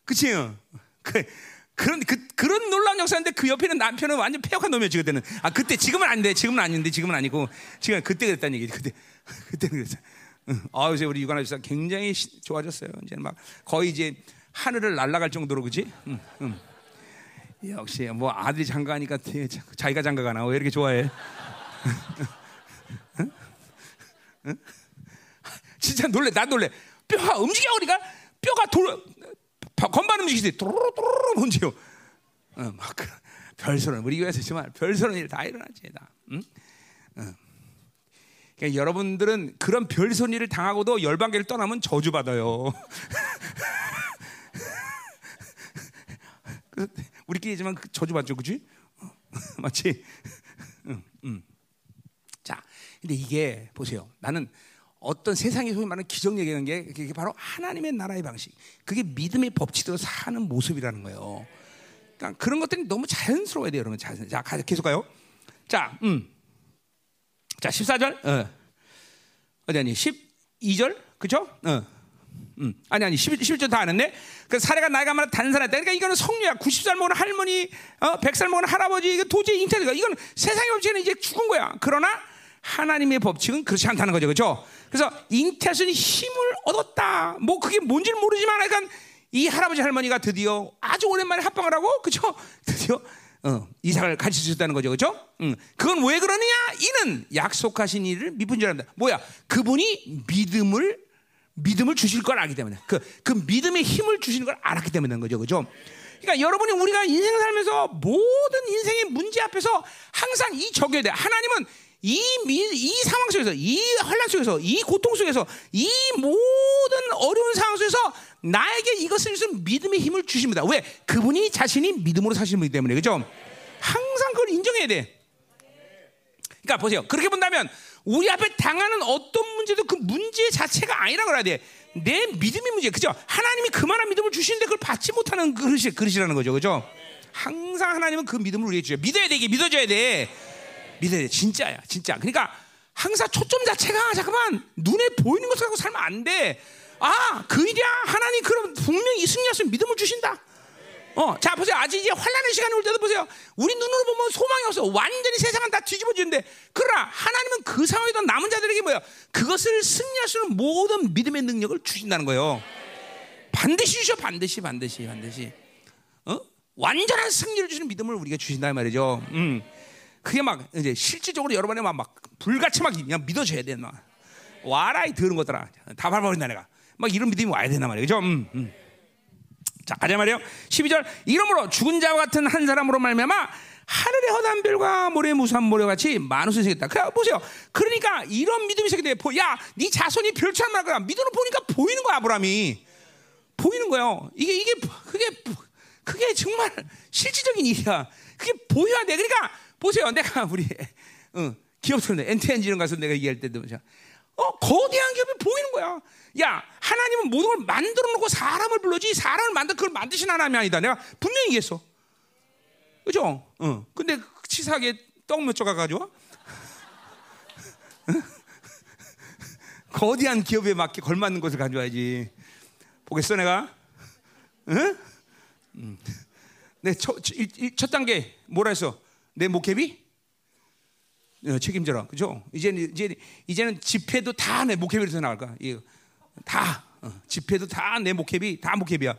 그치? 그, 그런, 그, 그런 놀라운 역사인데 그 옆에는 남편은 완전 폐역한 놈이었지, 그때는. 아, 그때, 지금은 아닌데, 지금은 아닌데, 지금은 아니고. 지금 그때 그랬다는 얘기지, 그때. 그때는 그랬어. 응. 아, 요새 우리 유관아 집사 굉장히 시, 좋아졌어요. 이제 막 거의 이제 하늘을 날아갈 정도로, 그지? 응, 응. 역시 뭐 아들이 장가하니까 자기가 장가가나 왜 이렇게 좋아해? 응? 응? 진짜 놀래, 나 놀래. 뼈가 움직여 우리가 뼈가 돌 바- 건반 움직이지 도로로 도로로 움직여. 어, 막 그- 별소는 우리 교회에서 정말 별소는 일 다 일어나지 다. 응? 어. 그러니까 여러분들은 그런 별소는 일을 당하고도 열방계를 떠나면 저주 받아요. 우리끼리지만 그 저주 받죠, 그지? 맞지? 응, 응. 자, 근데 이게 보세요. 나는 어떤 세상에 소위 말하는 기적 얘기하는 게 그게 바로 하나님의 나라의 방식. 그게 믿음의 법칙대로 사는 모습이라는 거예요. 그러니까 그런 것들이 너무 자연스러워야 돼요, 여러분. 자연. 자, 가- 계속 가요. 자, 음. 자, 14절. 어. 어디 아니? 12절. 그죠? 어. 음. 아니 아니 11, 11절 다 아는데 그 사례가 나이가 많아 단산했다. 그러니까 이거는 성녀야. 90살 먹은 할머니, 어, 100살 먹은 할아버지 이거 도저히 잉태가 이건 세상의 법칙은 이제 죽은 거야. 그러나 하나님의 법칙은 그렇지 않다는 거죠. 그렇죠? 그래서 있는 힘을 얻었다. 뭐 그게 뭔지는 모르지만 약간 이 할아버지 할머니가 드디어 아주 오랜만에 합방을 하고 그죠? 드디어 어, 이삭을 가르칠 수 있다는 거죠, 그렇죠? 음, 그건 왜 그러느냐? 이는 약속하신 일을 믿은 줄 안다. 뭐야? 그분이 믿음을 믿음을 주실 걸 알기 때문에 그, 그 믿음의 힘을 주시는 걸 알았기 때문인 거죠, 그렇죠? 그러니까 여러분이 우리가 인생을 살면서 모든 인생의 문제 앞에서 항상 이 적용해야 돼. 하나님은 이, 미, 이 상황 속에서, 이 혼란 속에서, 이 고통 속에서, 이 모든 어려운 상황 속에서 나에게 이것을 주신 믿음의 힘을 주십니다. 왜? 그분이 자신이 믿음으로 사시는 분이기 때문에, 그죠? 항상 그걸 인정해야 돼. 그러니까 보세요. 그렇게 본다면 우리 앞에 당하는 어떤 문제도 그 문제 자체가 아니라 그래야 돼. 내 믿음의 문제, 그죠? 하나님이 그만한 믿음을 주시는데 그걸 받지 못하는 그릇이, 그릇이라는 거죠, 그죠? 항상 하나님은 그 믿음을 우리에게 주죠. 믿어야 돼, 이게 믿어줘야 돼. 믿어야 돼, 진짜야, 진짜. 그러니까 항상 초점 자체가 잠깐만 눈에 보이는 것을 갖고 살면 안 돼. 아, 그 일이야. 하나님 그럼 분명히 승리하시면 믿음을 주신다. 어, 자 보세요. 아직 이제 환란의 시간이 올 때도 보세요. 우리 눈으로 보면 소망이 없어. 완전히 세상은 다 뒤집어지는데, 그러나 하나님은 그 상황에도 남은 자들에게 뭐야? 그것을 승리할 수 있는 모든 믿음의 능력을 주신다는 거예요. 반드시 주셔, 반드시, 반드시, 반드시. 어? 완전한 승리를 주시는 믿음을 우리가 주신다 말이죠. 음. 그게 막 이제 실질적으로 여러분의 막, 막 불같이 막 그냥 믿어줘야 돼, 막 와라 이 더러운 것들아, 다 밟아버린다 내가. 막 이런 믿음이 와야 된단 말이죠. 음, 음. 자, 가자 말이요. 12절. 이러므로 죽은 자와 같은 한 사람으로 말미암아 하늘의 허단 별과 모래 무수한 모래 같이 많은 수이 생겼다. 그 보세요. 그러니까 이런 믿음이 보- 야, 네 자손이 별처럼 말 거야. 믿음을 보니까 보이는 거야, 아브라함이. 보이는 거예요. 이게 이게 그게 그게 정말 실질적인 일이야. 그게 보여야 돼. 그러니까 보세요. 내가 우리 어, 기업들인데 엔트엔지 이런 가서 내가 얘기할 때도 자, 어 거대한 기업이 보이는 거야. 야 하나님은 모든 걸 만들어 놓고 사람을 불러지 사람을 만들 그걸 만드신 하나님이 아니다. 내가 분명히 얘기했어. 그죠? 어. 근데 치사하게 떡 몇 조각 가져와? 응? 거대한 기업에 맞게 걸맞는 것을 가져와야지. 보겠어 내가? 응? 음. 내첫 첫 단계 뭐라 했어? 내 목회비? 어, 책임져라. 그죠? 이제 이제 이제는 집회도 다 내 목회비로서 나갈 거야. 다 어, 집회도 다 내 목회비, 다 목회비야.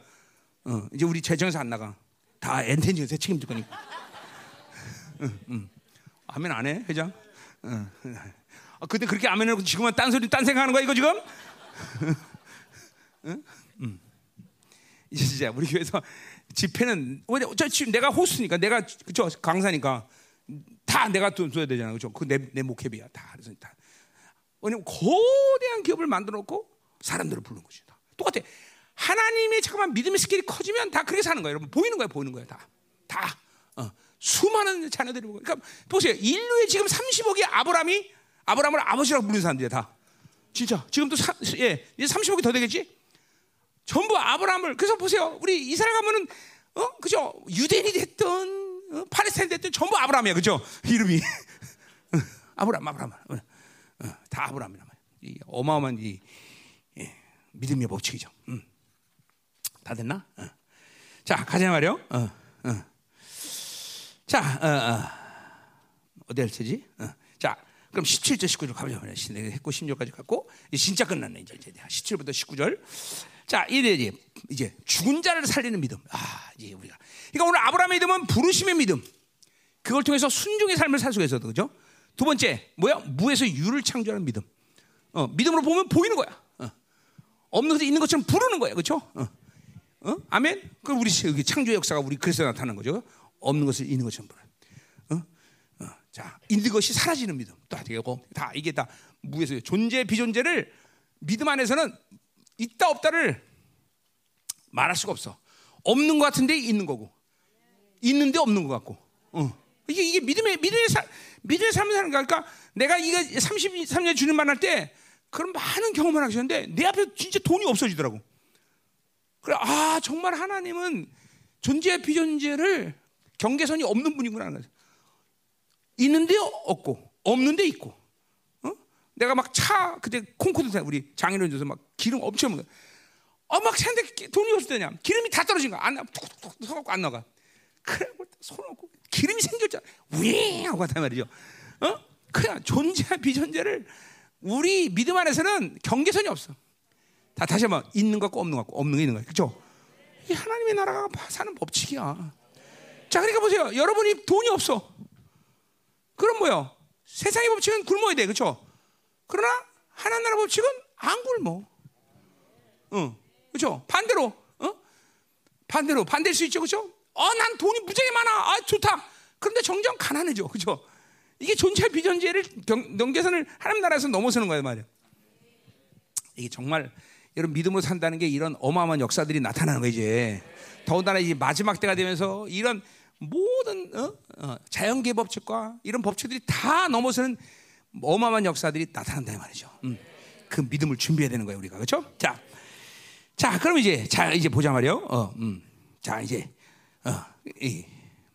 어, 이제 우리 재정에서 안 나가. 다 엔텐지에서 책임질 거니까. 응, 응. 아멘 안 해, 회장? 응. 아, 근데 그렇게 아멘 하고 지금은 딴 소리, 딴 생각하는 거야 이거 지금? 응? 응. 이제 진짜 우리 교회에서 집회는 왜냐 저 지금 내가 호스니까 내가 그죠 강사니까 다 내가 돈 줘야 되잖아. 그죠 그내 내 목회비야. 다 그래서 다. 왜냐면 거대한 기업을 만들어 놓고 사람들을 부르는 거지 다. 똑같아. 하나님의 잠깐만 믿음의 스케일이 커지면 다 그렇게 사는 거예요 여러분 보이는 거야 보이는 거야 다다. 어. 수많은 자녀들이 보고. 그러니까 보세요. 인류의 지금 30억이 아브라함이 아브라함을 아버지라고 부르는 사람들이야 다. 진짜. 지금도 사, 예. 이제 30억이 더 되겠지 전부 아브라함을 그래서 보세요. 우리 이스라엘 가면은 어? 그죠? 유대인이 됐든 어? 팔레스타인 됐든 전부 아브라함이야. 그죠? 이름이. 아브라함 아브라함 어, 어, 다 아브라함이란 말이야. 이 어마어마한 이 예, 믿음의 법칙이죠. 음. 다 됐나? 어. 자 가자 말이요. 어, 어. 자 어, 어. 어 디 할 테지? 어. 자 그럼 17절 19절 가보자 말이야. 했고 16절까지 갔고 진짜 끝났네 이제 이제 17절부터 19절 자, 이제 이제 죽은 자를 살리는 믿음. 아, 이제 우리가. 그러니까 오늘 아브라함의 믿음은 부르심의 믿음. 그걸 통해서 순종의 삶을 살 수가 있었던 거죠. 두 번째, 뭐야? 무에서 유를 창조하는 믿음. 어, 믿음으로 보면 보이는 거야. 어. 없는 것이 있는 것처럼 부르는 거야. 그렇죠? 어. 어? 아멘. 그 우리 창조 역사가 우리 그래서 나타나는 거죠. 없는 것을 있는 것처럼 부르는. 어? 어. 자, 있는 것이 사라지는 믿음. 또 되고 다 이게 다 무에서 존재 비존재를 믿음 안에서는 있다 없다를 말할 수가 없어. 없는 것 같은데 있는 거고, 있는데 없는 것 같고. 어. 이게 이게 믿음의 믿음의 사, 믿음의 삶을 사는 거니까 그러니까 내가 이거 33년 주님 만날 때 그런 많은 경험을 하셨는데 내 앞에 진짜 돈이 없어지더라고. 그래 아 정말 하나님은 존재 비존재를 경계선이 없는 분이구나. 있는데 없고 없는데 있고. 어? 내가 막 차 그때 콩코드 우리 장인어른 줘서 막 기름 엄청 먹어. 어막 차는데 돈이 없을 때냐 기름이 다 떨어진 거야. 안 툭툭툭 서갖고 안 나가. 그래 손 없고 기름이 생겼잖아. 윙 하고 갔단 말이죠. 어? 그냥 존재와 비존재를 우리 믿음 안에서는 경계선이 없어. 다 다시 한번 있는 것 같고 없는 것 같고 없는 게 있는 거야. 그렇죠? 이 하나님의 나라가 사는 법칙이야. 자, 그러니까 보세요. 여러분이 돈이 없어. 그럼 뭐요? 세상의 법칙은 굶어야 돼. 그렇죠? 그러나 하나님 나라 법칙은 안 굶어. 어. 그렇죠? 반대로 어? 반대로 반대일 수 있죠. 그렇죠? 어, 난 돈이 무지하게 많아. 아, 좋다. 그런데 정정 가난해져. 그렇죠? 이게 존재 비존재를 경계선을 하나님 나라에서 넘어서는 거예요, 말이야. 이게 정말 여러분 믿음으로 산다는 게 이런 어마어마한 역사들이 나타나는 거예요, 이제. 더군다나 이제 마지막 때가 되면서 이런 모든 어? 어, 자연계 법칙과 이런 법칙들이 다 넘어서는 어마어마한 역사들이 나타난다 말이죠. 음. 그 믿음을 준비해야 되는 거예요, 우리가 그렇죠? 자, 자, 그럼 이제 자 이제 보자 말이요. 어, 음. 자 이제 어, 이,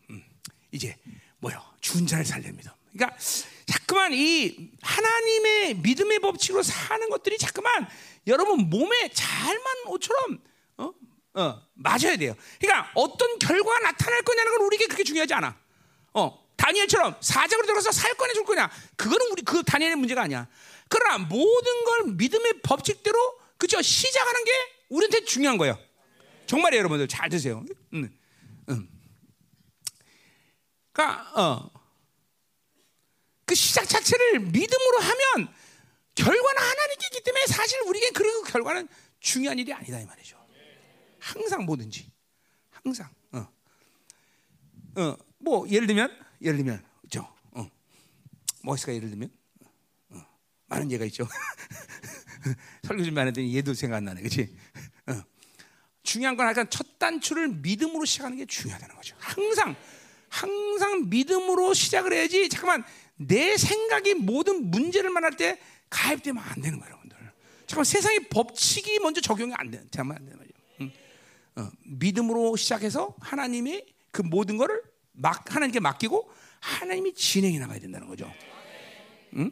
음. 이제 뭐요? 준자를 살려 믿음. 그러니까 자꾸만 이 하나님의 믿음의 법칙으로 사는 것들이 자꾸만 여러분 몸에 잘만 옷처럼 어? 어, 맞아야 돼요. 그러니까 어떤 결과가 나타날 거냐는 건 우리에게 그렇게 중요하지 않아. 어, 다니엘처럼 사적으로 들어서 살 거냐 줄 거냐. 그거는 우리 그 다니엘의 문제가 아니야. 그러나 모든 걸 믿음의 법칙대로 그죠 시작하는 게 우리한테 중요한 거예요. 정말이에요, 여러분들 잘 드세요. 음, 음. 그러니까 어, 그 시작 자체를 믿음으로 하면 결과는 하나님께 있기 때문에 사실 우리에게 그 결과는 중요한 일이 아니다 이 말이죠. 항상 뭐든지 항상 어. 어, 뭐 예를 들면 예를 들면 저 어. 뭐 있을까 예를 들면 어. 많은 예가 있죠. 설교 좀 하는데 얘도 생각 안 나네, 그렇지? 어. 중요한 건 약간 첫 단추를 믿음으로 시작하는 게 중요하다는 거죠. 항상 항상 믿음으로 시작을 해야지. 잠깐만 내 생각이 모든 문제를 말할 때 가입되면 안 되는 거예요, 여러분들. 잠깐 세상의 법칙이 먼저 적용이 안 돼, 되면 안 되는 거죠. 응? 어, 믿음으로 시작해서 하나님이 그 모든 것을 막 하나님께 맡기고 하나님이 진행해 나가야 된다는 거죠. 응?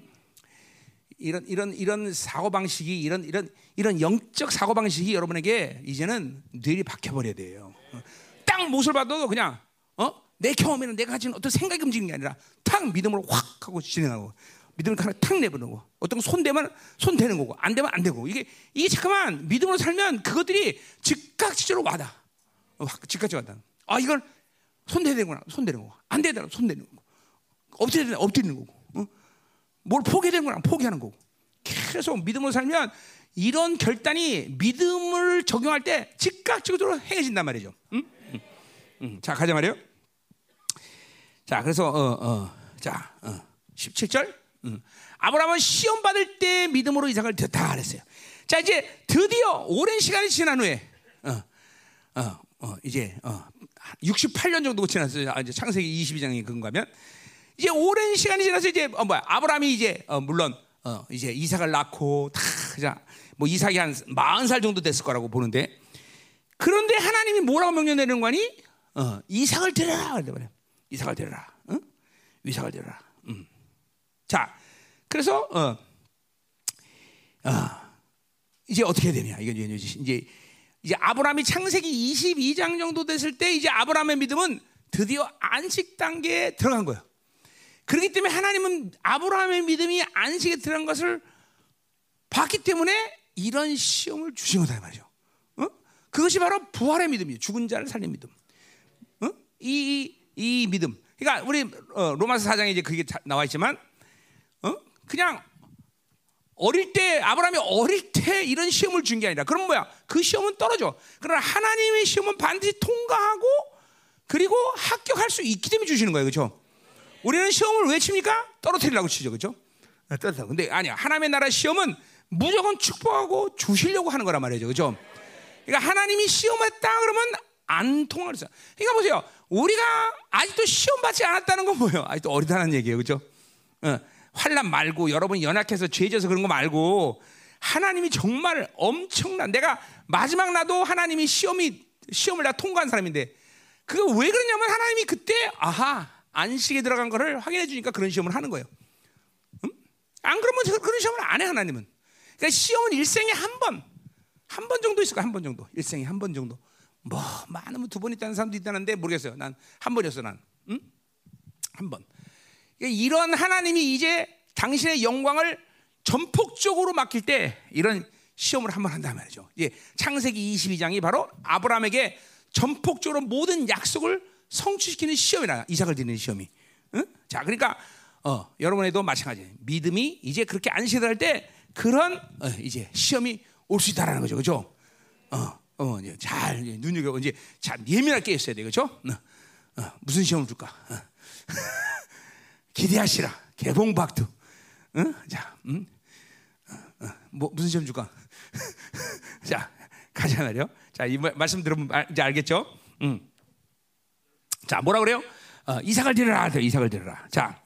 이런 이런 이런 사고 방식이 이런 이런 이런 영적 사고 방식이 여러분에게 이제는 뇌리 박혀 버려야 돼요. 어, 딱 못을 봐도 그냥 어? 내 경험에는 내가 가진 어떤 생각이 움직이는 게 아니라 탁 믿음으로 확 하고 진행하고 믿음을 하나 탁 내보내고 어떤 손 대면 손 대는 거고 안 되면 안 되고 이게 이게 잠깐만 믿음으로 살면 그것들이 즉각적으로 와다 어, 즉각적으로 와다 아 이걸 손 대야 되는구나 손 대는 거고 안 되더라 손 대는 거고 엎드려야 되나 엎드리는 거고 어? 뭘 포기해야 되는구나 포기하는 거고 계속 믿음으로 살면 이런 결단이 믿음을 적용할 때 즉각적으로 행해진단 말이죠 응? 응. 응. 자 가자 말이요 자, 그래서 어, 어, 자, 어, 17절. 음. 아브라함은 시험 받을 때 믿음으로 이삭을 드렸다 그랬어요. 자, 이제 드디어 오랜 시간이 지난 후에 어, 어, 어, 이제 어, 68년 정도 지났어요. 아, 이제 창세기 22장에 근거하면 이제 오랜 시간이 지나서 이제 어, 뭐야 아브라함이 이제 어, 물론 어, 이제 이삭을 낳고 다, 뭐 이삭이 한 40살 정도 됐을 거라고 보는데 그런데 하나님이 뭐라고 명령 내는 거니? 어, 이삭을 드려라 그래 이삭을 데려라. 응? 이삭을 데려라. 음. 자, 그래서 어, 어, 이제 어떻게 되냐? 이게 이제 이제 아브라함이 창세기 22장 정도 됐을 때 이제 아브라함의 믿음은 드디어 안식 단계에 들어간 거예요. 그렇기 때문에 하나님은 아브라함의 믿음이 안식에 들어간 것을 봤기 때문에 이런 시험을 주신 거다 말이죠. 그것이 바로 부활의 믿음이에요. 죽은 자를 살린 믿음. 어? 이, 이, 이 믿음. 그러니까 우리 어, 로마서 4장에 이제 그게 나와 있지만 어? 그냥 어릴 때 아브라함이 어릴 때 이런 시험을 준 게 아니라 그럼 뭐야? 그 시험은 떨어져. 그러나 하나님의 시험은 반드시 통과하고 그리고 합격할 수 있기 때문에 주시는 거예요. 그렇죠? 우리는 시험을 왜 칩니까? 떨어뜨리려고 치죠. 그렇죠? 떨어뜨려. 근데 아니야. 하나님의 나라 시험은 무조건 축복하고 주시려고 하는 거란 말이죠. 그렇죠? 그러니까 하나님이 시험했다 그러면 안 통하죠. 그러니까 보세요. 우리가 아직도 시험 받지 않았다는 건 뭐예요? 아직도 어리다는 얘기예요. 그렇죠? 어. 환란 말고 여러분 연약해서 죄져서 그런 거 말고 하나님이 정말 엄청난 내가 마지막 나도 하나님이 시험이 시험을 다 통과한 사람인데 그거 왜 그러냐면 하나님이 그때 아하 안식에 들어간 거를 확인해 주니까 그런 시험을 하는 거예요. 음? 안 그러면 그런 시험을 안 해 하나님은. 그러니까 시험은 일생에 한 번, 한 번 정도 있을 거야 한 번 정도 일생에 한 번 정도. 뭐 많으면 두 번 있다는 사람도 있다는데 모르겠어요. 난 한 번이었어 난. 응? 한 번. 이런 하나님이 이제 당신의 영광을 전폭적으로 맡길 때 이런 시험을 한번 한단 말이죠. 예, 창세기 22장이 바로 아브라함에게 전폭적으로 모든 약속을 성취시키는 시험이라 이삭을 드리는 시험이. 응? 자, 그러니까 어, 여러분에도 마찬가지. 믿음이 이제 그렇게 안식할 때 그런 어, 이제 시험이 올 수 있다라는 거죠, 그렇죠? 어, 어, 이제 잘 이제 눈여겨 이제 잘 예민하게 있어야 돼, 그렇죠? 어, 어, 무슨 시험을 줄까? 어. 기대하시라. 개봉박두. 응? 자, 음? 어, 어, 뭐 무슨 시험 줄까? 자, 가자 말이요. 자, 이 말씀 들으면 이제 알겠죠? 음. 자, 뭐라 그래요? 어, 이삭을 드려라. 이삭을 드려라. 자,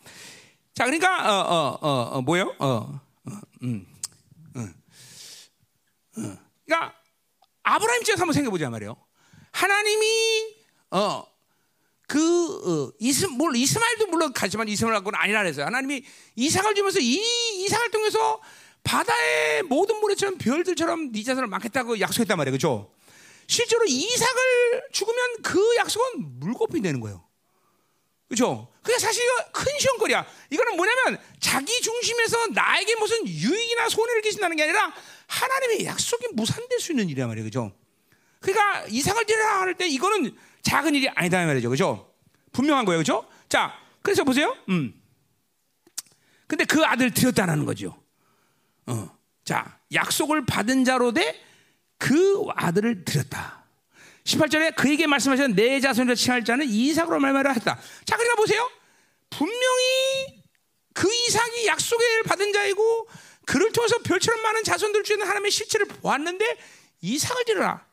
자, 그러니까 어, 어, 어, 어 뭐요? 어, 어, 음, 음, 음. 그러니까 아브라함 입장에서 한번 생각해 보자 말이요. 하나님이 어, 그 어, 이스 뭘 이스마엘도 물론 가지만 이스마엘 갖고는 아니라 그래서 하나님이 이삭을 주면서 이 이삭을 통해서 바다의 모든 모래처럼 별들처럼 네 자손을 많겠다고 약속했단 말이에요, 그렇죠? 실제로 이삭을 죽으면 그 약속은 물거품이 되는 거예요, 그렇죠? 그게 사실 큰 시험거리야. 이거는 뭐냐면 자기 중심에서 나에게 무슨 유익이나 손해를 끼친다는 게 아니라 하나님의 약속이 무산될 수 있는 일이란 말이에요, 그렇죠? 그러니까 이삭을 드리라 할 때 이거는 작은 일이 아니다 말이죠. 그죠? 분명한 거예요. 그죠? 자, 그래서 보세요. 음. 근데 그 아들 드렸다는 거죠. 어. 자, 약속을 받은 자로 돼 그 아들을 드렸다. 18절에 그에게 말씀하신 내 자손이라 칭할 자는 이삭으로 말하라 했다. 자, 그러니까 보세요. 분명히 그 이삭이 약속을 받은 자이고 그를 통해서 별처럼 많은 자손들 주는 하나님의 실체를 보았는데 이삭을 드려라.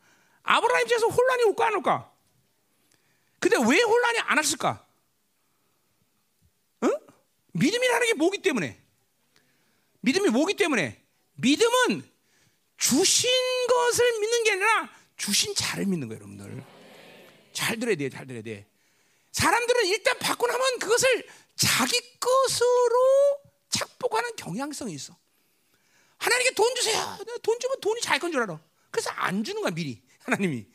아브라함 입장에서 혼란이 올까 안 올까? 근데 왜 혼란이 안 왔을까? 어? 믿음이라는 게 뭐기 때문에? 믿음이 뭐기 때문에? 믿음은 주신 것을 믿는 게 아니라 주신 자를 믿는 거예요, 여러분들. 잘 들어야 돼요, 잘 들어야 돼. 사람들은 일단 받고 나면 그것을 자기 것으로 착복하는 경향성이 있어. 하나님께 돈 주세요. 돈 주면 돈이 잘건줄 알아. 그래서 안 주는 거야, 미리. 하나님이.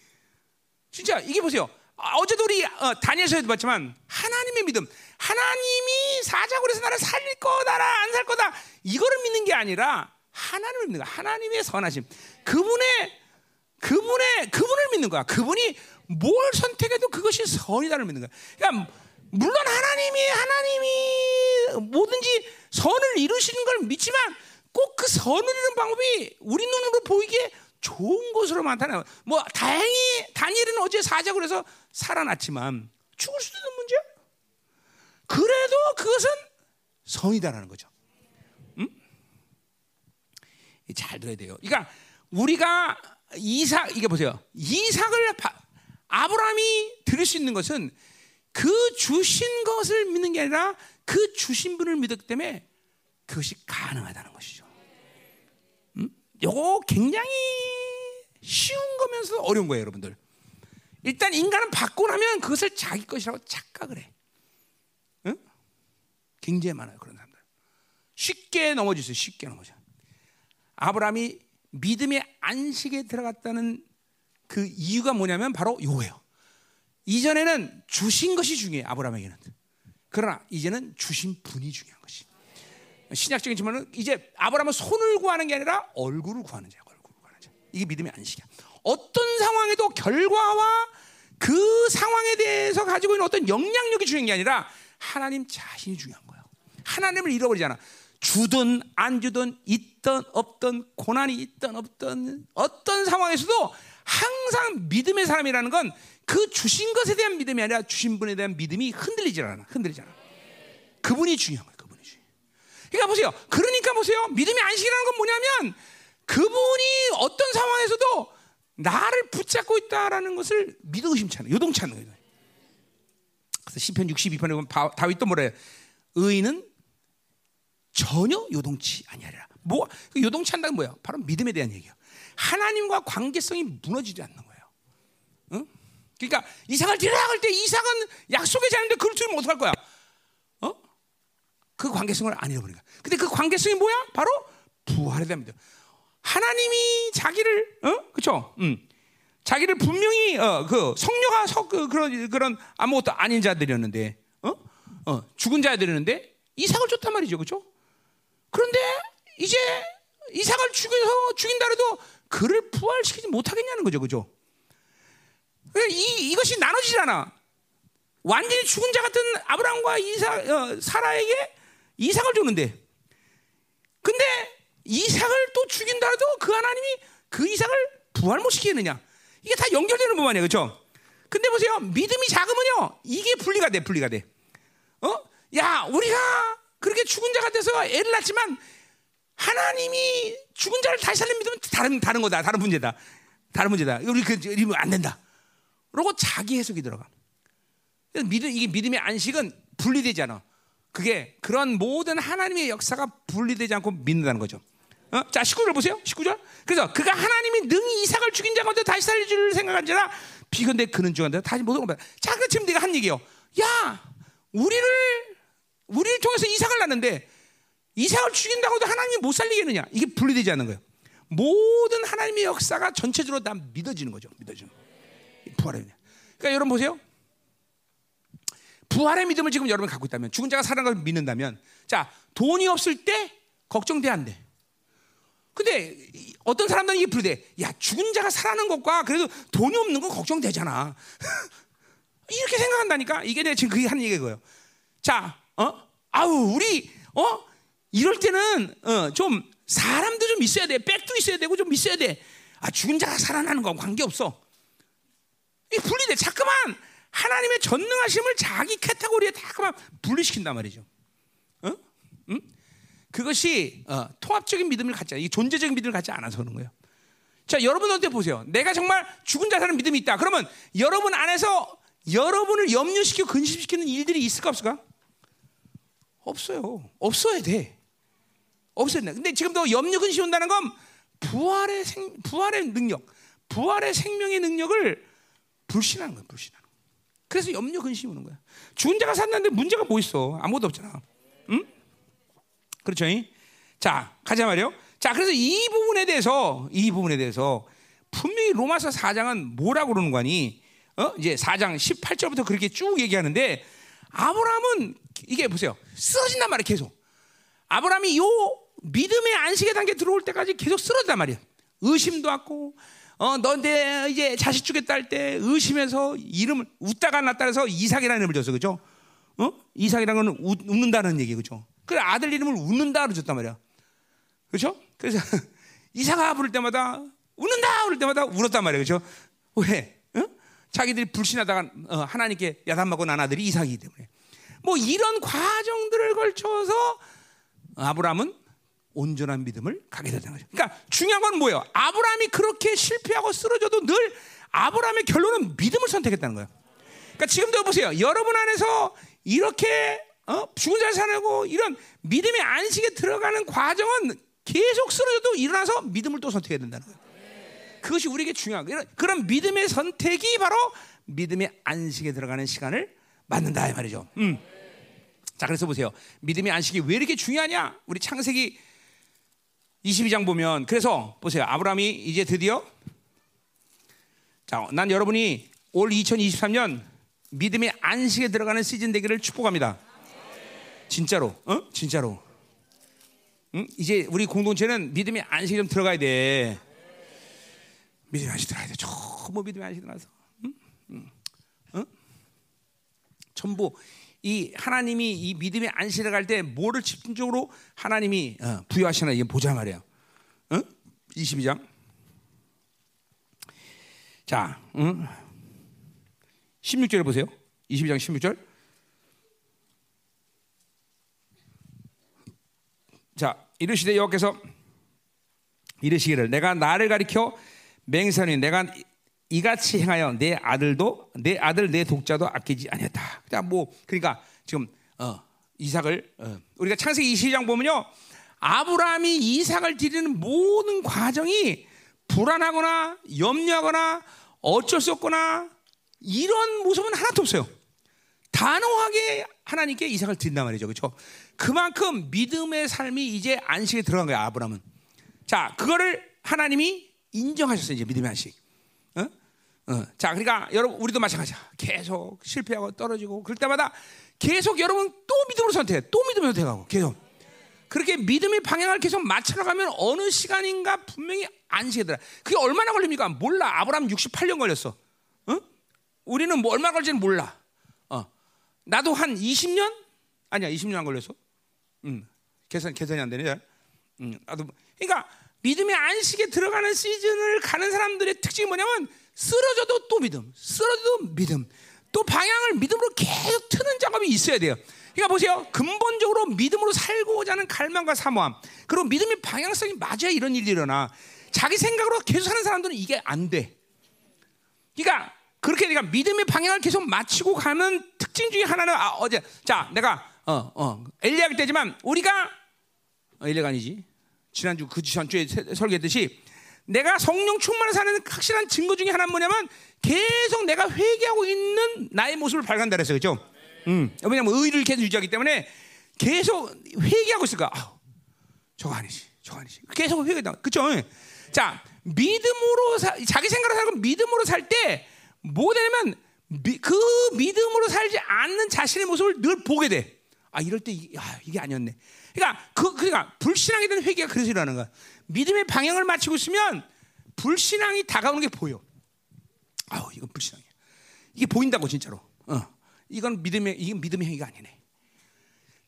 진짜 이게 보세요. 아, 어제도 우리 어, 다니엘서에도 봤지만 하나님의 믿음, 하나님이 사자고 그래서 나를 살릴 거다라 안 살 거다 이거를 믿는 게 아니라 하나님을 믿는 거야. 하나님의 선하심, 그분의 그분의 그분을 믿는 거야. 그분이 뭘 선택해도 그것이 선이다를 믿는 거야. 그러니까 물론 하나님이 하나님이 뭐든지 선을 이루시는 걸 믿지만 꼭 그 선을 이루는 방법이 우리 눈으로 보이기에 좋은 것으로 나타나. 뭐 다행히 다니엘은 어제 사자고 그래서 살아났지만 죽을 수도 있는 문제야. 그래도 그것은 성이다라는 거죠. 음? 잘 들어야 돼요. 그러니까 우리가 이삭 이게 보세요. 이삭을 아브라함이 드릴 수 있는 것은 그 주신 것을 믿는 게 아니라 그 주신 분을 믿었기 때문에 그것이 가능하다는 것이죠. 요거 굉장히 쉬운 거면서 어려운 거예요, 여러분들. 일단 인간은 받고 나면 그것을 자기 것이라고 착각을 해. 응? 굉장히 많아요, 그런 사람들. 쉽게 넘어지세요, 쉽게 넘어져. 아브라함이 믿음의 안식에 들어갔다는 그 이유가 뭐냐면 바로 요거예요. 이전에는 주신 것이 중요해, 아브라함에게는. 그러나 이제는 주신 분이 중요한 것이. 신약적인 질문은 이제 아브라함은 손을 구하는 게 아니라 얼굴을 구하는 자야. 얼굴을 구하는 자. 이게 믿음의 안식이야. 어떤 상황에도 결과와 그 상황에 대해서 가지고 있는 어떤 영향력이 중요한 게 아니라 하나님 자신이 중요한 거예요. 하나님을 잃어버리잖아. 주든 안 주든 있던 없던 고난이 있던 없던 어떤 상황에서도 항상 믿음의 사람이라는 건 그 주신 것에 대한 믿음이 아니라 주신 분에 대한 믿음이 흔들리지 않아. 흔들리지 않아. 그분이 중요한 중요해. 그러니까 보세요. 그러니까 보세요. 믿음의 안식이라는 건 뭐냐면 그분이 어떤 상황에서도 나를 붙잡고 있다라는 것을 믿어 의심치 않아. 요동치 않는 거예요. 그래서 시편 62편에 보면 다윗도 뭐래요? 의인은 전혀 요동치 아니하리라. 뭐그 요동치 한다는 뭐야? 바로 믿음에 대한 얘기야. 하나님과 관계성이 무너지지 않는 거예요. 응? 그러니까 이삭을 데려갈 때 이삭은 약속의 자인데 그걸 들으면 어떡할 거야? 어? 그 관계성을 안 잃어버린 거야. 근데 그 관계성이 뭐야? 바로 부활에 대한 믿음. 하나님이 자기를 어? 그렇죠? 음. 자기를 분명히 어, 그 성녀가 서, 그, 그런 그런 아무것도 아닌 자들이었는데 어? 어, 죽은 자들이었는데 이삭을 줬단 말이죠. 그렇죠? 그런데 이제 이삭을 죽여서 죽인다 해도 그를 부활시키지 못하겠냐는 거죠. 그죠? 이, 이것이 나눠지잖아. 완전히 죽은 자 같은 아브라함과 이삭, 어, 사라에게 이삭을 줬는데. 근데 이삭을 또 죽인다 해도 그 하나님이 그 이삭을 부활 못 시키느냐. 이게 다 연결되는 부분이에요. 그죠? 근데 보세요. 믿음이 작으면요. 이게 분리가 돼, 분리가 돼. 어? 야, 우리가 그렇게 죽은 자가 돼서 애를 낳지만 하나님이 죽은 자를 다시 살린 믿음은 다른 다른 거다. 다른 문제다. 다른 문제다. 우리 그 이러면 안 된다. 그러고 자기 해석이 들어가. 믿음 이게 믿음의 안식은 분리되지 않아. 그게 그런 모든 하나님의 역사가 분리되지 않고 믿는다는 거죠. 어? 자, 19절 보세요. 19절. 그래서 그가 하나님이 능히 이삭을 죽인 자 가운데 다시 살릴 줄 생각한지라 비건대 그는 죽었는데 다시 못 오면. 자, 그 지금 내가 한 얘기요. 야, 우리를 우리를 통해서 이삭을 낳는데 이삭을 죽인다고 해도 하나님이 못 살리겠느냐? 이게 분리되지 않는 거예요. 모든 하나님의 역사가 전체적으로 다 믿어지는 거죠. 믿어지는. 부활의 그러니까 여러분 보세요. 부활의 믿음을 지금 여러분 갖고 있다면 죽은 자가 살아난 걸 믿는다면 자 돈이 없을 때 걱정돼 안 돼. 근데 어떤 사람들은 이게 분리돼. 야 죽은 자가 살아난 것과 그래도 돈이 없는 건 걱정되잖아. 이렇게 생각한다니까 이게 내가 지금 그게 하는 얘기예요. 자, 어, 아우 우리 어 이럴 때는 어, 좀 사람도 좀 있어야 돼. 백도 있어야 되고 좀 있어야 돼. 아 죽은 자가 살아나는 건 관계 없어. 이 분리돼. 자꾸만 하나님의 전능하심을 자기 카테고리에 다 그만 분리시킨단 말이죠. 어? 응? 그것이 어, 통합적인 믿음을 갖지 않아. 이 존재적인 믿음을 갖지 않아서 그런 거예요. 자, 여러분한테 보세요. 내가 정말 죽은 자 사는 믿음이 있다. 그러면 여러분 안에서 여러분을 염려시키고 근심시키는 일들이 있을까 없을까? 없어요. 없어야 돼. 없어야 돼. 근데 지금도 염려 근심 온다는 건 부활의 생, 부활의 능력, 부활의 생명의 능력을 불신하는 거야. 불신하는. 그래서 염려 근심 오는 거야. 죽은 자가 산다는데 문제가 뭐 있어? 아무것도 없잖아. 응? 그렇죠? 자, 가자 말이요. 자, 그래서 이 부분에 대해서 이 부분에 대해서 분명히 로마서 4장은 뭐라고 그러는 거니? 어? 이제 4장 18절부터 그렇게 쭉 얘기하는데 아브라함은 이게 보세요. 쓰러진단 말이에요, 계속. 아브라함이 요 믿음의 안식의 단계 들어올 때까지 계속 쓰러진단 말이에요. 의심도 왔고 어, 너내 이제 자식 주겠다 할 때 의심해서 이름을 웃다가 났다 해서 이삭이라는 이름을 줬어. 그죠? 어? 이삭이라는 건 웃, 는다는 얘기 그죠? 그래 아들 이름을 웃는다로 줬단 말이야. 그렇죠? 그래서 이삭아 부를 때마다 웃는다 부를 때마다 울었단 말이야. 그죠? 왜? 어? 자기들이 불신하다가 어, 하나님께 야단 맞고 난 아들이 이삭이기 때문에. 뭐 이런 과정들을 걸쳐서 아브라함은 온전한 믿음을 가게 되는 거죠. 그러니까 중요한 건 뭐예요? 아브라함이 그렇게 실패하고 쓰러져도 늘 아브라함의 결론은 믿음을 선택했다는 거예요. 그러니까 지금도 보세요. 여러분 안에서 이렇게 어? 죽은 자를 살고 이런 믿음의 안식에 들어가는 과정은 계속 쓰러져도 일어나서 믿음을 또 선택해야 된다는 거예요. 그것이 우리에게 중요한 거예요. 그런 믿음의 선택이 바로 믿음의 안식에 들어가는 시간을 맞는다 이 말이죠. 음. 자, 그래서 보세요. 믿음의 안식이 왜 이렇게 중요하냐? 우리 창세기 22장 보면 그래서 보세요. 아브라함이 이제 드디어 자, 난 여러분이 올 2023년 믿음의 안식에 들어가는 시즌 되기를 축복합니다. 진짜로, 어? 진짜로. 응? 이제 우리 공동체는 믿음의 안식에 좀 들어가야 돼. 믿음의 안식 들어가야 돼. 전부 믿음의 안식 들어가서. 응? 응? 응? 전부 이 하나님이 이 믿음의 안식을 갈 때 뭐를 집중적으로 하나님이 어, 부여하시나 이게 보자 말이야. 응? 22장. 자, 응? 16절에 보세요. 22장 16절. 자, 이르시되 여호와께서 이르시기를 내가 나를 가리켜 맹세하니 내가 이같이 행하여 내 아들도 내 아들 내 독자도 아끼지 아니었다. 자, 뭐 그러니까 지금 어, 이삭을 어, 우리가 창세기 22장 보면요. 아브라함이 이삭을 드리는 모든 과정이 불안하거나 염려하거나 어쩔 수 없거나 이런 모습은 하나도 없어요. 단호하게 하나님께 이삭을 드린단 말이죠. 그렇죠? 그만큼 믿음의 삶이 이제 안식에 들어간 거야, 아브라함은. 자, 그거를 하나님이 인정하셨어요, 이제 믿음의 안식. 어? 어. 자, 그러니까 여러분 우리도 마찬가지야. 계속 실패하고 떨어지고 그럴 때마다 계속 여러분 또 믿음으로 선택해. 또 믿음으로 선택하고 계속. 그렇게 믿음의 방향을 계속 맞춰나가면 어느 시간인가 분명히 들어. 그게 얼마나 걸립니까? 몰라. 아브라함 68년 걸렸어. 어? 우리는 뭐 얼마 걸지는 몰라. 어. 나도 한 20년? 아니야, 20년 안 걸렸어. 음. 계산 계산이 안 되네. 음. 나도 그러니까 믿음의 안식에 들어가는 시즌을 가는 사람들의 특징이 뭐냐면 쓰러져도 또 믿음, 쓰러져도 믿음, 또 방향을 믿음으로 계속 트는 작업이 있어야 돼요. 그러니까 보세요. 근본적으로 믿음으로 살고자 하는 갈망과 사모함, 그리고 믿음의 방향성이 맞아야 이런 일이 일어나. 자기 생각으로 계속 사는 사람들은 이게 안 돼. 그러니까 그렇게 내가 믿음의 방향을 계속 맞추고 가는 특징 중에 하나는 아, 어제 자 내가 어 어 엘리야기 때지만 우리가 어, 엘리가 아니지 지난주 그 전주에 설계했듯이 내가 성령 충만을 사는 확실한 증거 중에 하나는 뭐냐면 계속 내가 회개하고 있는 나의 모습을 발견한다 그랬어요. 그죠? 음. 왜냐면 의를 계속 유지하기 때문에 계속 회개하고 있을까? 아, 저거 아니지. 저거 아니지. 계속 회개다. 그죠? 자, 믿음으로 사, 자기 생각으로 살고 믿음으로 살 때뭐 되냐면 미, 그 믿음으로 살지 않는 자신의 모습을 늘 보게 돼. 아, 이럴 때 이, 아, 이게 아니었네. 그러니까 그 그러니까 불신앙에 대한 회개가 그래서 일어나는 거야. 믿음의 방향을 맞추고 있으면 불신앙이 다가오는 게 보여. 아우 이건 불신앙이야. 이게 보인다고 진짜로. 어. 이건 믿음의 이건 믿음의 행위가 아니네.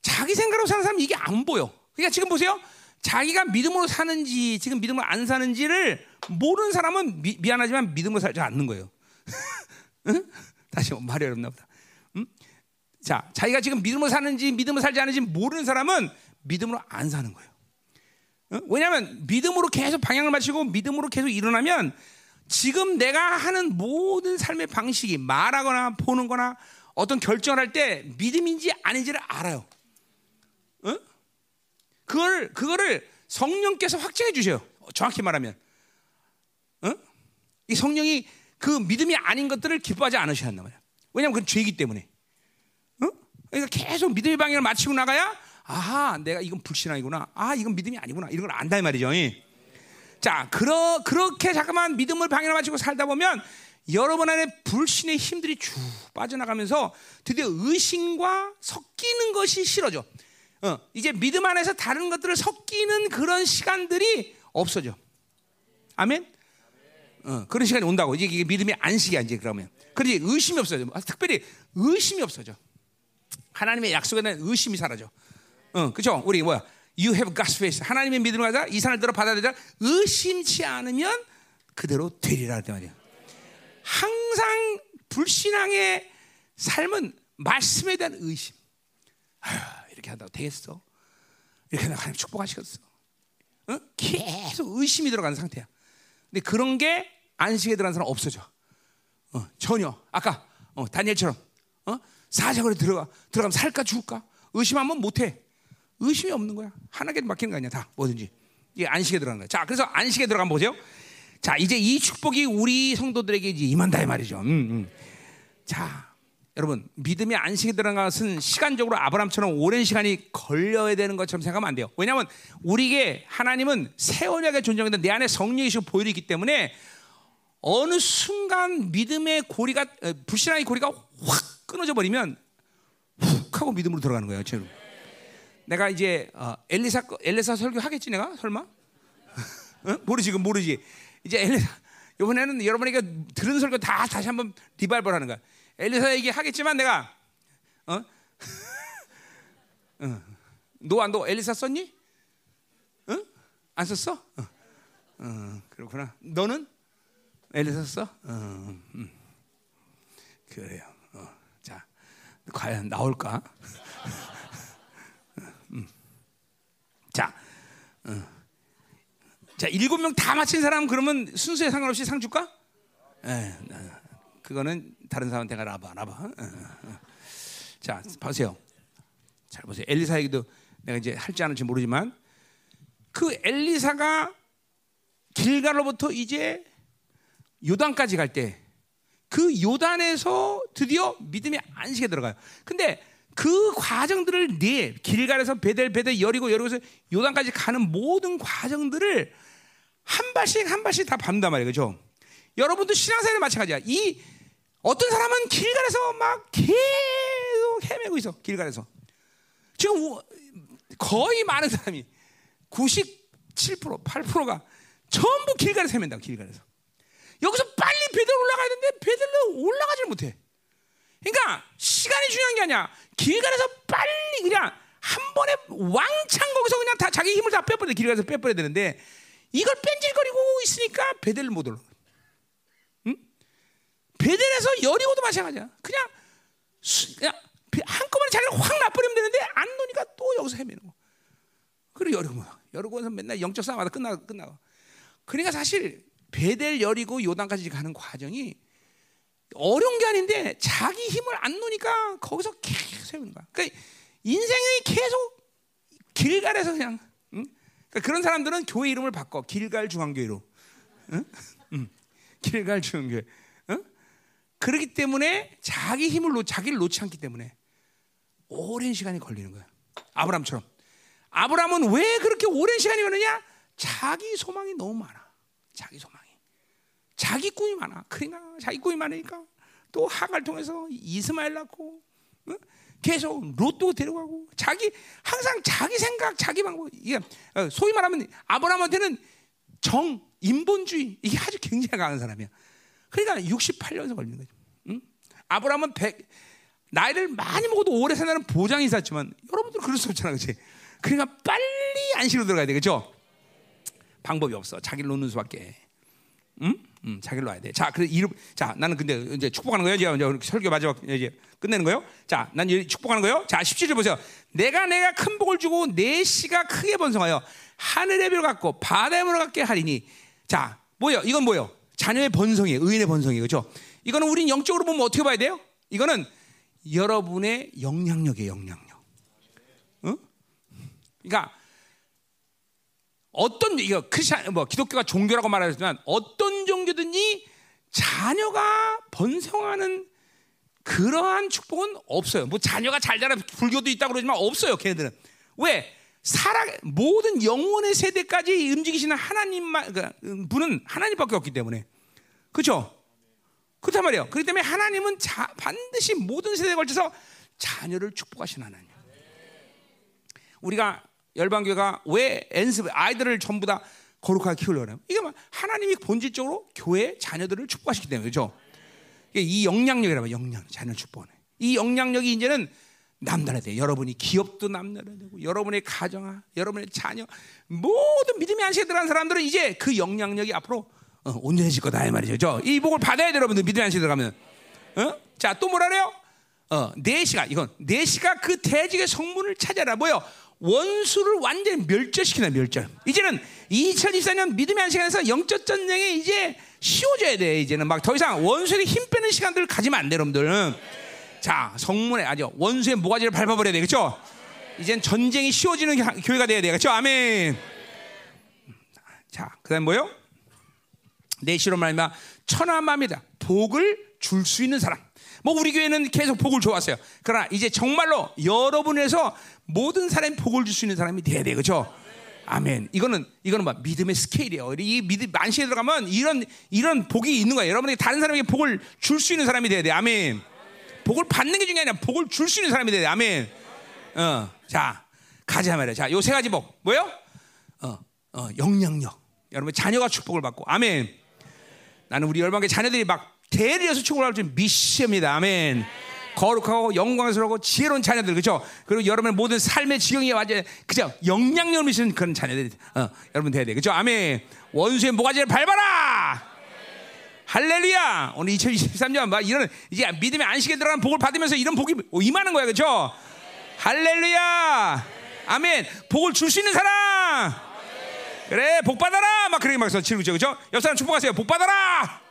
자기 생각으로 사는 사람 이게 안 보여. 그러니까 지금 보세요. 자기가 믿음으로 사는지 지금 믿음으로 안 사는지를 모르는 사람은 미, 안하지만 믿음으로 살지 않는 거예요. 응? 다시 말이 어렵나 보다. 응? 자, 자기가 지금 믿음으로 사는지 믿음으로 살지 않는지 모르는 사람은 믿음으로 안 사는 거예요. 응? 왜냐하면 믿음으로 계속 방향을 맞추고 믿음으로 계속 일어나면 지금 내가 하는 모든 삶의 방식이 말하거나 보는 거나 어떤 결정을 할 때 믿음인지 아닌지를 알아요. 응? 그걸, 그거를 성령께서 확증해 주셔요. 정확히 말하면. 응? 이 성령이 그 믿음이 아닌 것들을 기뻐하지 않으셔야 한단 말이야. 왜냐하면 그건 죄이기 때문에. 응? 그러니까 계속 믿음의 방향을 맞추고 나가야 아하, 내가 이건 불신앙이구나. 아, 이건 믿음이 아니구나. 이런 걸 안다 이 말이죠. 자, 그러, 그렇게 잠깐만 믿음을 방향을 맞추고 살다 보면 여러분 안에 불신의 힘들이 쭉 빠져나가면서 드디어 의심과 섞이는 것이 싫어져. 어, 이제 믿음 안에서 다른 것들을 섞이는 그런 시간들이 없어져. 아멘? 어, 그런 시간이 온다고. 이제 이게 믿음의 안식이야, 이제 그러면. 그러지, 의심이 없어져. 특별히 의심이 없어져. 하나님의 약속에 대한 의심이 사라져. 어, 그죠? 우리 뭐야? You have God's faith. 하나님의 믿음을 가자 이 산을 들어 받아들이자 의심치 않으면 그대로 되리라 그 말이야. 항상 불신앙의 삶은 말씀에 대한 의심. 아휴, 이렇게 한다고 되겠어? 이렇게 한다고 하나님 축복하시겠어? 어? 계속 의심이 들어가는 상태야. 근데 그런 게 안식에 들어간 사람 없어져. 어, 전혀. 아까 어, 다니엘처럼 어? 사자굴에 들어가 들어가면 살까 죽을까 의심하면 못해. 의심이 없는 거야. 하나님께 맡기는 거 아니야. 다 뭐든지. 이게 안식에 들어가는 거야. 자, 그래서 안식에 들어가면 보세요. 자, 이제 이 축복이 우리 성도들에게 이제 임한다 이 말이죠. 음, 음. 자, 여러분 믿음의 안식에 들어간 것은 시간적으로 아브라함처럼 오랜 시간이 걸려야 되는 것처럼 생각하면 안 돼요. 왜냐하면 우리에게 하나님은 세월하게 존재하는데 내 안에 성령이시고 보혈이 있기 때문에 어느 순간 믿음의 고리가 불신앙의 고리가 확 끊어져 버리면 훅 하고 믿음으로 들어가는 거예요. 지금. 내가 이제 어, 엘리사 엘리사 설교 하겠지 내가 설마? 어? 모르지 그 모르지. 이제 엘리사 이번에는 여러분에게 들은 설교 다 다시 한번 리발벌 하는 거야. 엘리사 얘기 하겠지만 내가 어? 어. 너안 너 엘리사 썼니? 응? 안 썼어? 어. 어, 그렇구나. 너는 엘리사 썼어? 어, 음. 그래요. 어. 자, 과연 나올까? 음. 자, 어. 자 일곱 명 다 맞힌 사람 그러면 순서에 상관없이 상 줄까? 에, 그거는 다른 사람한테 가라봐, 라봐. 자, 보세요. 잘 보세요. 엘리사 얘기도 내가 이제 할지 않을지 모르지만 그 엘리사가 길가로부터 이제 요단까지 갈 때 그 요단에서 드디어 믿음의 안식에 들어가요. 근데 그 과정들을 네 길갈에서 베델 베델 여리고 여리고서 요단까지 가는 모든 과정들을 한 발씩 한 발씩 다 밟는단 말이에요. 그죠? 여러분도 신앙생활에 마찬가지야. 이 어떤 사람은 길갈에서 막 계속 헤매고 있어. 길갈에서. 지금 거의 많은 사람이 97% 8%가 전부 길갈에서 헤맨다. 길갈에서. 여기서 빨리 베델 올라가야 되는데 베델로 올라가질 못해. 그러니까 시간이 중요한 게 아니야. 길갈에서 빨리 그냥 한 번에 왕창 거기서 그냥 다 자기 힘을 다 빼버려. 길갈에서 빼버려야 되는데 이걸 뺀질거리고 있으니까 베델을 못 올라. 응? 베델에서 여리고도 마찬가지야. 그냥, 수, 그냥 한꺼번에 자기를 확 놔버리면 되는데 안 노니까 또 여기서 헤매는 거. 그리고 여리고 여리고는 맨날 영적 싸움하다 끝나 끝나고. 그러니까 사실 베델 여리고 요단까지 가는 과정이 어려운 게 아닌데 자기 힘을 안 놓으니까 거기서 계속 세우는 거야. 그러니까 인생이 계속 길갈에서 그냥 응? 그러니까 그런 사람들은 교회 이름을 바꿔 길갈 중앙교회로. 응? 응. 길갈 중앙교회. 응? 그렇기 때문에 자기 힘을 놓, 자기를 놓지 않기 때문에 오랜 시간이 걸리는 거야. 아브람처럼. 아브람은 왜 그렇게 오랜 시간이 걸느냐? 자기 소망이 너무 많아. 자기 소망이. 자기 꿈이 많아. 그러니까 자기 꿈이 많으니까 또 하갈 통해서 이스마엘 낳고 응? 계속 로또 데려가고 자기 항상 자기 생각, 자기 방법 이게 어, 소위 말하면 아브라함한테는 정 인본주의 이게 아주 굉장히 강한 사람이야. 그러니까 68년서 걸리는 거죠. 응? 아브라함은 100 나이를 많이 먹어도 오래 산다는 보장이 있었지만 여러분들 그럴 수 없잖아, 그렇지? 그러니까 빨리 안식으로 들어가야 되겠죠. 방법이 없어. 자기를 놓는 수밖에. 응? 음, 자기를 놔야 돼. 자, 그래 이름 자, 나는 근데 이제 축복하는 거예요. 이제 설교 마지막 이제 끝내는 거예요. 자, 난 축복하는 거예요. 자, 17절 보세요. 내가 내가 큰 복을 주고 내 씨가 크게 번성하여 하늘의 별 갖고 바다의 물을 갖게 하리니. 자, 뭐요? 이건 뭐요? 자녀의 번성이에요. 의인의 번성이 그렇죠? 이거는 우린 영적으로 보면 어떻게 봐야 돼요? 이거는 여러분의 영향력이에요, 영향력. 응? 그러니까 어떤 이거 크리스천 뭐 기독교가 종교라고 말하지만 어떤 종교든지 자녀가 번성하는 그러한 축복은 없어요. 뭐 자녀가 잘 자라 불교도 있다고 그러지만 없어요. 걔네들은 왜 살아 모든 영혼의 세대까지 움직이시는 하나님만 그러니까 분은 하나님밖에 없기 때문에 그렇죠. 그렇단 말이에요. 그렇기 때문에 하나님은 자, 반드시 모든 세대에 걸쳐서 자녀를 축복하시는 하나님. 우리가 열방교회가 왜 엔습 아이들을 전부 다 거룩하게 키우려고 이게 뭐 하나님이 본질적으로 교회 자녀들을 축복하시기 때문에 그렇죠. 이 영향력이라면 영향 자녀 축복하는 이 영향력이 이제는 남달라야 돼. 여러분이 기업도 남달라야 되고 여러분의 가정, 여러분의 자녀 모든 믿음이 안식에 들어간 사람들은 이제 그 영향력이 앞으로 어, 온전해질 거다 이 말이죠. 이 복을 받아야 돼 여러분들 믿음이 안식에 들어가면. 어? 자 또 뭐라 그래요? 어, 네시가 이건 네시가 그 대직의 성문을 찾아라. 뭐요? 원수를 완전히 멸절시키는 멸절. 이제는 2024년 믿음의 한 시간에서 영적 전쟁에 이제 쉬워져야 돼. 이제는 막 더 이상 원수에게 힘 빼는 시간들을 가지면 안 돼, 여러분들. 자, 성문에 아주 원수의 모가지를 밟아 버려야 돼, 그렇죠? 이젠 전쟁이 쉬워지는 교회가 돼야 돼, 그렇죠? 아멘. 자, 그다음 뭐요? 내시로 말하면 천하맘이다. 복을 줄 수 있는 사람. 뭐 우리 교회는 계속 복을 줘왔어요. 그러나 이제 정말로 여러분에서 모든 사람이 복을 줄 수 있는 사람이 돼야 돼, 그렇죠? 아멘. 이거는 이거는 뭐 믿음의 스케일이에요. 이 믿음 만시에 들어가면 이런 이런 복이 있는 거예요. 여러분이 다른 사람에게 복을 줄 수 있는 사람이 돼야 돼. 아멘. 복을 받는 게 아니라 복을 줄 수 있는 사람이 돼야 돼. 아멘. 어, 자 가자 말이야. 자, 요 세 가지 복 뭐요? 어, 어, 영향력. 여러분 자녀가 축복을 받고 아멘. 나는 우리 열방의 자녀들이 막 대리해서 축복을 할줄 믿습니다. 아멘. 거룩하고 영광스러고 지혜로운 자녀들 그죠? 그리고 여러분의 모든 삶의 지경이 완전 그죠? 영향력을 미치는 그런 자녀들이 어, 여러분 돼야 돼. 그죠? 아멘. 원수의 모가지를 밟아라. 할렐루야! 오늘 2023년 막 이런 이제 믿음의 안식에 들어가는 복을 받으면서 이런 복이 임하는 거야, 그죠? 할렐루야! 아멘. 복을 줄 수 있는 사람. 그래, 복 받아라. 막 그렇게 막서 치르죠, 그죠? 옆 사람 축복하세요. 복 받아라.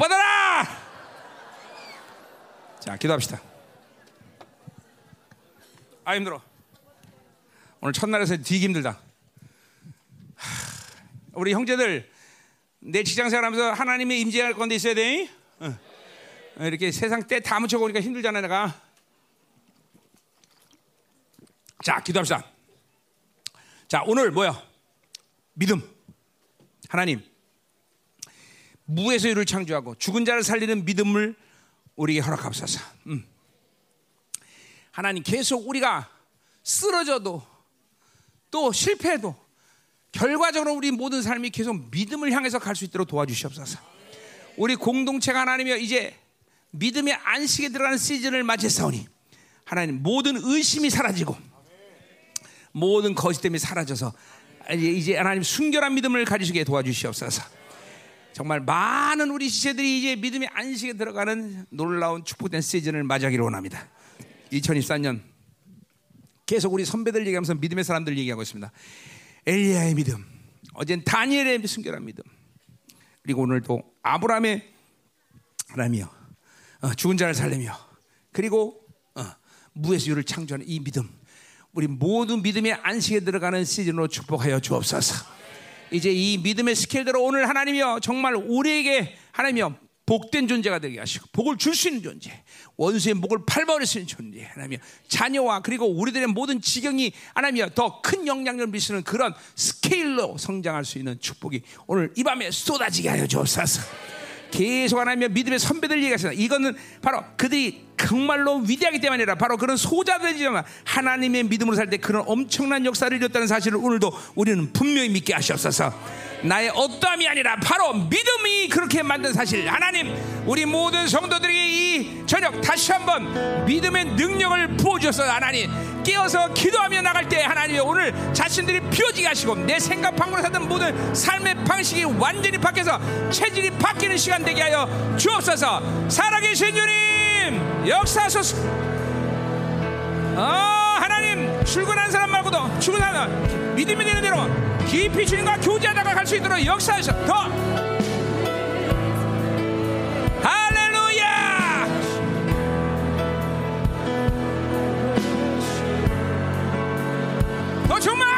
복 받아라. 자, 기도합시다. 아 힘들어. 오늘 첫날에서 되게 힘들다. 우리 형제들 내 직장 생활하면서 하나님의 임재할 건데 있어야 돼. 어. 이렇게 세상 때 다 묻혀 보니까 힘들잖아 내가. 자 기도합시다. 자 오늘 뭐야? 믿음. 하나님 무에서 유를 창조하고 죽은 자를 살리는 믿음을 우리에게 허락하옵소서. 음. 하나님 계속 우리가 쓰러져도 또 실패해도 결과적으로 우리 모든 삶이 계속 믿음을 향해서 갈 수 있도록 도와주시옵소서. 우리 공동체가 하나님이여 이제 믿음의 안식에 들어가는 시즌을 맞이했사오니 하나님 모든 의심이 사라지고 모든 거짓됨이 사라져서 이제 하나님 순결한 믿음을 가지시게 도와주시옵소서. 정말 많은 우리 지체들이 이제 믿음의 안식에 들어가는 놀라운 축복된 시즌을 맞이하기를 원합니다. 2024년 계속 우리 선배들 얘기하면서 믿음의 사람들 얘기하고 있습니다. 엘리야의 믿음, 어젠 다니엘의 순결한 믿음, 그리고 오늘도 아브라함의 하나님이여 어, 죽은 자를 살리며 그리고 어, 무에서 유를 창조하는 이 믿음, 우리 모두 믿음의 안식에 들어가는 시즌으로 축복하여 주옵소서. 이제 이 믿음의 스케일대로 오늘 하나님이여 정말 우리에게 하나님이여 복된 존재가 되게 하시고 복을 줄 수 있는 존재, 원수의 목을 팔버릴 수 있는 존재, 하나님이여 자녀와 그리고 우리들의 모든 지경이 하나님이여 더 큰 영향력을 미치는 그런 스케일로 성장할 수 있는 축복이 오늘 이 밤에 쏟아지게 하여 주옵소서. 계속 하나님의 믿음의 선배들 얘기하시다. 이거는 바로 그들이 정말로 위대하기 때문에 아니라 바로 그런 소자들이지만 하나님의 믿음으로 살 때 그런 엄청난 역사를 이뤘다는 사실을 오늘도 우리는 분명히 믿게 하시옵소서. 나의 어떠함이 아니라 바로 믿음이 그렇게 만든 사실. 하나님, 우리 모든 성도들에게 이 저녁 다시 한번 믿음의 능력을 부어주셔서 하나님 깨어서 기도하며 나갈 때 하나님 오늘 자신들이 피어지게 하시고 내 생각 방으로 사던 모든 삶의 방식이 완전히 바뀌어서 체질이 바뀌는 시간 되게 하여 주옵소서. 살아계신 주님 역사하소서. 어, 하나님 출근한 사람 말고도 출근하는 믿음이 되는 대로 깊이 주님과 교제하다가 갈 수 있도록 역사하셔. 더! 할렐루야! 더 충만